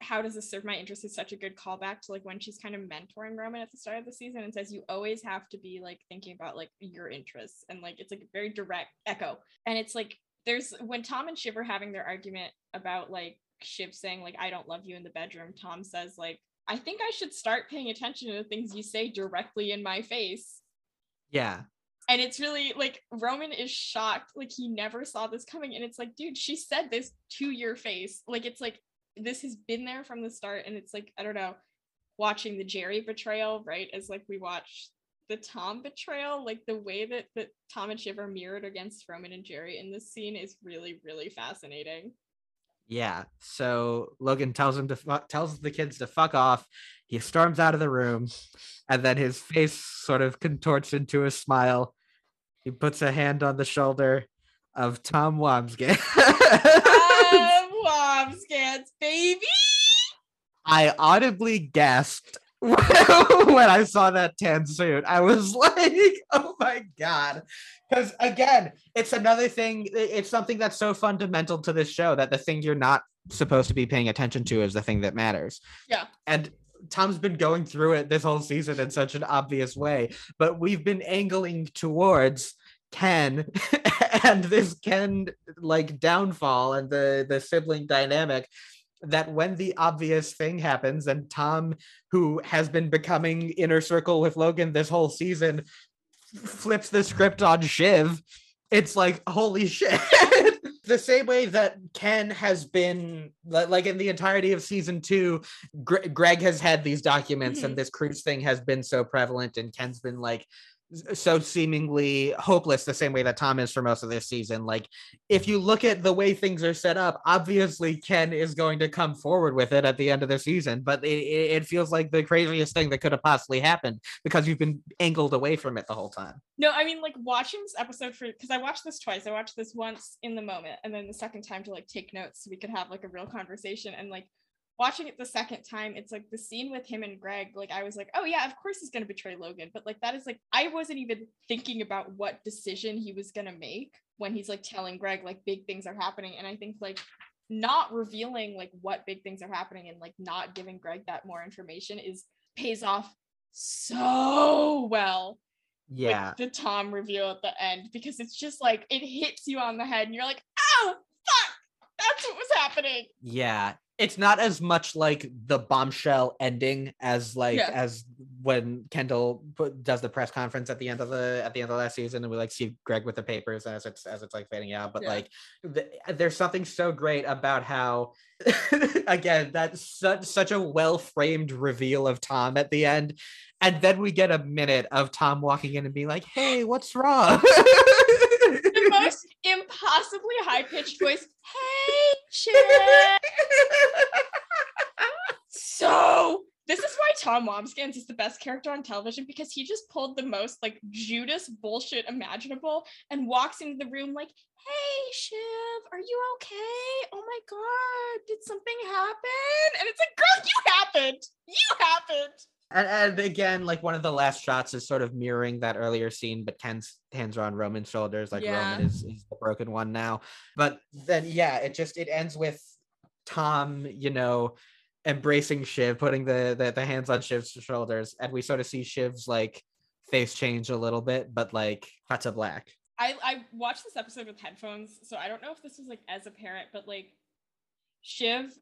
how does this serve my interest is such a good callback to like when she's kind of mentoring Roman at the start of the season and says you always have to be like thinking about like your interests and like it's like a very direct echo. And it's like there's when Tom and Shiv are having their argument about like Shiv saying like I don't love you in the bedroom, Tom says like I think I should start paying attention to the things you say directly in my face. yeah And it's really like Roman is shocked, like he never saw this coming. And it's like, dude, she said this to your face. Like it's like this has been there from the start. And it's like, I don't know, watching the Gerri betrayal, right? As like we watch the Tom betrayal, like the way that that Tom and Shiv are mirrored against Roman and Gerri in this scene is really, really fascinating. yeah so logan tells him to fu- tells the kids to fuck off he storms out of the room and then his face sort of contorts into a smile he puts a hand on the shoulder of tom wambsgans um, Womskats, baby. I audibly gasped when I saw that tan suit. I was like, oh my God. Because again, it's another thing, it's something that's so fundamental to this show that the thing you're not supposed to be paying attention to is the thing that matters. Yeah. And Tom's been going through it this whole season in such an obvious way, but we've been angling towards Ken and this Ken like downfall and the the sibling dynamic that when the obvious thing happens and Tom who has been becoming inner circle with Logan this whole season flips the script on Shiv it's like holy shit. The same way that ken has been like in the entirety of season two Gre- greg has had these documents and mm-hmm. this cruise thing has been so prevalent and ken's been like so seemingly hopeless the same way that tom is for most of this season like if you look at the way things are set up obviously ken is going to come forward with it at the end of the season but it, it feels like the craziest thing that could have possibly happened because you've been angled away from it the whole time No, I mean like watching this episode for because I watched this twice. I watched this once in the moment and then the second time to like take notes so we could have like a real conversation. And like watching it the second time, it's like the scene with him and Greg. Like I was like, oh yeah, of course he's gonna betray Logan. But like that is like I wasn't even thinking about what decision he was gonna make when he's like telling Greg like big things are happening. And I think like not revealing like what big things are happening and like not giving Greg that more information is pays off so well yeah with the Tom reveal at the end because it's just like it hits you on the head and you're like, oh fuck, that's what was happening. Yeah, it's not as much like the bombshell ending as like Yeah. as when Kendall put, does the press conference at the end of the at the end of last season, and we like see Greg with the papers as it's as it's like fading out. But Yeah. like, th- there's something so great about how, again, that's such such a well framed reveal of Tom at the end, and then we get a minute of Tom walking in and being like, "Hey, what's wrong?" The most impossibly high pitched voice. Hey, Chip. So this is why Tom Wambsgans is the best character on television because he just pulled the most like Judas bullshit imaginable and walks into the room like, "Hey, Shiv, are you okay? Oh my god, did something happen?" And it's like, "Girl, you happened. You happened." And, and again, like one of the last shots is sort of mirroring that earlier scene, but Ken's hands are on Roman's shoulders, like Yeah. Roman is, is the broken one now. But then, yeah, it just it ends with Tom, you know, embracing Shiv, putting the, the the hands on Shiv's shoulders, and we sort of see Shiv's like face change a little bit, but like cut to black. I I watched this episode with headphones, so I don't know if this was like as a parent, but like Shiv,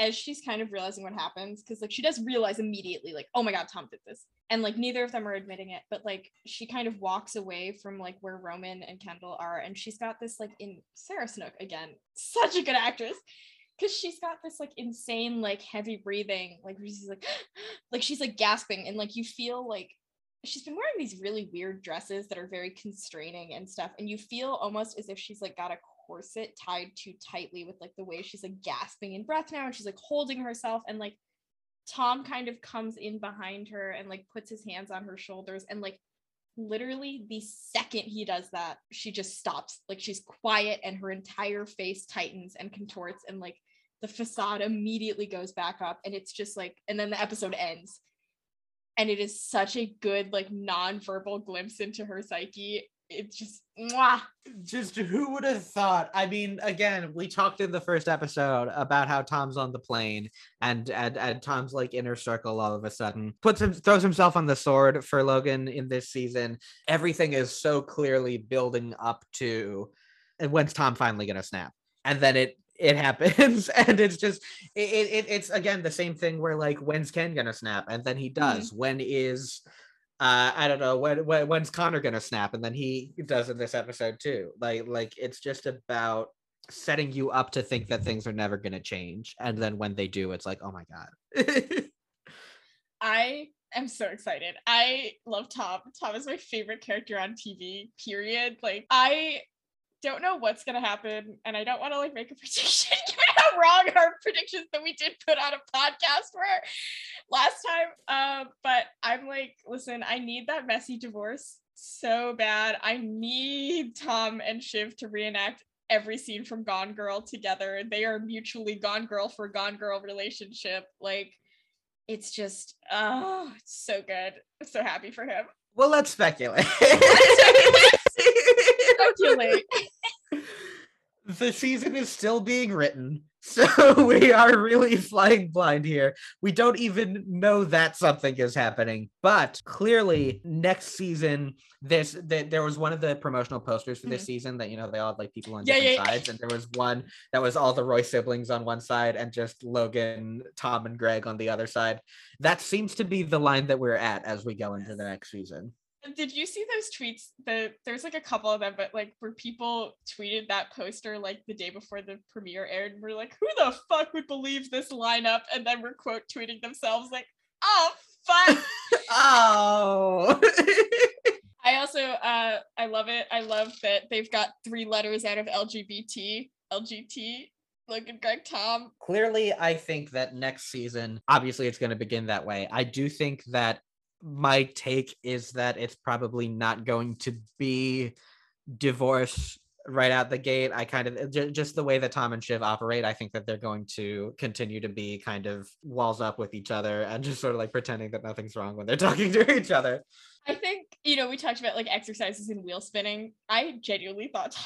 as she's kind of realizing what happens, because like she does realize immediately, like, oh my god, Tom did this. And like neither of them are admitting it, but like she kind of walks away from like where Roman and Kendall are, and she's got this like in Sarah Snook again, such a good actress. Cause she's got this like insane, like heavy breathing, like she's like, like she's like gasping, and like you feel like she's been wearing these really weird dresses that are very constraining and stuff and you feel almost as if she's like got a corset tied too tightly with like the way she's like gasping in breath now and she's like holding herself and like tom kind of comes in behind her and like puts his hands on her shoulders and like literally the second he does that she just stops. Like she's quiet and her entire face tightens and contorts and like the facade immediately goes back up and it's just like and then the episode ends. And it is such a good like non-verbal glimpse into her psyche it's just mwah. just who would have thought? I mean again we talked in the first episode about how tom's on the plane and and, and tom's like inner circle all of a sudden puts him throws himself on the sword for logan in this season. Everything is so clearly building up to and when's tom finally gonna snap. And then it it happens and it's just it, it it's again the same thing where like when's ken gonna snap? And then he does. Mm-hmm. When is uh i don't know when, when when's connor gonna snap? And then he does in this episode too. Like like it's just about setting you up to think that things are never gonna change and then when they do it's like oh my god. I am so excited. I love tom. Tom is my favorite character on tv period. Like i don't know what's gonna happen, and I don't want to like make a prediction given how wrong our predictions that we did put on a podcast were last time. Um, but I'm like, listen, I need that messy divorce so bad. I need Tom and Shiv to reenact every scene from Gone Girl together. They are mutually Gone Girl for Gone Girl relationship. Like, it's just, oh, it's so good. I'm so happy for him. well let's speculate Speculate. the season is still being written. So we are really flying blind here. We don't even know that something is happening. But clearly next season, this th- there was one of the promotional posters for this mm-hmm. season that you know they all had like people on Yeah, different yeah, yeah. sides, and there was one that was all the Roy siblings on one side and just Logan, Tom, and Greg on the other side. That seems to be the line that we're at as we go into the next season. Did you see those tweets? The there's like a couple of them, but like where people tweeted that poster like the day before the premiere aired, and we're like, who the fuck would believe this lineup? And then we're quote tweeting themselves like, oh fuck. Oh. I also uh I love it. I love that they've got three letters out of LGBT, LGT, Logan, Greg, Tom. clearly i think that next season obviously it's going to begin that way i do think that my take is that it's probably not going to be divorce right out the gate. I kind of ju- just the way that tom and shiv operate i think that they're going to continue to be kind of walls up with each other and just sort of like pretending that nothing's wrong when they're talking to each other I think, you know, we talked about like exercises and wheel spinning. I genuinely thought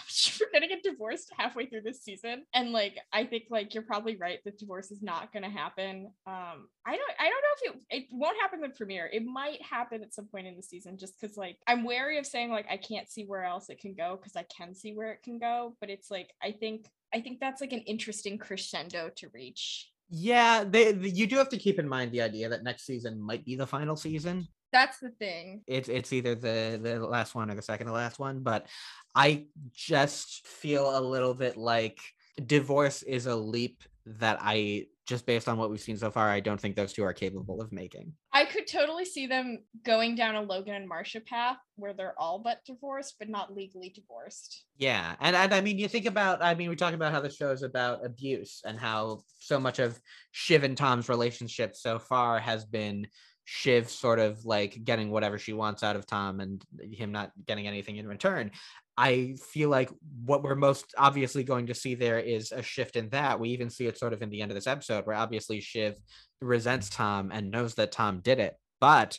were gonna get divorced halfway through this season. And like I think like you're probably right that divorce is not gonna happen. Um I don't I don't know if it it won't happen the premiere. It might happen at some point in the season just because like I'm wary of saying like I can't see where else it can go because I can see where it can go. But it's like I think I think that's like an interesting crescendo to reach. yeah they, the- you do have to keep in mind the idea that next season might be the final season That's the thing. it's it's either the the last one or the second to last one but i just feel a little bit like divorce is a leap that i just based on what we've seen so far i don't think those two are capable of making I could totally see them going down a Logan and Marcia path where they're all but divorced, but not legally divorced. yeah and, and i mean you think about i mean we talk about how the show is about abuse and how so much of shiv and tom's relationship so far has been shiv sort of like getting whatever she wants out of tom and him not getting anything in return i feel like what we're most obviously going to see there is a shift in that we even see it sort of in the end of this episode where obviously shiv resents tom and knows that tom did it but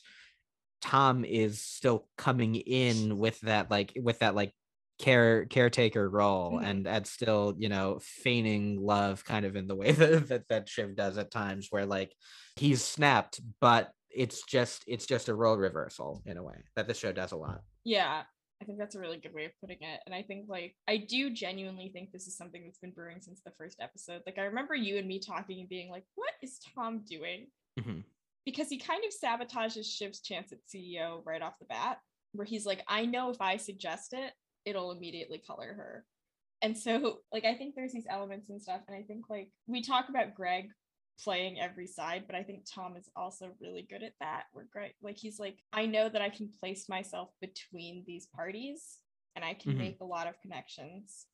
Tom is still coming in with that like with that like care caretaker role Mhm. and and still you know feigning love kind of in the way that, that that Shiv does at times where like he's snapped but it's just it's just a role reversal in a way that the show does a lot Yeah, I think that's a really good way of putting it. And I think like I do genuinely think this is something that's been brewing since the first episode. Like I remember you and me talking and being like, what is Tom doing? Mhm. Because he kind of sabotages Shiv's chance at CEO right off the bat, where he's like, I know if I suggest it, it'll immediately color her. And so like I think there's these elements and stuff. And I think like we talk about Greg playing every side, but I think Tom is also really good at that. Where Greg, like, he's like, I know that I can place myself between these parties and I can Mhm. make a lot of connections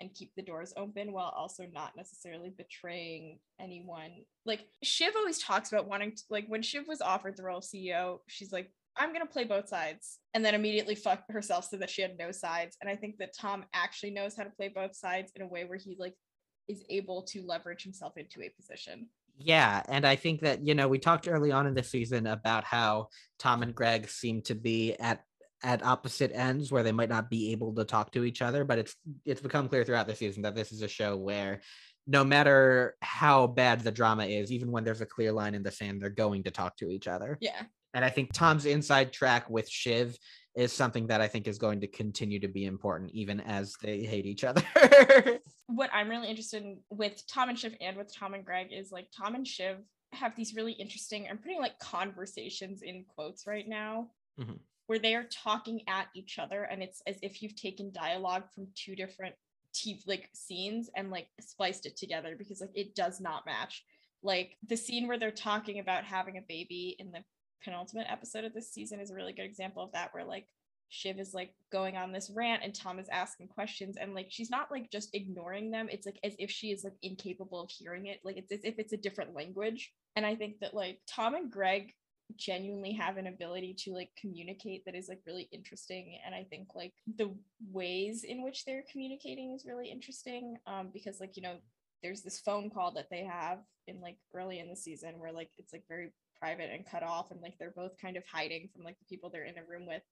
and keep the doors open while also not necessarily betraying anyone. Like, Shiv always talks about wanting to, like, when Shiv was offered the role of CEO, she's like, I'm gonna play both sides, and then immediately fucked herself so that she had no sides. And I think that Tom actually knows how to play both sides in a way where he like is able to leverage himself into a position. Yeah, and I think that you know we talked early on in the season about how Tom and Greg seem to be at at opposite ends where they might not be able to talk to each other, but it's it's become clear throughout the season that this is a show where no matter how bad the drama is, even when there's a clear line in the sand, they're going to talk to each other. Yeah. And I think Tom's inside track with Shiv is something that I think is going to continue to be important even as they hate each other. What I'm really interested in with Tom and Shiv and with Tom and Greg is like Tom and Shiv have these really interesting, I'm putting like conversations in quotes right now, Mhm. where they are talking at each other and it's as if you've taken dialogue from two different TV like scenes and like spliced it together because like it does not match. Like the scene where they're talking about having a baby in the penultimate episode of this season is a really good example of that where like Shiv is like going on this rant and Tom is asking questions and like she's not like just ignoring them. It's like as if she is like incapable of hearing it. Like it's as if it's a different language. And I think that like Tom and Greg genuinely have an ability to like communicate that is like really interesting. And I think like the ways in which they're communicating is really interesting. Um, because like, you know, there's this phone call that they have in like early in the season where like it's like very private and cut off and like they're both kind of hiding from like the people they're in a room with.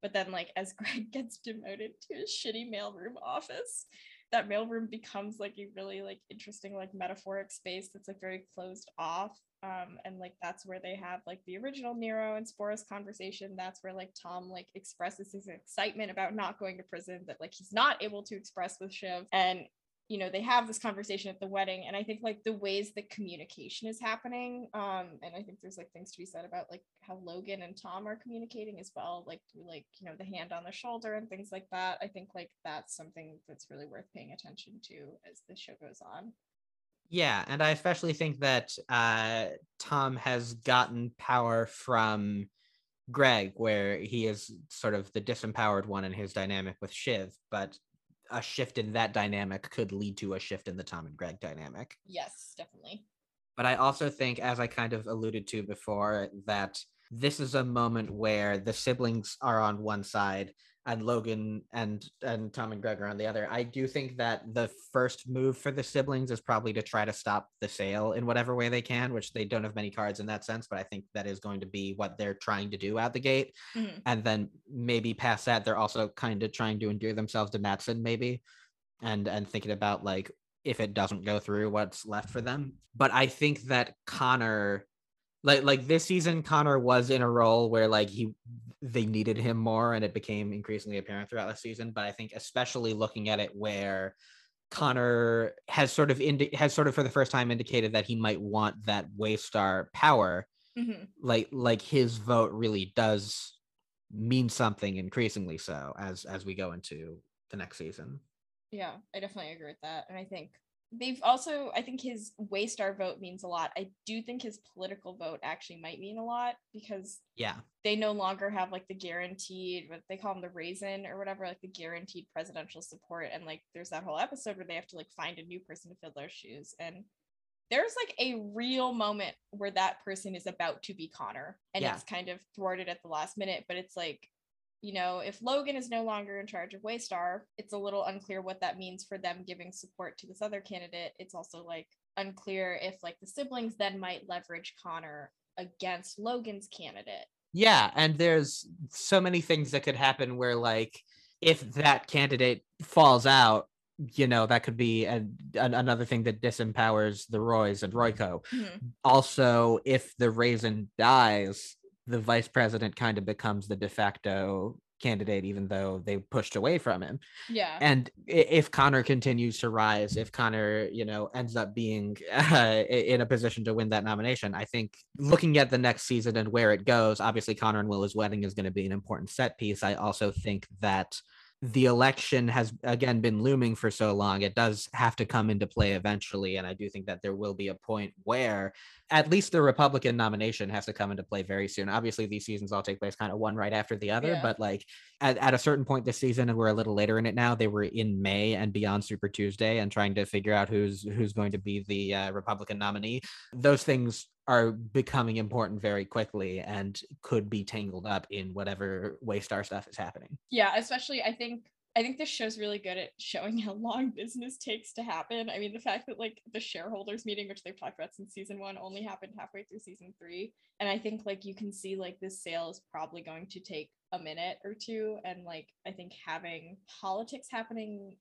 But then like as greg gets demoted to his shitty mailroom office that mailroom becomes like a really like interesting like metaphoric space that's like very closed off. Um and like that's where they have like the original nero and sporus conversation. That's where like tom like expresses his excitement about not going to prison that like he's not able to express with shiv. And you know they have this conversation at the wedding and i think like the ways that communication is happening um and i think there's like things to be said about like how logan and tom are communicating as well like like you know the hand on the shoulder and things like that i think like that's something that's really worth paying attention to as the show goes on. Yeah, and I especially think that uh, Tom has gotten power from Greg, where he is sort of the disempowered one in his dynamic with Shiv, but a shift in that dynamic could lead to a shift in the Tom and Greg dynamic. yes definitely But I also think, as I kind of alluded to before, that this is a moment where the siblings are on one side and Logan and and Tom and Greg are on the other. I do think that the first move for the siblings is probably to try to stop the sale in whatever way they can, which they don't have many cards in that sense, but I think that is going to be what they're trying to do out the gate. Mhm. And then maybe past that, they're also kind of trying to endear themselves to Matsson, maybe, and and thinking about like if it doesn't go through, what's left for them. But I think that Connor, like like this season, Connor was in a role where like he they needed him more, and it became increasingly apparent throughout the season. But I think especially looking at it where Connor has sort of indi- has sort of for the first time indicated that he might want that Waystar power Mhm. like like his vote really does mean something increasingly so as as we go into the next season Yeah, I definitely agree with that. And I think they've also, I think his Waystar vote means a lot. I do think his political vote actually might mean a lot because yeah they no longer have like the guaranteed, what they call them the raisin or whatever, like the guaranteed presidential support. And like there's that whole episode where they have to like find a new person to fill their shoes. And there's like a real moment where that person is about to be Connor and Yeah. it's kind of thwarted at the last minute, but it's like, you know, if Logan is no longer in charge of Waystar, it's a little unclear what that means for them giving support to this other candidate. It's also like unclear if like the siblings then might leverage Connor against Logan's candidate. yeah and there's so many things that could happen where like if that candidate falls out you know that could be an, another thing that disempowers the roys and royco mm-hmm. also if the raisin dies the vice president kind of becomes the de facto candidate even though they pushed away from him Yeah. and if Connor continues to rise, if Connor, you know, ends up being uh, in a position to win that nomination, I think looking at the next season and where it goes, obviously Connor and Willa's wedding is going to be an important set piece. I also think that the election has again been looming for so long it does have to come into play eventually and i do think that there will be a point where at least the republican nomination has to come into play very soon obviously these seasons all take place kind of one right after the other Yeah. but like at, at a certain point this season and we're a little later in it now they were in may and beyond super tuesday and trying to figure out who's who's going to be the uh, republican nominee those things are becoming important very quickly and could be tangled up in whatever waystar stuff is happening. Yeah especially i think i think this show's really good at showing how long business takes to happen. I mean the fact that like the shareholders meeting which they've talked about since season one only happened halfway through season three and i think like you can see like this sale is probably going to take a minute or two and like i think having politics happening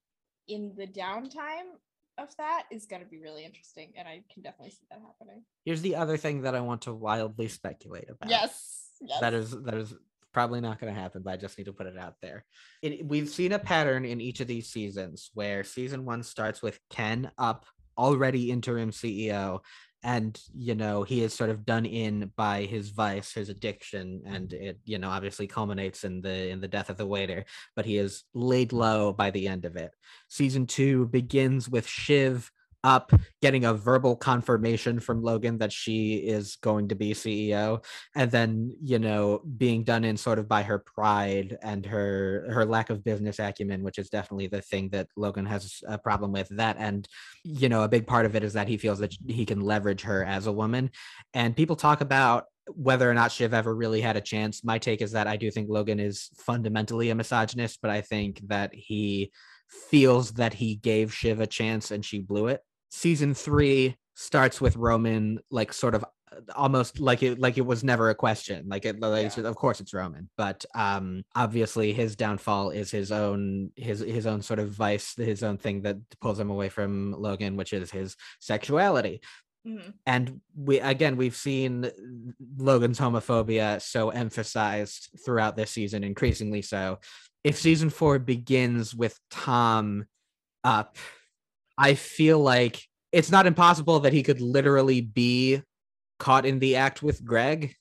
in the downtime of that is going to be really interesting and i can definitely see that happening Here's the other thing that I want to wildly speculate about. yes yes That is that is probably not going to happen, but I just need to put it out there. It, we've seen a pattern in each of these seasons where season one starts with Ken up, already interim CEO, and you know he is sort of done in by his vice, his addiction, and mm. it you know obviously culminates in the in the death of the waiter. But he is laid low by the end of it. Season two begins with Shiv up getting a verbal confirmation from Logan that she is going to be CEO and then you know being done in sort of by her pride and her her lack of business acumen which is definitely the thing that Logan has a problem with. That and you know a big part of it is that he feels that he can leverage her as a woman. And people talk about whether or not Shiv ever really had a chance. My take is that I do think Logan is fundamentally a misogynist but I think that he feels that he gave Shiv a chance and she blew it season three starts with Roman like sort of almost like it like it was never a question like it like, Yeah. of course it's roman but um obviously his downfall is his own his his own sort of vice his own thing that pulls him away from logan which is his sexuality Mhm. and we again we've seen logan's homophobia so emphasized throughout this season increasingly so if season four begins with tom up i feel like it's not impossible that he could literally be caught in the act with greg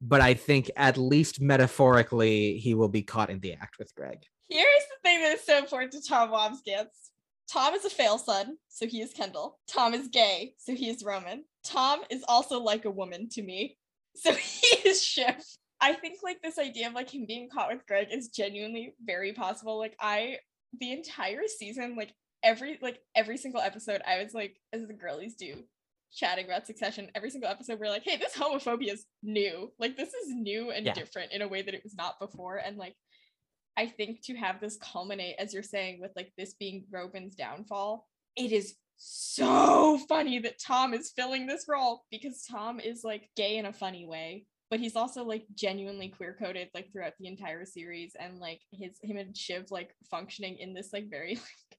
but i think at least metaphorically he will be caught in the act with greg Here's the thing that is so important to Tom Wambsgans. Tom is a fail son, so he is Kendall. Tom is gay, so he is Roman. Tom is also like a woman to me, so he is Shiv. I think like this idea of like him being caught with Greg is genuinely very possible. Like I, the entire season, like every like every single episode, I was like, as the girlies do, chatting about Succession. Every single episode, we're like, hey, this homophobia is new. Like this is new and Yeah. different in a way that it was not before, and like. I think to have this culminate, as you're saying, with like this being Roman's downfall, it is so funny that Tom is filling this role because Tom is like gay in a funny way, but he's also like genuinely queer coded like throughout the entire series, and like his him and Shiv like functioning in this like very like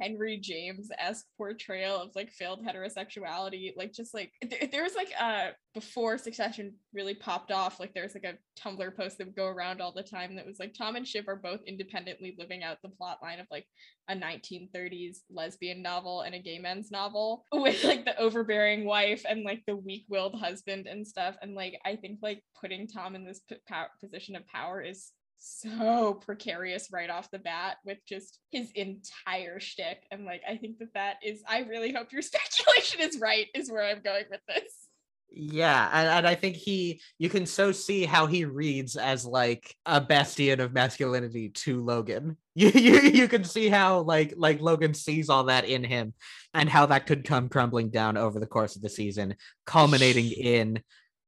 Henry James esque portrayal of like failed heterosexuality, like just like there, there was like uh before Succession really popped off, like there's like a Tumblr post that would go around all the time that was like Tom and Shiv are both independently living out the plot line of like a 1930s lesbian novel and a gay men's novel with like the overbearing wife and like the weak-willed husband and stuff. And like I think like putting Tom in this p- position of power is so precarious right off the bat with just his entire shtick. And like I think that that is. I really hope your speculation is right. Is where I'm going with this. Yeah, and, and I think he you can so see how he reads as like a bastion of masculinity to Logan. You you you can see how like like Logan sees all that in him and how that could come crumbling down over the course of the season, culminating in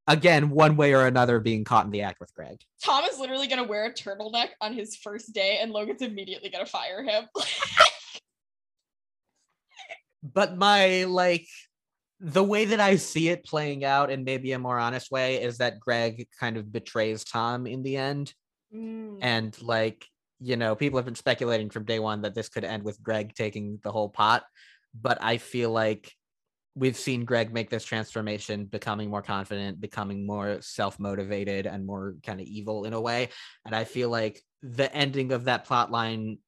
again one way or another being caught in the act with Greg. Tom is literally gonna wear a turtleneck on his first day, and Logan's immediately gonna fire him. But my like the way that I see it playing out in maybe a more honest way is that Greg kind of betrays Tom in the end. Mm. and like you know people have been speculating from day one that this could end with greg taking the whole pot but i feel like we've seen greg make this transformation becoming more confident becoming more self-motivated and more kind of evil in a way and i feel like the ending of that plot line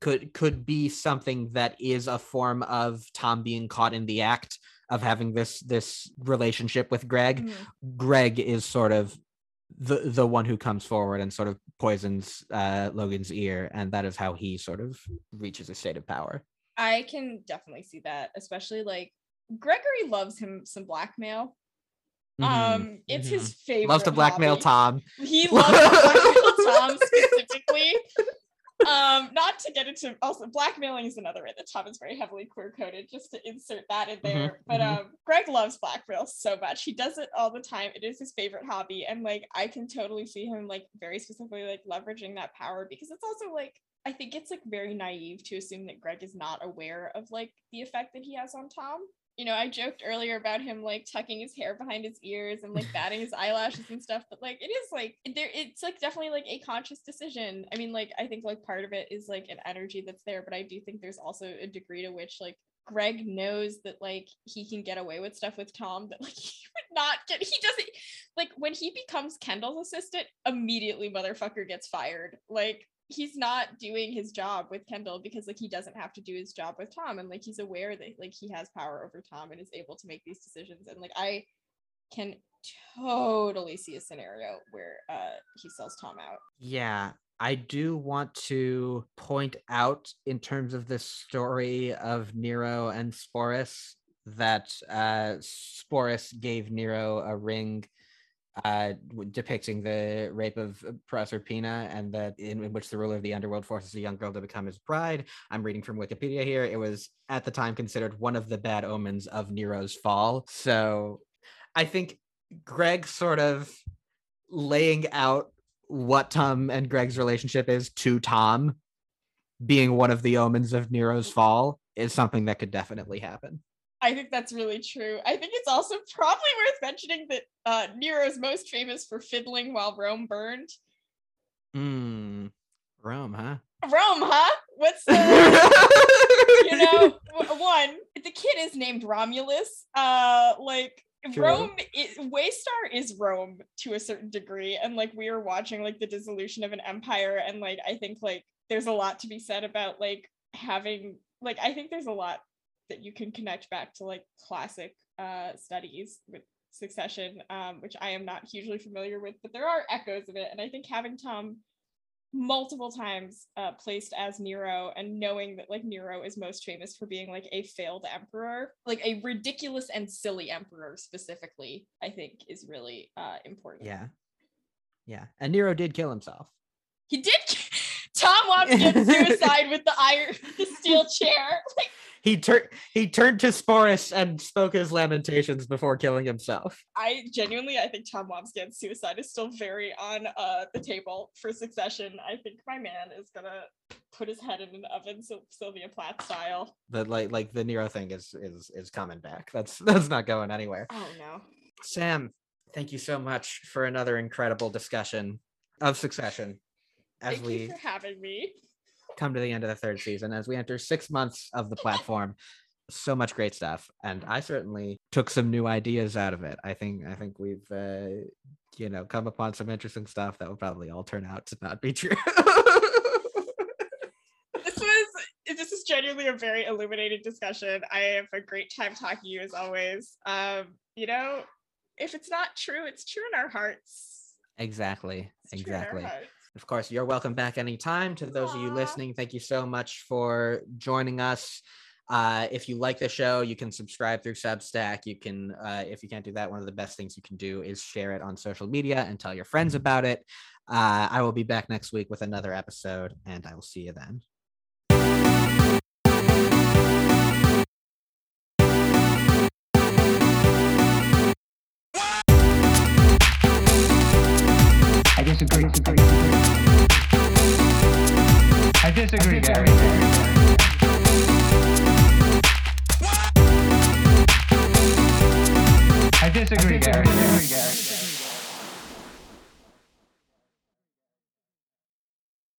could could be something that is a form of tom being caught in the act of having this this relationship with greg Mm. Greg is sort of the the one who comes forward and sort of poisons uh, Logan's ear, and that is how he sort of reaches a state of power. I can definitely see that, especially like Gregory loves him some blackmail. Mhm, Um, it's mhm. his favorite. loves to blackmail hobby. Tom. He loves to blackmail Tom specifically. Um, not to get into also blackmailing is another way that Tom is very heavily queer coded, just to insert that in there. but mhm. um Greg loves blackmail so much. He does it all the time. It is his favorite hobby. And like I can totally see him like very specifically like leveraging that power because it's also like I think it's like very naive to assume that Greg is not aware of like the effect that he has on Tom. You know, I joked earlier about him like tucking his hair behind his ears and like batting his eyelashes and stuff, but like it is like there it's like definitely like a conscious decision. I mean, like I think like part of it is like an energy that's there, but I do think there's also a degree to which like Greg knows that like he can get away with stuff with Tom that like he would not get. He doesn't like when he becomes Kendall's assistant, immediately motherfucker gets fired. Like he's not doing his job with Kendall because like he doesn't have to do his job with Tom and like he's aware that like he has power over Tom and is able to make these decisions and like I can totally see a scenario where uh he sells Tom out. Yeah, I do want to point out in terms of this story of Nero and Sporus that uh, Sporus gave Nero a ring uh, depicting the rape of uh, Proserpina and that in, in which the ruler of the underworld forces a young girl to become his bride. I'm reading from Wikipedia here. It was at the time considered one of the bad omens of Nero's fall. So I think Greg sort of laying out what Tom and Greg's relationship is to Tom being one of the omens of Nero's fall is something that could definitely happen. I think that's really true. I think also probably worth mentioning that uh, Nero's most famous for fiddling while Rome burned. Hmm. Rome, huh? Rome, huh? What's the you know w- one? The kid is named Romulus. Uh, like True. Rome, is, Waystar is Rome to a certain degree, and like we are watching like the dissolution of an empire, and like I think like there's a lot to be said about like having like I think there's a lot that you can connect back to like classic uh studies with succession um which i am not hugely familiar with but there are echoes of it and i think having tom multiple times uh, placed as nero and knowing that like nero is most famous for being like a failed emperor like a ridiculous and silly emperor specifically i think is really uh important Yeah. Yeah. And Nero did kill himself. he did tom wants to get suicide with the iron the steel chair like He turned he turned to Sporus and spoke his lamentations before killing himself. I genuinely, I think Tom Wambsgans's suicide is still very on uh, the table for succession. I think my man is gonna put his head in an oven, so Sylvia Plath style. The like like the Nero thing is is is coming back. That's that's not going anywhere. Oh no. Sam, thank you so much for another incredible discussion of Succession. As Thank we you for having me. Come to the end of the third season, as we enter six months of the platform, so much great stuff, and I certainly took some new ideas out of it. I think I think we've uh, you know come upon some interesting stuff that will probably all turn out to not be true. This was this is genuinely a very illuminating discussion. I have a great time talking to you as always. Um, you know, if it's not true, it's true in our hearts. exactly, It's true in our exactly. Of course, you're welcome back anytime. To those of you listening, thank you so much for joining us. Uh, if you like the show, you can subscribe through Substack. You can, uh, if you can't do that, one of the best things you can do is share it on social media and tell your friends about it. Uh, I will be back next week with another episode, and I will see you then. I disagree. I disagree, Gary. I disagree, Gary.